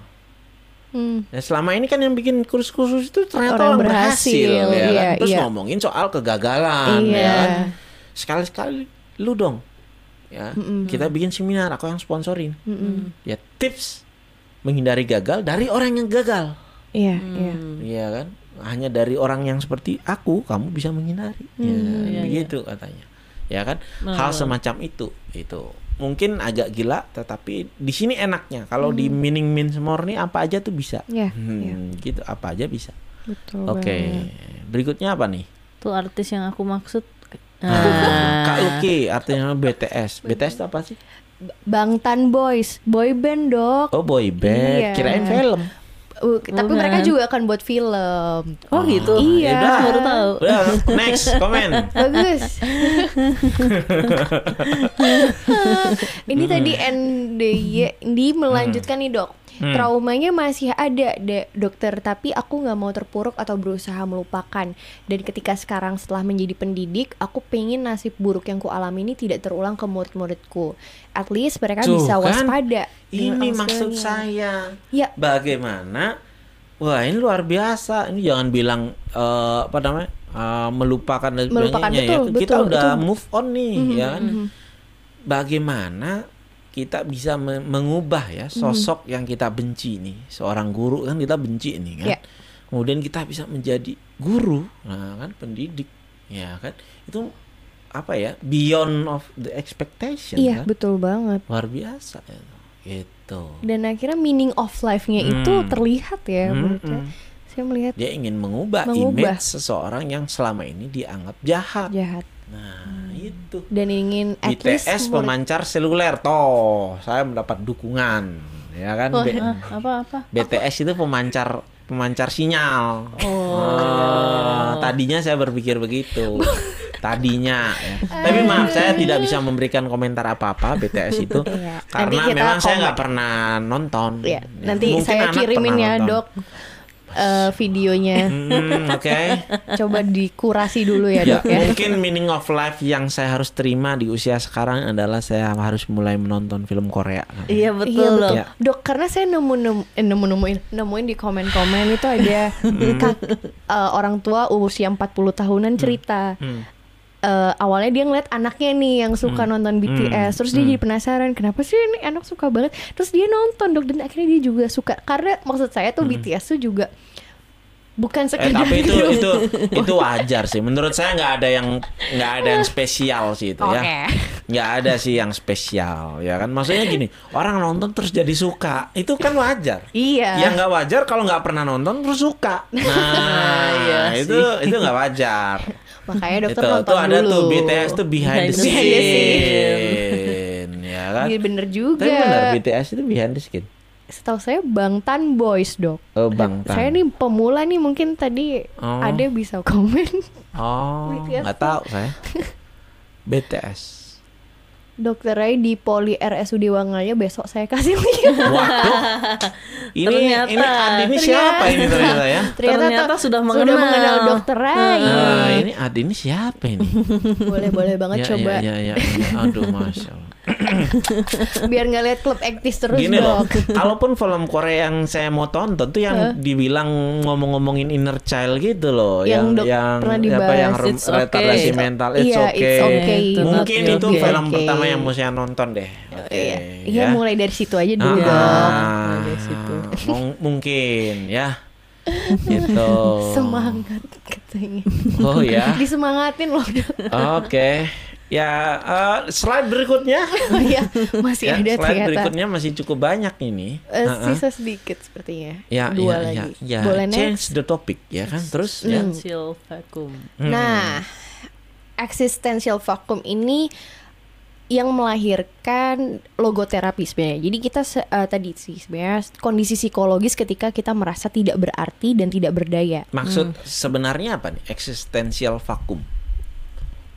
Hmm. Ya, selama ini kan yang bikin kursus-kursus itu ternyata Orang orang, berhasil, berhasil, ya kan? iya, Terus iya. ngomongin soal kegagalan, Iya. ya kan? Sekali-sekali lu dong, ya kita bikin seminar, aku yang sponsorin. Ya tips menghindari gagal dari orang yang gagal, Iya, Hmm. iya. Iya kan? Hanya dari orang yang seperti aku, kamu bisa menghindari. Ya, iya, begitu katanya. Ya kan? Hal semacam itu, itu mungkin agak gila, tetapi di sini enaknya. Kalau di meaning means more nih apa aja tuh bisa. Iya, Hmm, iya. gitu apa aja bisa. Betul. Oke, banget. berikutnya apa nih? Tuh artis yang aku maksud. Ah, Kak Luki, artinya BTS. BTS itu apa sih? Bangtan Boys, boy band dok. Oh boy band, Iya. kirain film. Uh, tapi Bukan. mereka juga akan buat film. Oh gitu. Iya. Yaudah. Baru tahu. Udah, next komen. Bagus. Ini tadi NDY di melanjutkan nih dok. Hmm. Traumanya masih ada dek dokter, tapi aku nggak mau terpuruk atau berusaha melupakan. Dan ketika sekarang setelah menjadi pendidik, aku pengen nasib buruk yang ku alami ini tidak terulang ke murid-muridku. At least mereka Tuh, bisa kan? waspada. Ini maksud saya. Ya, Bagaimana? Wah ini luar biasa. Ini jangan bilang eh, apa namanya eh, melupakan dan Melupakan, sebagainya betul, ya. Kita betul, udah betul. move on nih, Mhm, ya kan? mhm. Bagaimana kita bisa me- mengubah ya sosok yang kita benci nih, seorang guru kan kita benci nih kan. Ya. Kemudian kita bisa menjadi guru, nah kan pendidik, ya kan? Itu apa ya? Beyond of the expectation Iya, kan? betul banget. Luar biasa ya. Gitu. Dan akhirnya meaning of life-nya itu Hmm. terlihat ya saya. Mm-mm. Saya melihat Dia ingin mengubah, Mengubah. image seseorang yang selama ini dianggap jahat. jahat Nah, itu. dan ingin least BTS murid- pemancar seluler toh. Saya mendapat dukungan, ya kan? Oh, B- Ah, apa apa? BTS itu pemancar pemancar sinyal. Oh. Ah, tadinya saya berpikir begitu. Tadinya ya. Tapi maaf saya tidak bisa memberikan komentar apa-apa BTS itu Iya. karena memang saya komen. nggak pernah nonton. Ya, Ya, nanti mungkin saya kirimin ya nonton. dok eh, videonya. Hmm, Oke. Coba dikurasi dulu ya Ya, dok ya. mungkin meaning of life yang saya harus terima di usia sekarang adalah saya harus mulai menonton film Korea. Iya betul Iya betul. Ya. Dok, karena saya nemu nemu eh, nemu nemuin nemuin di komen-komen itu ada Hmm. kak- eh, orang tua usia 40 tahunan cerita. Hmm. Eh, awalnya dia ngeliat anaknya nih yang suka nonton BTS, terus dia Hmm. jadi penasaran kenapa sih ini anak suka banget, terus dia nonton dok dan akhirnya dia juga suka karena maksud saya tuh BTS tuh juga bukan Hmm. Eh, sekedar tapi itu itu itu wajar sih. Menurut saya nggak ada yang nggak ada yang spesial sih itu Oke. ya. Nggak ada sih yang spesial ya kan. Maksudnya gini, orang nonton terus jadi suka, itu kan wajar. Iya. Yang nggak wajar kalau nggak pernah nonton terus suka. Nah, Iya itu itu nggak wajar. Makanya dokter itu nonton tuh ada dulu. tuh BTS tuh behind the Behind the scene, ya kan? Iya bener juga. Tapi benar BTS itu behind the scene. Setahu saya Bangtan Boys dok. Oh, Bang Tan. Saya nih pemula nih mungkin tadi Oh. ada bisa komen. Oh, BTS nggak tahu saya. BTS. Dokter Ray di Poli RSUD Wangaya besok saya kasih lihat. Waduh. Ini Ternyata. ini Adi ini siapa ini ternyata ya? Ternyata tuh sudah sudah mengenal. mengenal Dokter Ray. Nah, ini Adi ini siapa ini? boleh boleh banget Ya, coba ya, ya, ya, ya. Aduh, masya Allah. biar nggak lihat klub aktis terus Gini loh, dok. kalaupun film Korea yang saya mau tonton tuh yang dibilang ngomong-ngomongin inner child gitu loh, Yang yang yang pernah apa dibahas. yang It's okay. retardasi mental, it's Iya, okay. it's okay. Itu Mungkin not itu okay. film okay. pertama yang mau saya nonton deh. Oke, Iya, ya. iya mulai dari situ aja dulu Ah, dok. mulai dari situ. mung- mungkin ya. gitu. Semangat katanya. Oh ya. Disemangatin loh. Oke. Ya, eh, slide berikutnya. Oh iya, masih ya, ada slide ternyata. berikutnya masih cukup banyak ini. Eh, Ha-ha. sisa sedikit sepertinya. Ya, Dua ya, lagi. ya, ya. Boleh Change next? the topic ya kan. Terus ya. Essential vacuum. Hmm. Nah, existential vacuum ini yang melahirkan logoterapi sebenarnya. Jadi kita eh, tadi sih sebenarnya kondisi psikologis ketika kita merasa tidak berarti dan tidak berdaya. Maksud Hmm. sebenarnya apa nih? Existential vacuum.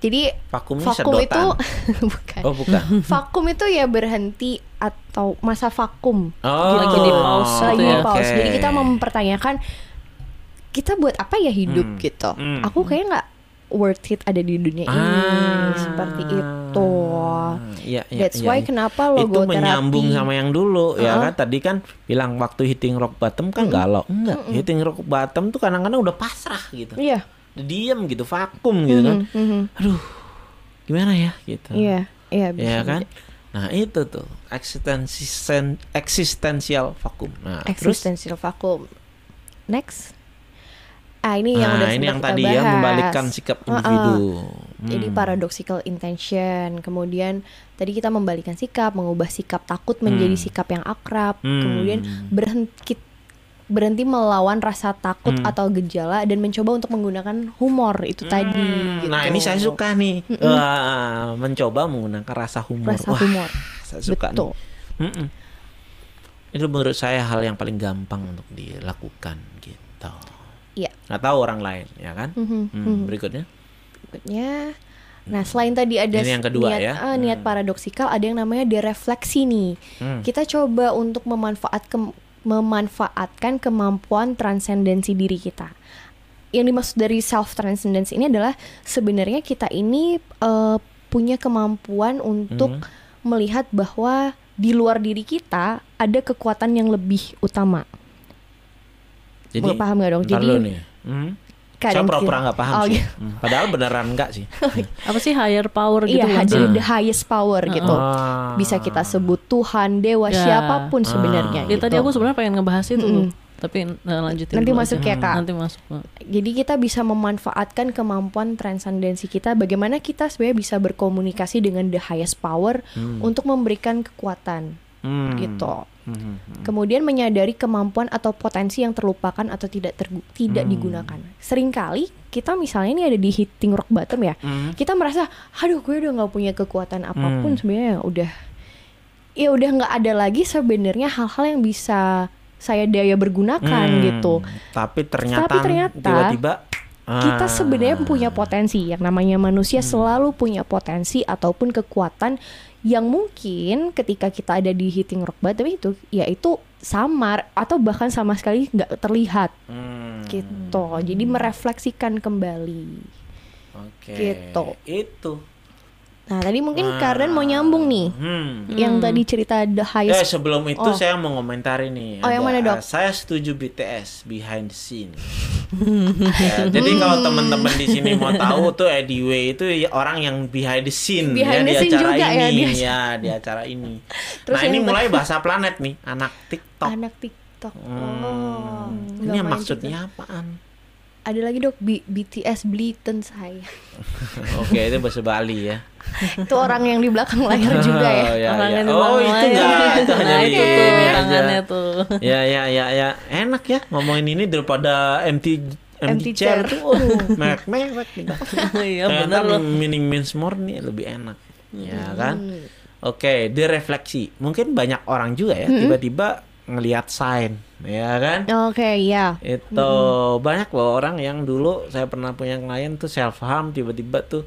Jadi Vakumnya vakum sedotan. itu bukan. Oh, bukan. Vakum itu ya berhenti atau masa vakum. Oh, Lagi di pause Lagi gitu ya. pause. oke. Jadi kita mempertanyakan kita buat apa ya hidup Hmm. gitu. Hmm. Aku kayak nggak worth it ada di dunia ini Ah, seperti itu. Iya, iya, That's iya, why iya. kenapa itu logo menyambung terapi. sama yang dulu ya Uh-uh. kan tadi kan bilang waktu hitting rock bottom kan galau enggak hitting rock bottom tuh kadang-kadang udah pasrah gitu Iya. udah diem gitu vakum gitu kan Mhm, mhm. aduh gimana ya gitu Iya, iya bisa. ya kan nah itu tuh eksistensi eksistensial vakum nah terus Existential vacuum. Next. Ah ini yang nah udah ini yang kita tadi ya bahas. membalikkan sikap individu Jadi Hmm. paradoxical intention. Kemudian tadi kita membalikkan sikap, mengubah sikap takut menjadi Hmm. sikap yang akrab. Hmm. Kemudian berhenti berhenti melawan rasa takut Hmm. atau gejala dan mencoba untuk menggunakan humor itu tadi. Hmm, gitu. Nah ini saya suka nih Wah, mencoba menggunakan rasa humor. Rasa Wah, humor. saya suka Betul. nih. Mm-mm. Itu menurut saya hal yang paling gampang untuk dilakukan gitu. Iya. Nggak tahu orang lain ya kan. Mhm, Hmm, mhm. Berikutnya. berikutnya. Nah, selain tadi ada Ini yang kedua niat, ya. ah, niat paradoksikal, ada yang namanya derefleksi nih. Hmm. Kita coba untuk memanfaat kem- memanfaatkan kemampuan transendensi diri kita. Yang dimaksud dari self transcendence ini adalah sebenarnya kita ini eh, punya kemampuan untuk Hmm. melihat bahwa di luar diri kita ada kekuatan yang lebih utama. Jadi paham nggak dong? Jadi nih. Hmm. Saya kadang pura-pura nggak paham Oh, sih. iya. Hmm, Padahal beneran nggak sih. Apa sih higher power gitu Iya, kan? jadi Hmm. the highest power gitu. Ah. Bisa kita sebut Tuhan, dewa, Ya. siapa pun sebenarnya. Ya, gitu. tadi aku sebenarnya pengen ngebahas itu tuh. Tapi eh, lanjutin Nanti masuk aja. ya, Kak. Nanti masuk. Jadi kita bisa memanfaatkan kemampuan transendensi kita. Bagaimana kita sebenarnya bisa berkomunikasi dengan the highest power Hmm. untuk memberikan kekuatan Hmm. gitu. Hmm, hmm. Kemudian menyadari kemampuan atau potensi yang terlupakan atau tidak tergu- tidak Hmm. digunakan. Seringkali kita misalnya ini ada di hitting rock bottom ya. Hmm. Kita merasa, aduh gue udah nggak punya kekuatan apa pun Hmm. sebenarnya udah ya udah nggak ada lagi sebenarnya hal-hal yang bisa saya daya bergunakan Hmm. gitu. Tapi ternyata, Tapi ternyata tiba-tiba Kita ah. sebenarnya punya potensi. Yang namanya manusia selalu punya potensi ataupun kekuatan yang mungkin ketika kita ada di hitting rock bottom itu yaitu samar atau bahkan sama sekali nggak terlihat Hmm. gitu. Jadi merefleksikan kembali. Oke. Gitu. Itu. Nah tadi mungkin Ah. Karen mau nyambung nih, Hmm. yang tadi cerita the Eh highest. sebelum itu Oh. saya mau komentari nih. Oh, yang mana, Dok? eh, Saya setuju BTS behind the scene. Ya, jadi kalau teman-teman di sini mau tahu tuh Eddie Way itu ya orang yang behind the scene Behind ya the di scene acara juga ya, ini di ya di acara ini. Terus nah ini mulai bahasa planet nih anak TikTok. Anak TikTok. Hmm. Oh, ini maksudnya TikTok. apaan? Ada lagi dok B- BTS Blitten saya. Oke itu bahasa Bali ya. itu orang yang di belakang layar juga ya. Oh, ya, Orang ya. yang di Oh itu enggak, itu hanya Nah, di itu tuh ini aja. tangannya tuh. ya ya ya ya enak ya ngomongin ini daripada empty, Empty chair, tuh aduh mewek mewek gitu. Iya bener loh. meaning means more nih lebih enak ya Hmm. kan oke direfleksi mungkin banyak orang juga ya tiba-tiba ngelihat sign ya kan Oke ya. itu banyak loh orang yang dulu saya pernah punya klien tuh self harm tiba-tiba tuh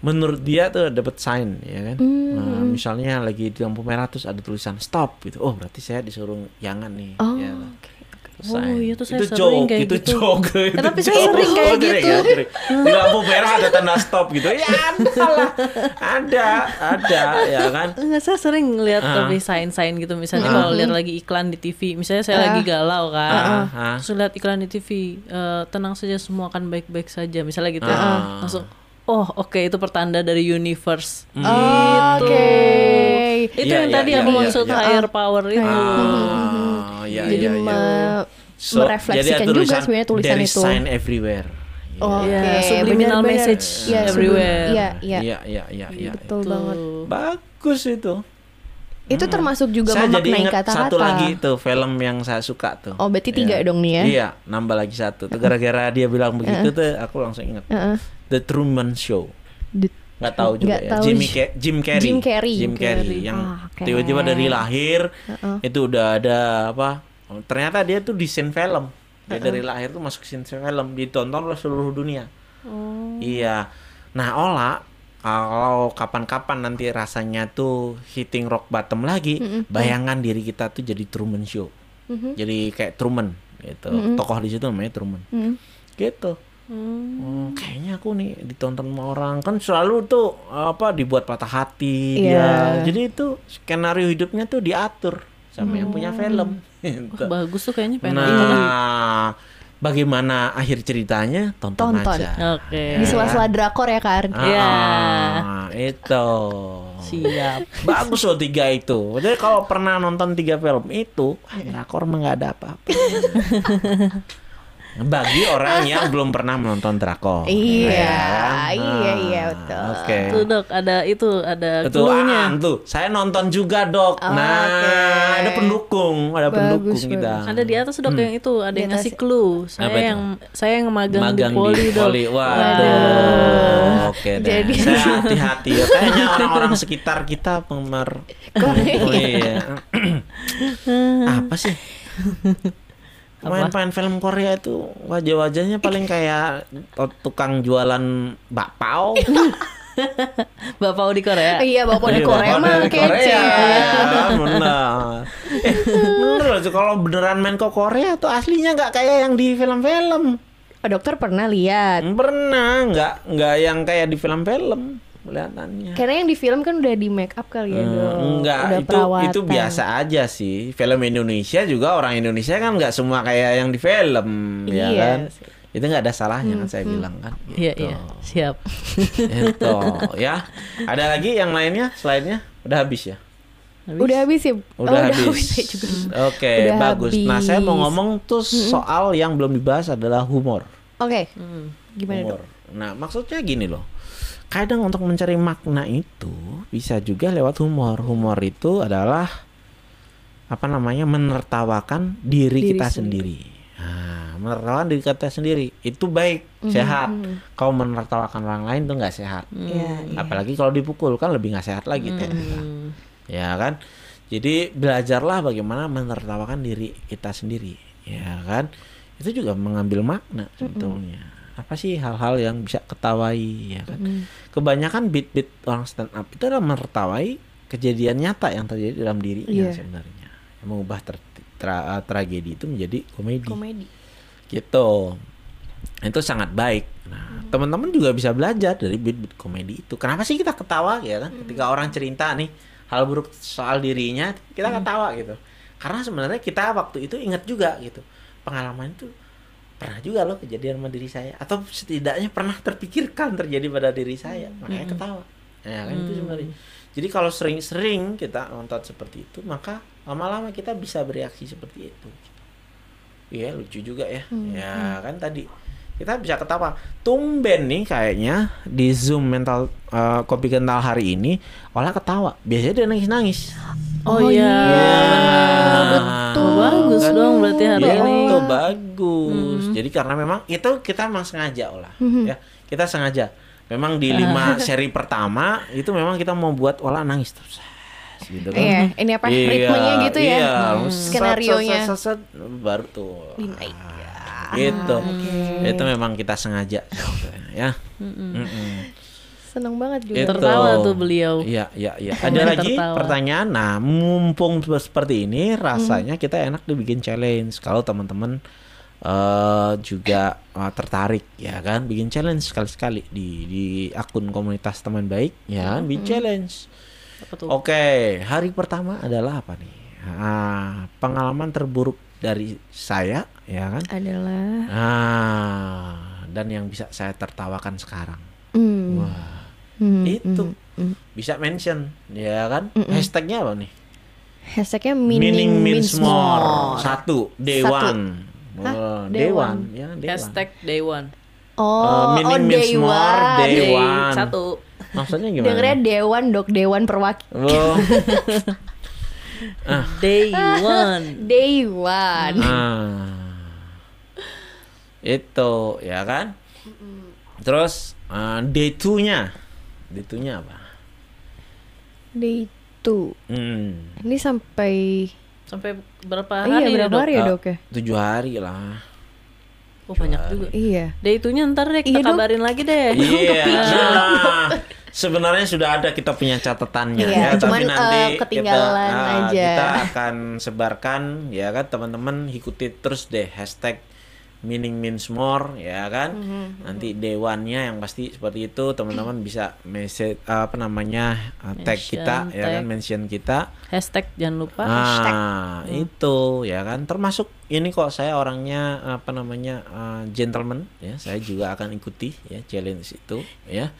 menurut dia tuh dapat sign ya kan nah, misalnya lagi di lampu merah terus ada tulisan stop gitu oh berarti saya disuruh jangan nih Oh. ya. Oke. Oh, iya tuh saya itu sering joke, kayak itu gitu. joke, itu tapi saya sering kayak Oh, gitu. ya. Di lampu merah ada tanda stop gitu. Ya ada lah. Ada, ada ya kan. Enggak, saya sering ngeliat Ah. lebih sign-sign gitu Misalnya Ah. kalau lihat lagi iklan di TV Misalnya saya lagi galau kan Ah, ah. Terus lihat iklan di TV eh, Tenang saja semua akan baik-baik saja Misalnya gitu Ah. Langsung Oh oke itu pertanda dari universe Oke. Itu Iya, yang iya, tadi iya, aku iya, maksud iya. higher power itu Ah, ya, Jadi ya, ya. me- So, merefleksikan jadi ada juga tulisan, sebenarnya tulisan there is itu. sign everywhere. Oke, Iya, subliminal benar-benar. message Iya, sebelum- everywhere. Iya, iya. Iya, iya, iya, iya. Betul Tuh. banget. Bagus itu. Itu termasuk juga saya jadi memaknai ingat kata-kata. satu lagi tuh film yang saya suka tuh. Oh, berarti tiga Iya. dong nih ya? Iya, nambah lagi satu. Tuh gara-gara dia bilang begitu tuh aku langsung ingat. Heeh. The Truman Show. The- nggak tahu juga ya. tahu. Jimmy Ca- Jim Carrey. Jim Carrey. Jim Carrey Carrey. yang Ah, tiba-tiba dari lahir Heeh. itu udah ada apa? Ternyata dia tuh di scene film. Dia dari lahir tuh masuk scene film ditonton oleh seluruh dunia. Oh. Iya. Nah, Ola kalau kapan-kapan nanti rasanya tuh hitting rock bottom lagi, bayangan diri kita tuh jadi Truman Show. Mhm. Jadi kayak Truman gitu. Tokoh di situ namanya Truman. Hmm. Gitu. Oh, kayaknya aku nih ditonton sama orang kan selalu tuh apa dibuat patah hati dia. Iya. Jadi itu skenario hidupnya tuh diatur sama yang punya film. Gitu. Bagus tuh kayaknya pengen. Nah, bagaimana akhir ceritanya tonton, Tonton. aja. Oke. Di sela-sela drakor ya? Iya. Ah, itu. Siap. Bagus loh tiga itu. Jadi kalau pernah nonton tiga film itu, drakor mah nggak ada apa-apa. Bagi orang yang belum pernah menonton drakor. Iya, Ya kan? iya, Ah, iya, betul. Oke. Tuh dok, ada itu, ada Itu clue-nya. Aan tuh. Saya nonton juga, Dok. Oh, nah, oke. ada pendukung, ada Bagus, pendukung bagus. kita. Ada di atas dok yang itu, ada Di yang ngasih clue. Saya Apa itu? yang saya yang magang, magang di poli dok. poli. Waduh. Waduh. Oke deh. Jadi- Saya hati-hati ya. Kayaknya orang-orang sekitar kita penggemar. Oh iya. Apa sih? Pemain-pemain film Korea itu wajah-wajahnya paling kayak tukang jualan bakpao. Bapak di Korea. Iya, bapak di Iya, Korea mah kece. Ya, benar. Eh, bener kalau beneran main ke Korea tuh aslinya nggak kayak yang di film-film. Dokter pernah lihat. Pernah, nggak nggak yang kayak di film-film kelihatannya. Karena yang di film kan udah di make up kali ya. Hmm, enggak, Udah itu perawatan. itu biasa aja sih. Film Indonesia juga orang Indonesia kan nggak semua kayak yang di film, ya Iya kan? sih. Itu nggak ada salahnya kan saya bilang kan. Iya Gitu. iya, siap. Itu ya. Ada lagi yang lainnya selainnya? Udah habis ya? Udah habis ya? Oh, Udah habis. Saya juga. Oke, Udah bagus. Nah, saya mau habis. ngomong tuh soal yang belum dibahas adalah humor. Oke, Hmm. gimana humor. dok? Nah, maksudnya gini loh. Kadang untuk mencari makna itu bisa juga lewat humor. Humor itu adalah apa namanya? menertawakan diri, Diri kita sendiri. sendiri. Nah, menertawakan diri kita sendiri itu baik, Mhm, sehat. Kalau menertawakan orang lain tuh nggak sehat. Iya. Apalagi kalau dipukul kan lebih nggak sehat lagi ternyata. Hmm. Ya kan? Jadi belajarlah bagaimana menertawakan diri kita sendiri, ya kan? Itu juga mengambil makna sebetulnya. Apa sih hal-hal yang bisa ketawai, ya kan? Kebanyakan beat-beat orang stand up itu adalah menertawai kejadian nyata yang terjadi dalam dirinya Iya. sebenarnya. Yang mengubah ter- tra- tragedi itu menjadi komedi. Komedi. gitu. Itu sangat baik. Nah teman-teman juga bisa belajar dari beat-beat komedi itu. Kenapa sih kita ketawa ya kan? Ketika orang cerita nih hal buruk soal dirinya kita ketawa gitu. Karena sebenarnya kita waktu itu ingat juga gitu. Pengalaman itu pernah juga loh kejadian sama diri saya. Atau setidaknya pernah terpikirkan terjadi pada diri saya. Makanya ketawa. Ya kan itu sebenarnya. Jadi kalau sering-sering kita nonton seperti itu maka lama-lama kita bisa bereaksi seperti itu. Iya lucu juga ya. Ya kan tadi. Kita bisa ketawa. Tumben nih kayaknya di Zoom mental eh, kopi kental hari ini olah ketawa. Biasanya dia nangis-nangis. Oh, iya. betul. Oh, bagus dong berarti hari Iya, ini. itu bagus. Jadi karena memang itu kita memang sengaja olah. Ya, kita sengaja. Memang di lima seri pertama itu memang kita mau buat olah nangis terus. Gitu kan. Iya, ini apa Iya, ritmenya gitu ya? Iya, Hmm. set, Skenarionya. set, set, set, set, baru tuh. Ah, Gitu. Itu memang kita sengaja ya. Mm-mm. Seneng banget juga. Itu. Tertawa tuh beliau. Iya, iya, iya. Ada lagi tertawa. pertanyaan. Nah, mumpung seperti ini, rasanya kita enak dibikin challenge. Kalau teman-teman eh juga eh, tertarik, ya kan, bikin challenge sekali-sekali di di akun komunitas teman baik, ya, kan, bikin challenge. Oke, hari pertama adalah apa nih? Ah, pengalaman terburuk dari saya, ya kan? Adalah. Ah, dan yang bisa saya tertawakan sekarang. Hmm. Wah, Hmm, itu hmm, hmm. bisa mention, ya kan? Hashtagnya apa nih? Hashtagnya meaning, means more. Satu, day Satu. one. Hah? Oh, Day day one. one, ya day one. Hashtag day one. Oh, Uh, meaning oh means day more, one. day Day one. satu. Maksudnya gimana? Dengernya Dewan dok, Dewan Perwakilan. Oh, Day one. Day one. ah. Itu, ya kan? Terus uh, day two-nya. Day two-nya apa? Day two. Hmm. Ini sampai Sampai berapa iya hari nih, berapa dok? hari ya Ah, dok ya? Tujuh hari lah. Oh banyak juga. Iya. Day itunya ntar deh kita Iya, Dok. kabarin lagi deh. Iya. Nah, sebenarnya sudah ada kita punya catatannya Iya, ya, tapi cuman, nanti eh, ketinggalan kita, ah, aja. kita akan sebarkan ya kan teman-teman ikuti terus deh hashtag meaning means more ya kan. Mm-hmm. Nanti dewannya yang pasti seperti itu teman-teman bisa message apa namanya uh, tag Mention, kita ya kan tag. mention kita. Hashtag jangan lupa. Ah, itu ya kan termasuk ini kok saya orangnya apa namanya uh, gentleman ya. Saya juga akan ikuti ya challenge itu ya.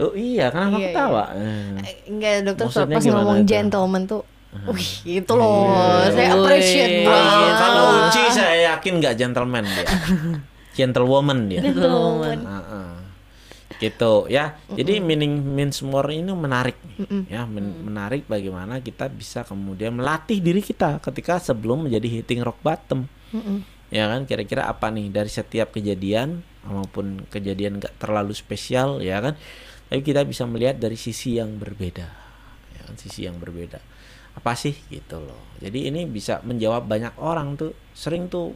Oh iya, kenapa Iya, ketawa? Eh. Enggak dokter Maksudnya pas ngomong itu? gentleman tuh Wih, itu loh. Saya Wih. appreciate Ah, Ah, banget. kalau Uci saya yakin nggak gentleman dia. Gentlewoman dia. Gentleman. Ah, ah. gitu ya jadi meaning means more ini menarik nih, ya men- menarik bagaimana kita bisa kemudian melatih diri kita ketika sebelum menjadi hitting rock bottom ya kan kira-kira apa nih dari setiap kejadian maupun kejadian gak terlalu spesial ya kan tapi kita bisa melihat dari sisi yang berbeda ya kan sisi yang berbeda apa sih gitu loh jadi ini bisa menjawab banyak orang tuh sering tuh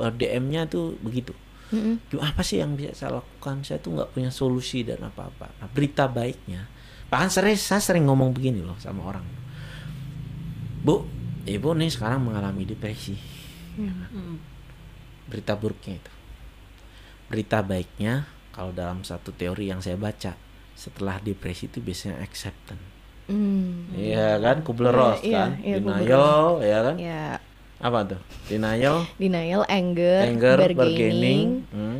eh, DM-nya tuh begitu. Duh, apa sih yang bisa saya lakukan? Saya tuh nggak punya solusi dan apa-apa. Nah, berita baiknya, bahkan sering saya sering ngomong begini loh sama orang. Bu, ibu nih sekarang mengalami depresi. Berita buruknya itu. Berita baiknya, kalau dalam satu teori yang saya baca, setelah depresi itu biasanya acceptance. Hmm. Iya kan, Kubler-Ross Iya, kan, iya, denial, ya kan? Ya, Apa tuh? Denial, denial, anger, anger, bargaining, bargaining, hmm,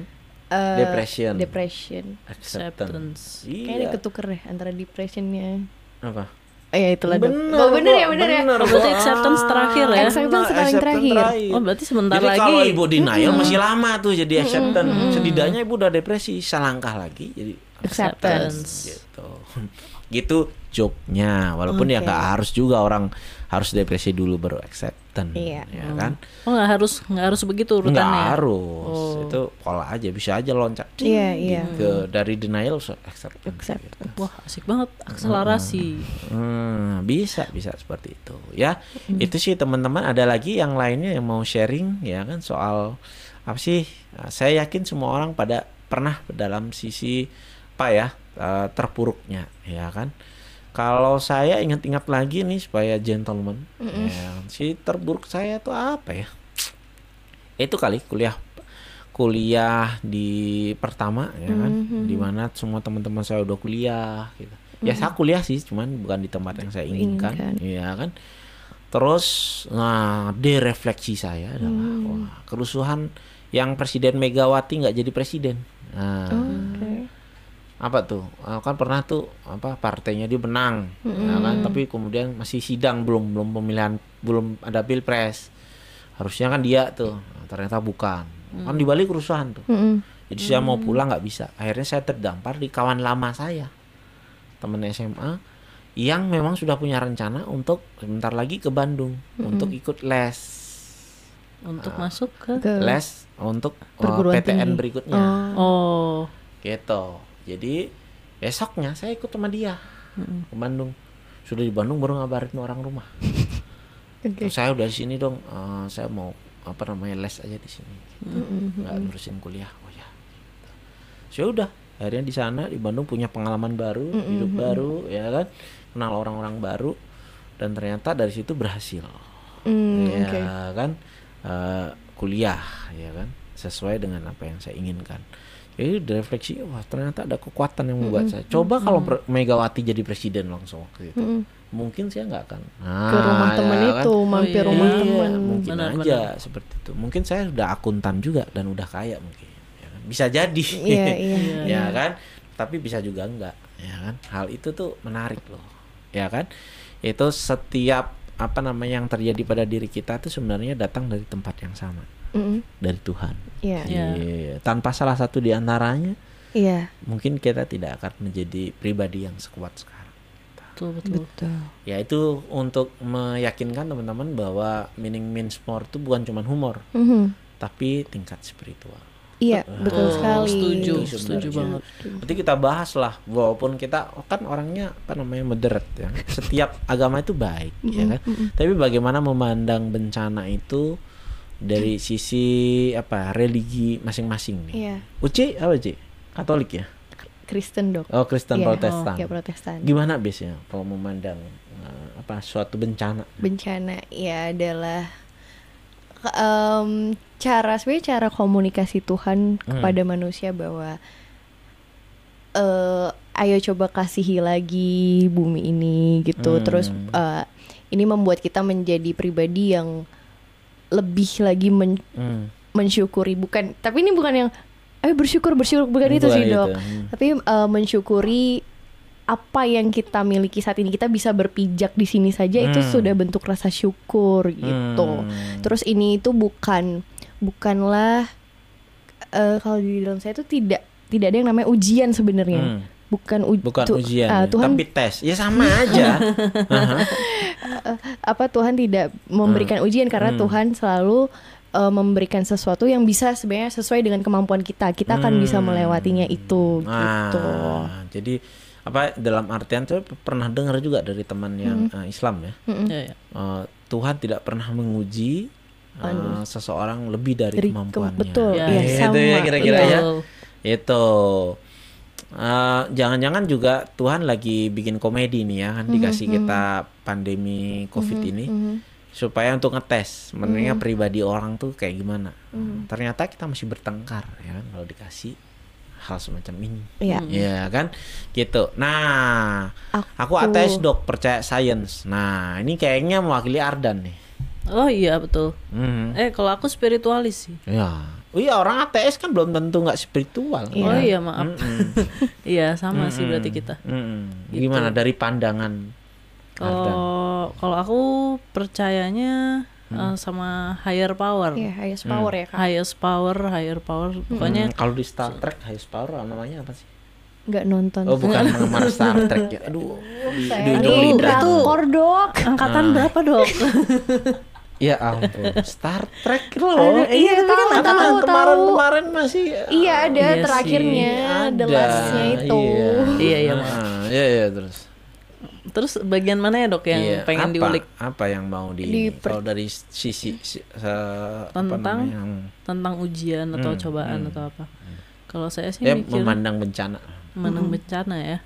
eh, depression, depression. acceptance. Kayaknya Iya. ketuker deh antara depressionnya. Apa? Eh, ya itulah dok. Bener, Oh, bener ya, kok, bener ya. bener, Oh, berarti acceptance terakhir ya? Acceptance paling acceptance terakhir. Oh, berarti sebentar jadi lagi. kalau ibu denial masih lama tuh jadi acceptance. Setidaknya ibu udah depresi, selangkah lagi jadi Acceptance. gitu. gitu joknya. Walaupun ya Oke. nggak harus juga orang harus depresi dulu baru acceptance, Iya. ya kan? Oh, nggak harus nggak harus begitu Nggak urutannya. harus. Oh. Itu pola aja bisa aja loncat. Iya, iya. Ke dari denial acceptance. Acceptance. Wah, asik banget akselerasi. Hmm, bisa bisa seperti itu ya. Itu sih teman-teman ada lagi yang lainnya yang mau sharing ya kan soal apa sih? Nah, saya yakin semua orang pada pernah dalam sisi apa ya eh, terpuruknya ya kan. Kalau saya ingat-ingat lagi nih supaya gentleman, ya, kan, si terburuk saya tuh apa ya? Itu kali kuliah kuliah di pertama ya kan, di mana semua teman-teman saya udah kuliah gitu. Ya saya kuliah sih, cuman bukan di tempat yang saya inginkan, Inginkan. ya kan. Terus, nah, derefleksi saya adalah wah, kerusuhan yang Presiden Megawati nggak jadi presiden. Nah, Oke. Apa tuh? Eh, kan pernah tuh apa partainya dia menang ya kan? Tapi kemudian masih sidang belum belum pemilihan belum ada pilpres. Harusnya kan dia tuh Nah, ternyata bukan. Kan di Bali kerusuhan tuh. Mm-mm. jadi saya mau pulang nggak bisa. Akhirnya saya terdampar di kawan lama saya temen SMA yang memang sudah punya rencana untuk sebentar lagi ke Bandung untuk ikut les. Untuk masuk ke les untuk uh, Perguruan PTN tinggi. berikutnya. Oh, gitu jadi besoknya saya ikut sama dia ke Bandung. Sudah di Bandung baru ngabarin orang rumah. Oke. saya udah di sini dong eh, saya mau apa namanya les aja di sini. Nggak nerusin kuliah. Oh ya. Saya udah akhirnya di sana di Bandung punya pengalaman baru hidup baru ya kan? Kenal orang-orang baru. Dan ternyata dari situ berhasil. Hmm, ya oke. kan? Eh, kuliah ya kan? Sesuai dengan apa yang saya inginkan jadi direfleksi wah ternyata ada kekuatan yang membuat saya coba kalau Pre- Megawati jadi presiden langsung waktu itu Mm-mm. mungkin saya nggak akan Ke rumah Nah, temen ya itu, kan? mampir iya. rumah Iya, temen. mungkin Benar, aja seperti itu mungkin saya sudah akuntan juga dan udah kaya mungkin ya kan? bisa jadi Iya, iya. ya kan tapi bisa juga enggak ya kan hal itu tuh menarik loh ya kan itu setiap apa namanya yang terjadi pada diri kita tuh sebenarnya datang dari tempat yang sama Mm-mm. dari Tuhan Iya. Iya. Iya. tanpa salah satu di antaranya Iya. mungkin kita tidak akan menjadi pribadi yang sekuat sekarang betul betul. Betul. ya itu untuk meyakinkan teman-teman bahwa meaning means more itu bukan cuma humor Mhm. tapi tingkat spiritual Iya, betul Oh, sekali. Setuju, Itu setuju sebenarnya. banget. Nanti kita bahas lah, walaupun kita kan orangnya apa namanya moderate ya. Setiap agama itu baik, ya kan. Tapi bagaimana memandang bencana itu dari sisi apa religi masing-masing nih. Iya. Uci apa Ci? Katolik ya? Kristen dok. Oh, Kristen Iya, Protestan. Ya Protestan. Gimana biasanya kalau memandang eh, apa suatu bencana? Bencana ya adalah em, cara sebenarnya cara komunikasi Tuhan Hmm. kepada manusia bahwa eh ayo coba kasihi lagi bumi ini gitu. Hmm. Terus eh, ini membuat kita menjadi pribadi yang lebih lagi men- Hmm. mensyukuri bukan tapi ini bukan yang ayo bersyukur bersyukur bukan itu sih itu. dok Hmm. tapi eh, mensyukuri apa yang kita miliki saat ini kita bisa berpijak di sini saja itu Hmm. sudah bentuk rasa syukur gitu Hmm. terus ini itu bukan bukanlah eh, kalau di dalam saya itu tidak tidak ada yang namanya ujian sebenarnya Hmm. bukan u- Bukan tu- ujian, ya, Tuhan tapi tes. Ya sama aja. Aha. Apa Tuhan tidak memberikan ujian karena Hmm. Tuhan selalu eh, memberikan sesuatu yang bisa sebenarnya sesuai dengan kemampuan kita. Kita akan bisa Hmm. melewatinya itu gitu. Ah, jadi apa dalam artian saya pernah dengar juga dari teman yang Hmm. eh, Islam ya. Ya, ya. Eh, Tuhan tidak pernah menguji eh, seseorang lebih dari, Dari ke- kemampuannya. betul, Ya, iya, Itu sama. ya kira-kira ya. Eh, jangan-jangan juga Tuhan lagi bikin komedi nih ya kan dikasih kita pandemi COVID ini Mhm. supaya untuk ngetes sebenarnya pribadi orang tuh kayak gimana. Ternyata kita masih bertengkar ya kan kalau dikasih hal semacam ini. Iya. Ya kan? Gitu. Nah, aku, Aku- ateis dok, percaya sains. Nah, ini kayaknya mewakili Ardan nih. Oh iya betul. Mhm. Eh kalau aku spiritualis sih. Ya. Oh iya orang ateis kan belum tentu nggak spiritual. Oh iya maaf. Iya sama sih berarti kita. Gitu. Gimana dari pandangan? Kalau kalau aku percayanya eh, sama higher power. Iya, highest power ya kak. Highest power, higher power. Pokoknya Hmm, kalau di Star Trek highest power namanya apa sih? Nggak nonton. Oh bukan penggemar Star Trek ya. Aduh. Di, Saya di ini ujung lidah. drakor dok. angkatan Ah. berapa dok? Ya ampun. Star Trek loh. Ada- iya, tapi kan Kan tahu, tahu. kemarin-kemarin masih Iya ada Iya terakhirnya, the lastnya itu. Iya. Iya, iya, Ah, Iya, iya terus. Terus bagian mana ya dok yang Iya, pengen apa, diulik Apa yang mau di, Di kalau dari sisi si, se- apa Tentang? yang tentang ujian atau Hmm, cobaan hmm. atau apa? Kalau saya sih ya mikir memandang bencana. menang bencana ya.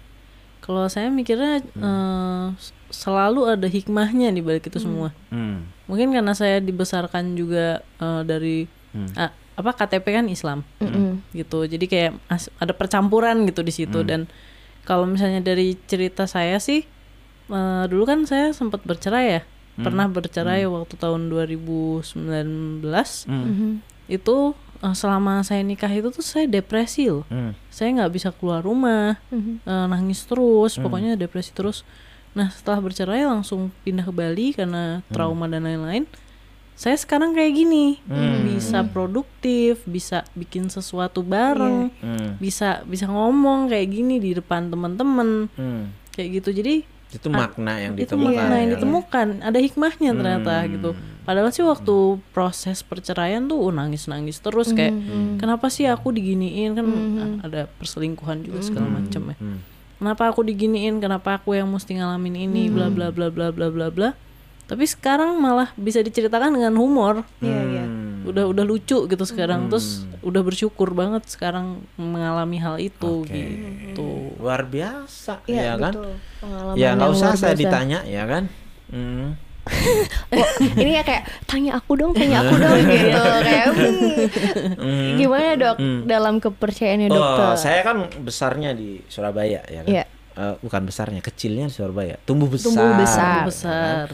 Kalau saya mikirnya eh, s- selalu ada hikmahnya di balik itu semua. Hmm. Mungkin karena saya dibesarkan juga eh, dari Hmm. ah, apa KTP kan Islam Mm-mm. gitu. Jadi kayak as- ada percampuran gitu di situ Hmm. dan kalau misalnya dari cerita saya sih eh, dulu kan saya sempat bercerai ya. Hmm. Pernah bercerai waktu tahun 2019 Hmm. Mhm. itu eh, selama saya nikah itu tuh saya depresi loh. Hmm. Saya nggak bisa keluar rumah, Mhm. eh, nangis terus, Hmm. pokoknya depresi terus. Nah setelah bercerai langsung pindah ke Bali karena trauma dan lain-lain. Saya sekarang kayak gini, Hmm. bisa produktif, bisa bikin sesuatu bareng, Hmm. bisa bisa ngomong kayak gini di depan teman-teman, Hmm. kayak gitu. Jadi Itu makna yang itu ditemukan. makna yang ya. ditemukan, ada hikmahnya ternyata Hmm. gitu. Padahal sih waktu proses perceraian tuh nangis-nangis terus kayak kenapa sih aku diginiin kan a- ada perselingkuhan juga segala macam ya. Hmm. Kenapa aku diginiin? Kenapa aku yang mesti ngalamin ini? Bla bla bla bla bla bla bla. Tapi sekarang malah bisa diceritakan dengan humor. Iya iya. Hmm. Udah udah lucu gitu sekarang. Terus udah bersyukur banget sekarang mengalami hal itu Oke. gitu. Luar biasa, Iya ya kan? betul. Pengalaman Ya nggak usah saya ditanya, ya kan? Hmm. Oh, ini ya kayak tanya aku dong, tanya aku dong gitu kayak hmm, gimana dok dalam kepercayaannya Oh, dokter? saya kan besarnya di Surabaya, ya kan? Iya. Eh, bukan besarnya, kecilnya di Surabaya. Tumbuh besar. Tumbuh besar. ya Besar.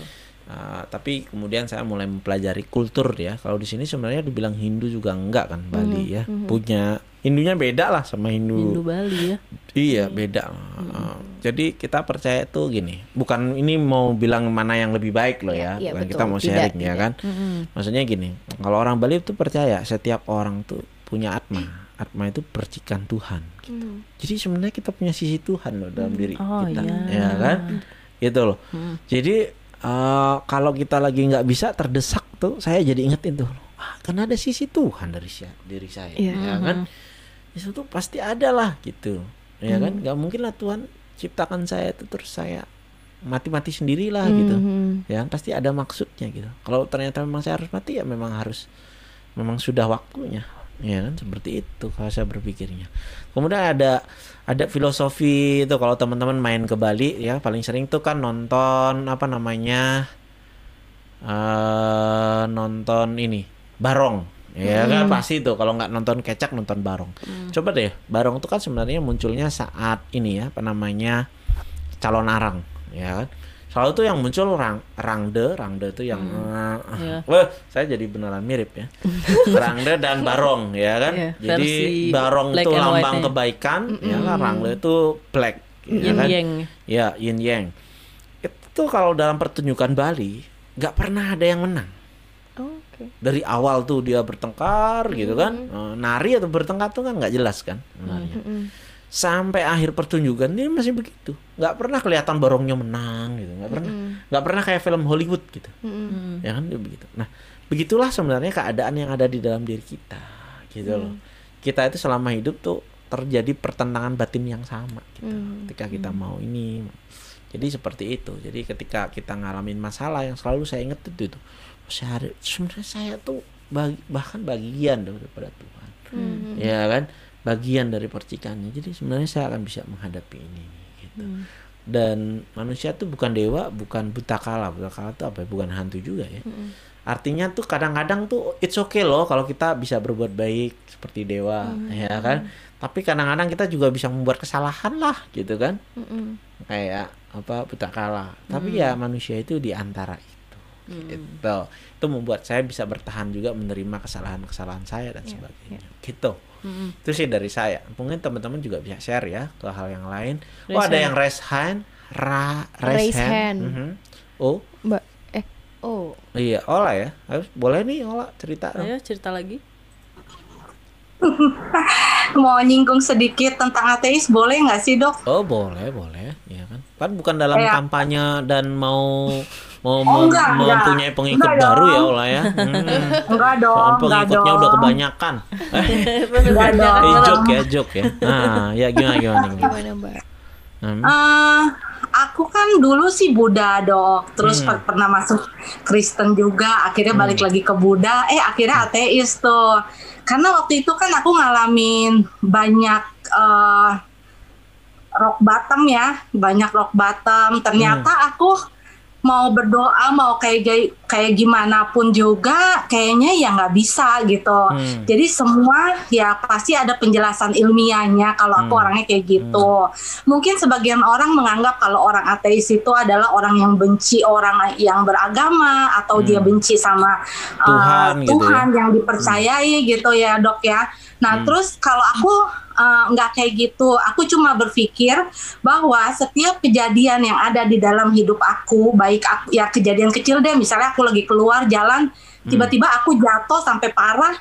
Ah, tapi kemudian saya mulai mempelajari kultur ya. Kalau di sini sebenarnya dibilang Hindu juga enggak kan Bali ya. Punya Hindunya beda lah sama Hindu Bali ya. Iya beda. Uh, jadi kita percaya tuh gini, bukan ini mau bilang mana yang lebih baik loh ya, Iya, iya, bukan betul. kita mau Tidak, sharing ya tidak. kan. Maksudnya gini, kalau orang Bali itu percaya setiap orang tuh punya atma, atma itu percikan Tuhan. Gitu. Jadi sebenarnya kita punya sisi Tuhan loh dalam diri Oh, kita, iya. ya kan? Gitu loh. Jadi uh, kalau kita lagi nggak bisa terdesak tuh, saya jadi ingetin tuh, wah kan ada sisi Tuhan dari si- diri saya, Iya. ya kan? itu tuh pasti ada lah gitu. Ya kan? Nggak mungkin lah Tuhan ciptakan saya itu terus saya mati-mati sendirilah gitu. Mhm. ya pasti ada maksudnya gitu. Kalau ternyata memang saya harus mati ya memang harus memang sudah waktunya ya kan? Seperti itu kalau saya berpikirnya. Kemudian ada ada filosofi itu kalau teman-teman main ke Bali ya paling sering tuh kan nonton apa namanya eh nonton ini barong. Ya kan? Pasti tuh kalau nggak nonton kecak nonton barong. Coba deh barong itu kan sebenarnya munculnya saat ini ya apa namanya calon arang ya kan selalu tuh yang muncul rang rangde rangde tuh yang eh, Iya. wah saya jadi beneran mirip ya. Rangde dan barong ya kan? Iya, jadi barong itu lambang kebaikan ya kan? Rangde itu black ya yin kan? yang. Ya yin yang. Itu kalau dalam pertunjukan Bali nggak pernah ada yang menang. Oh, Oke. dari awal tuh dia bertengkar gitu kan? Eh, nari atau bertengkar tuh kan nggak jelas kan? Sebenarnya sampai akhir pertunjukan dia masih begitu. Nggak pernah kelihatan borongnya menang gitu. Nggak pernah. Nggak pernah kayak film Hollywood gitu. Hmm. ya kan? Dia begitu. Nah begitulah sebenarnya keadaan yang ada di dalam diri kita gitu loh. Kita itu selama hidup tuh terjadi pertentangan batin yang sama gitu. Ketika kita mau ini. Jadi seperti itu. Jadi ketika kita ngalamin masalah yang selalu saya inget itu itu. Sebenarnya saya tuh bagi- bahkan bagian daripada Tuhan. Ya kan bagian dari percikannya. Jadi sebenarnya saya akan bisa menghadapi ini gitu. Dan manusia tuh bukan dewa bukan buta kala. Buta kala tuh apa ya? bukan hantu juga ya. Artinya tuh kadang-kadang tuh it's okay loh kalau kita bisa berbuat baik seperti dewa ya kan? Tapi kadang-kadang kita juga bisa membuat kesalahan lah gitu kan? Kayak apa? Buta kala. Tapi ya manusia itu di antara itu gitu. Itu membuat saya bisa bertahan juga menerima kesalahan-kesalahan saya dan sebagainya gitu itu sih dari saya. Mungkin teman-teman juga bisa share ya ke hal yang lain. Oh Raise ada hand. yang raise hand? Ra Raise hand. Mhm. oh. Mbak, eh, oh, iya Ola ya? Ayo, boleh nih Ola cerita dong. ayo cerita lagi. Mau nyinggung sedikit tentang ateis boleh nggak sih dok? oh boleh boleh. Ya kan? Kan bukan dalam Kayak- kampanye dan mau mau Oh, enggak, enggak. mempunyai pengikut Enggak baru ya dong. Ola ya Hmm. Enggak dong, Soal enggak pengikutnya dong. udah kebanyakan Enggak dong. eh joke ya joke ya nah ya gimana gimana, gimana? gimana Mbak? Hmm. Eh, aku kan dulu sih Buddha dok, terus Hmm. per- pernah masuk Kristen juga, akhirnya balik lagi ke Buddha, eh akhirnya ateis tuh. Karena waktu itu kan aku ngalamin banyak eh, rock bottom ya, banyak rock bottom. Ternyata aku mau berdoa mau kayak kayak gimana pun juga kayaknya ya nggak bisa gitu. Hmm. Jadi semua ya pasti ada penjelasan ilmiahnya kalau aku Hmm. orangnya kayak gitu. Mungkin sebagian orang menganggap kalau orang ateis itu adalah orang yang benci orang yang beragama atau dia benci sama uh, Tuhan gitu Tuhan ya. yang dipercayai gitu ya dok ya. Nah terus kalau aku uh, nggak kayak gitu, aku cuma berpikir bahwa setiap kejadian yang ada di dalam hidup aku, baik aku ya kejadian kecil deh, misalnya aku lagi keluar jalan, tiba-tiba aku jatuh sampai parah.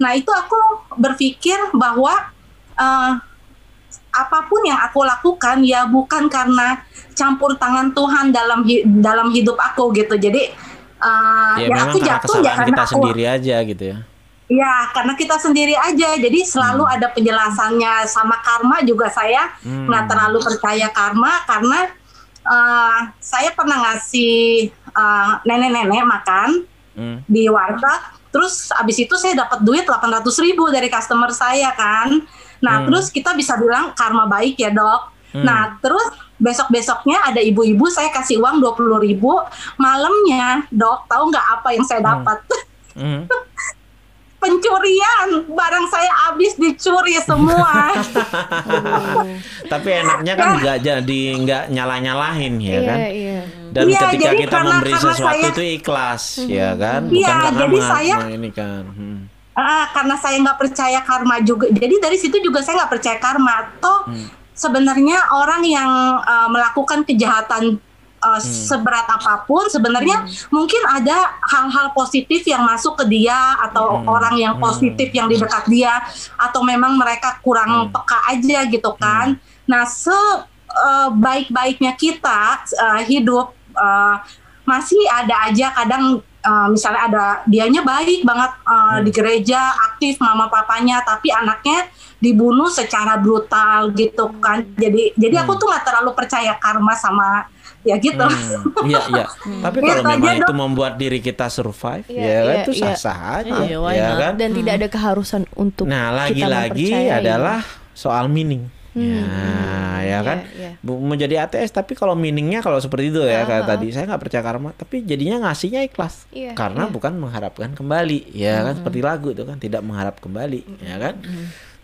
Nah itu aku berpikir bahwa uh, apa pun yang aku lakukan ya bukan karena campur tangan Tuhan dalam hi- dalam hidup aku gitu. Jadi uh, ya ya, aku jatuh ya karena kita aku sendiri aja gitu ya Ya, karena kita sendiri aja. Jadi selalu ada penjelasannya sama karma juga saya Hmm. nggak terlalu percaya karma karena eh, saya pernah ngasih eh, nenek-nenek makan Hmm. di warteg. Terus abis itu saya dapat duit 800 ribu dari customer saya kan. Nah, Hmm. terus kita bisa bilang karma baik ya dok. Hmm. Nah, terus besok-besoknya ada ibu-ibu saya kasih uang 20 ribu. Malamnya dok, tahu nggak apa yang saya dapat? Hmm. pencurian. Barang saya habis dicuri semua. Tapi enaknya kan nggak jadi nggak nyala nyalahin ya kan? Iya, iya. dan Iya, ketika jadi kita karena- memberi karena sesuatu saya- itu ikhlas ya kan? Iya, bukan karena jadi saya- ini kan. Hmm. Ah, karena saya nggak percaya karma juga. Jadi dari situ juga saya nggak percaya karma. Toh Hmm. sebenarnya orang yang uh, melakukan kejahatan uh, seberat apa pun sebenarnya mungkin ada hal-hal positif yang masuk ke dia atau Hmm. orang yang Hmm. positif yang di dekat dia atau memang mereka kurang Hmm. peka aja gitu kan nah se uh, baik-baiknya kita uh, hidup uh, masih ada aja kadang uh, misalnya ada dianya baik banget uh, di gereja aktif mama papanya tapi anaknya dibunuh secara brutal gitu kan jadi jadi aku Hmm. tuh nggak terlalu percaya karma sama ya gitu. Hmm, Iya iya. Tapi kalau Gitu memang itu dong. membuat diri kita survive, Iya, ya kan iya, itu iya. sah-sah aja, Iya, ya not? kan. Dan tidak ada keharusan untuk Nah kita lagi-lagi adalah soal meaning. Hmm, Ya, hmm, ya iya, kan. iya. Bu- Menjadi ATS tapi kalau meaningnya kalau seperti itu ya Ah, kayak tadi saya nggak percaya karma tapi jadinya ngasihnya ikhlas Iya, karena iya. bukan mengharapkan kembali ya kan seperti lagu itu kan tidak mengharap kembali ya kan.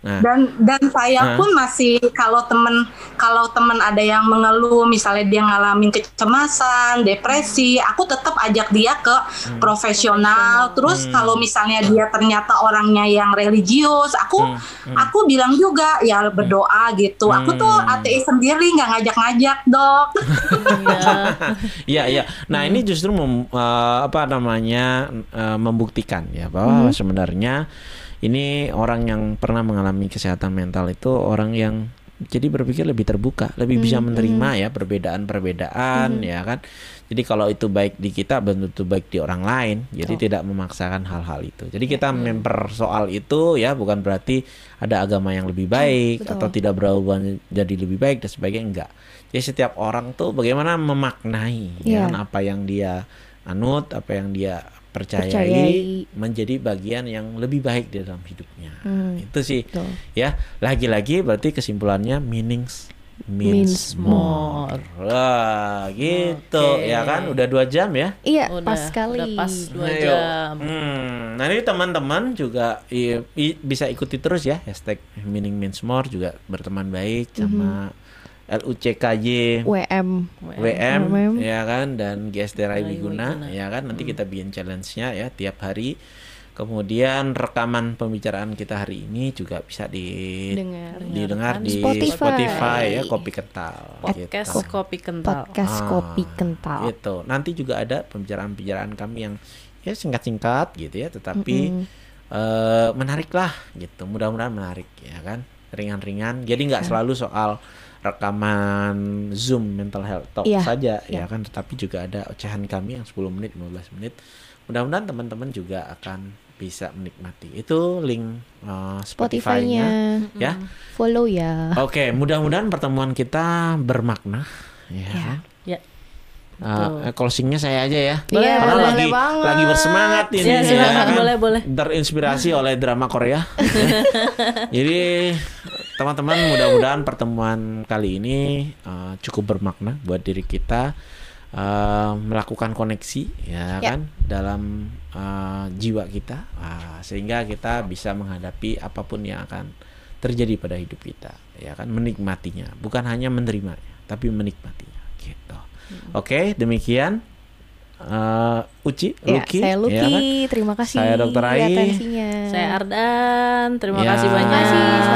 Nah Dan dan saya Hah? pun masih kalau temen kalau temen ada yang mengeluh misalnya dia ngalamin kecemasan, depresi, aku tetap ajak dia ke Hmm. profesional. Terus kalau misalnya dia ternyata orangnya yang religius, aku Hmm, aku bilang juga ya berdoa gitu. Aku tuh Hmm. ateis sendiri nggak ngajak-ngajak dok. Iya. Iya. Nah ini justru mem- eh, apa namanya eh, membuktikan ya bahwa sebenarnya ini orang yang pernah mengalami kesehatan mental itu orang yang jadi berpikir lebih terbuka, lebih bisa menerima ya perbedaan-perbedaan ya kan. Jadi kalau itu baik di kita tentu baik di orang lain. Jadi tidak memaksakan hal-hal itu. Jadi kita mempersoal itu ya bukan berarti ada agama yang lebih baik betul. atau tidak berubah jadi lebih baik dan sebagainya enggak. Jadi setiap orang tuh bagaimana memaknai ya Iya. kan, apa yang dia anut, apa yang dia percayai, Percayai. menjadi bagian yang lebih baik di dalam hidupnya. Hmm, Itu sih betul. ya. Lagi-lagi berarti kesimpulannya meanings means, Means more. Wah, gitu Oke. ya kan udah dua jam ya. Iya, Udah, pas sekali. udah pas dua Ayo. jam. Hmm, nah ini teman-teman juga i- i- bisa ikuti terus ya hashtag meaning means more juga berteman baik sama LUCKY WM. WM WM. ya kan dan GSD Rai Rai Wiguna ya kan nanti kita bikin challenge-nya ya tiap hari. Kemudian rekaman pembicaraan kita hari ini juga bisa di Dengar. didengar di Spotify. Spotify, ya Kopi Kental Podcast gitu. kopi kental. Podcast Ah, kopi kental. Gitu. Nanti juga ada pembicaraan-pembicaraan kami yang ya singkat-singkat gitu ya, tetapi Mm-mm. eh, menarik lah gitu. Mudah-mudahan menarik ya kan. Ringan-ringan. Jadi nggak selalu soal rekaman Zoom mental health talk Iya, saja ya iya. kan, tetapi juga ada ocehan kami yang 10 menit, 15 menit. Mudah-mudahan teman-teman juga akan bisa menikmati. Itu link eh, Spotify-nya Spotify-nya. ya. Follow ya. Oke, mudah-mudahan pertemuan kita bermakna. Ya. Ya. Ya. Uh, eh, closingnya saya aja ya. Boleh, Karena boleh, lagi boleh banget. lagi bersemangat ini. Ya, silakan, kan? boleh, boleh. Terinspirasi oleh drama Korea. Jadi teman-teman mudah-mudahan pertemuan kali ini uh, cukup bermakna buat diri kita uh, melakukan koneksi ya, Ya. kan dalam uh, jiwa kita. Uh, sehingga kita bisa menghadapi apa pun yang akan terjadi pada hidup kita ya kan menikmatinya. Bukan hanya menerimanya tapi menikmatinya. Gitu. Oke, demikian uh, Uci, Ya, Lucky, saya Lucky. ya kan? Terima kasih Saya Dr. Ai. atensinya. Saya Ardan, terima Ya, kasih banyak.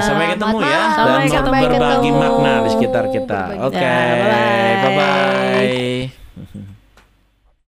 Sampai ketemu ya Sampai dan ketemu. berbagi ketemu. makna di sekitar kita. Oke, Ya, bye-bye. bye bye.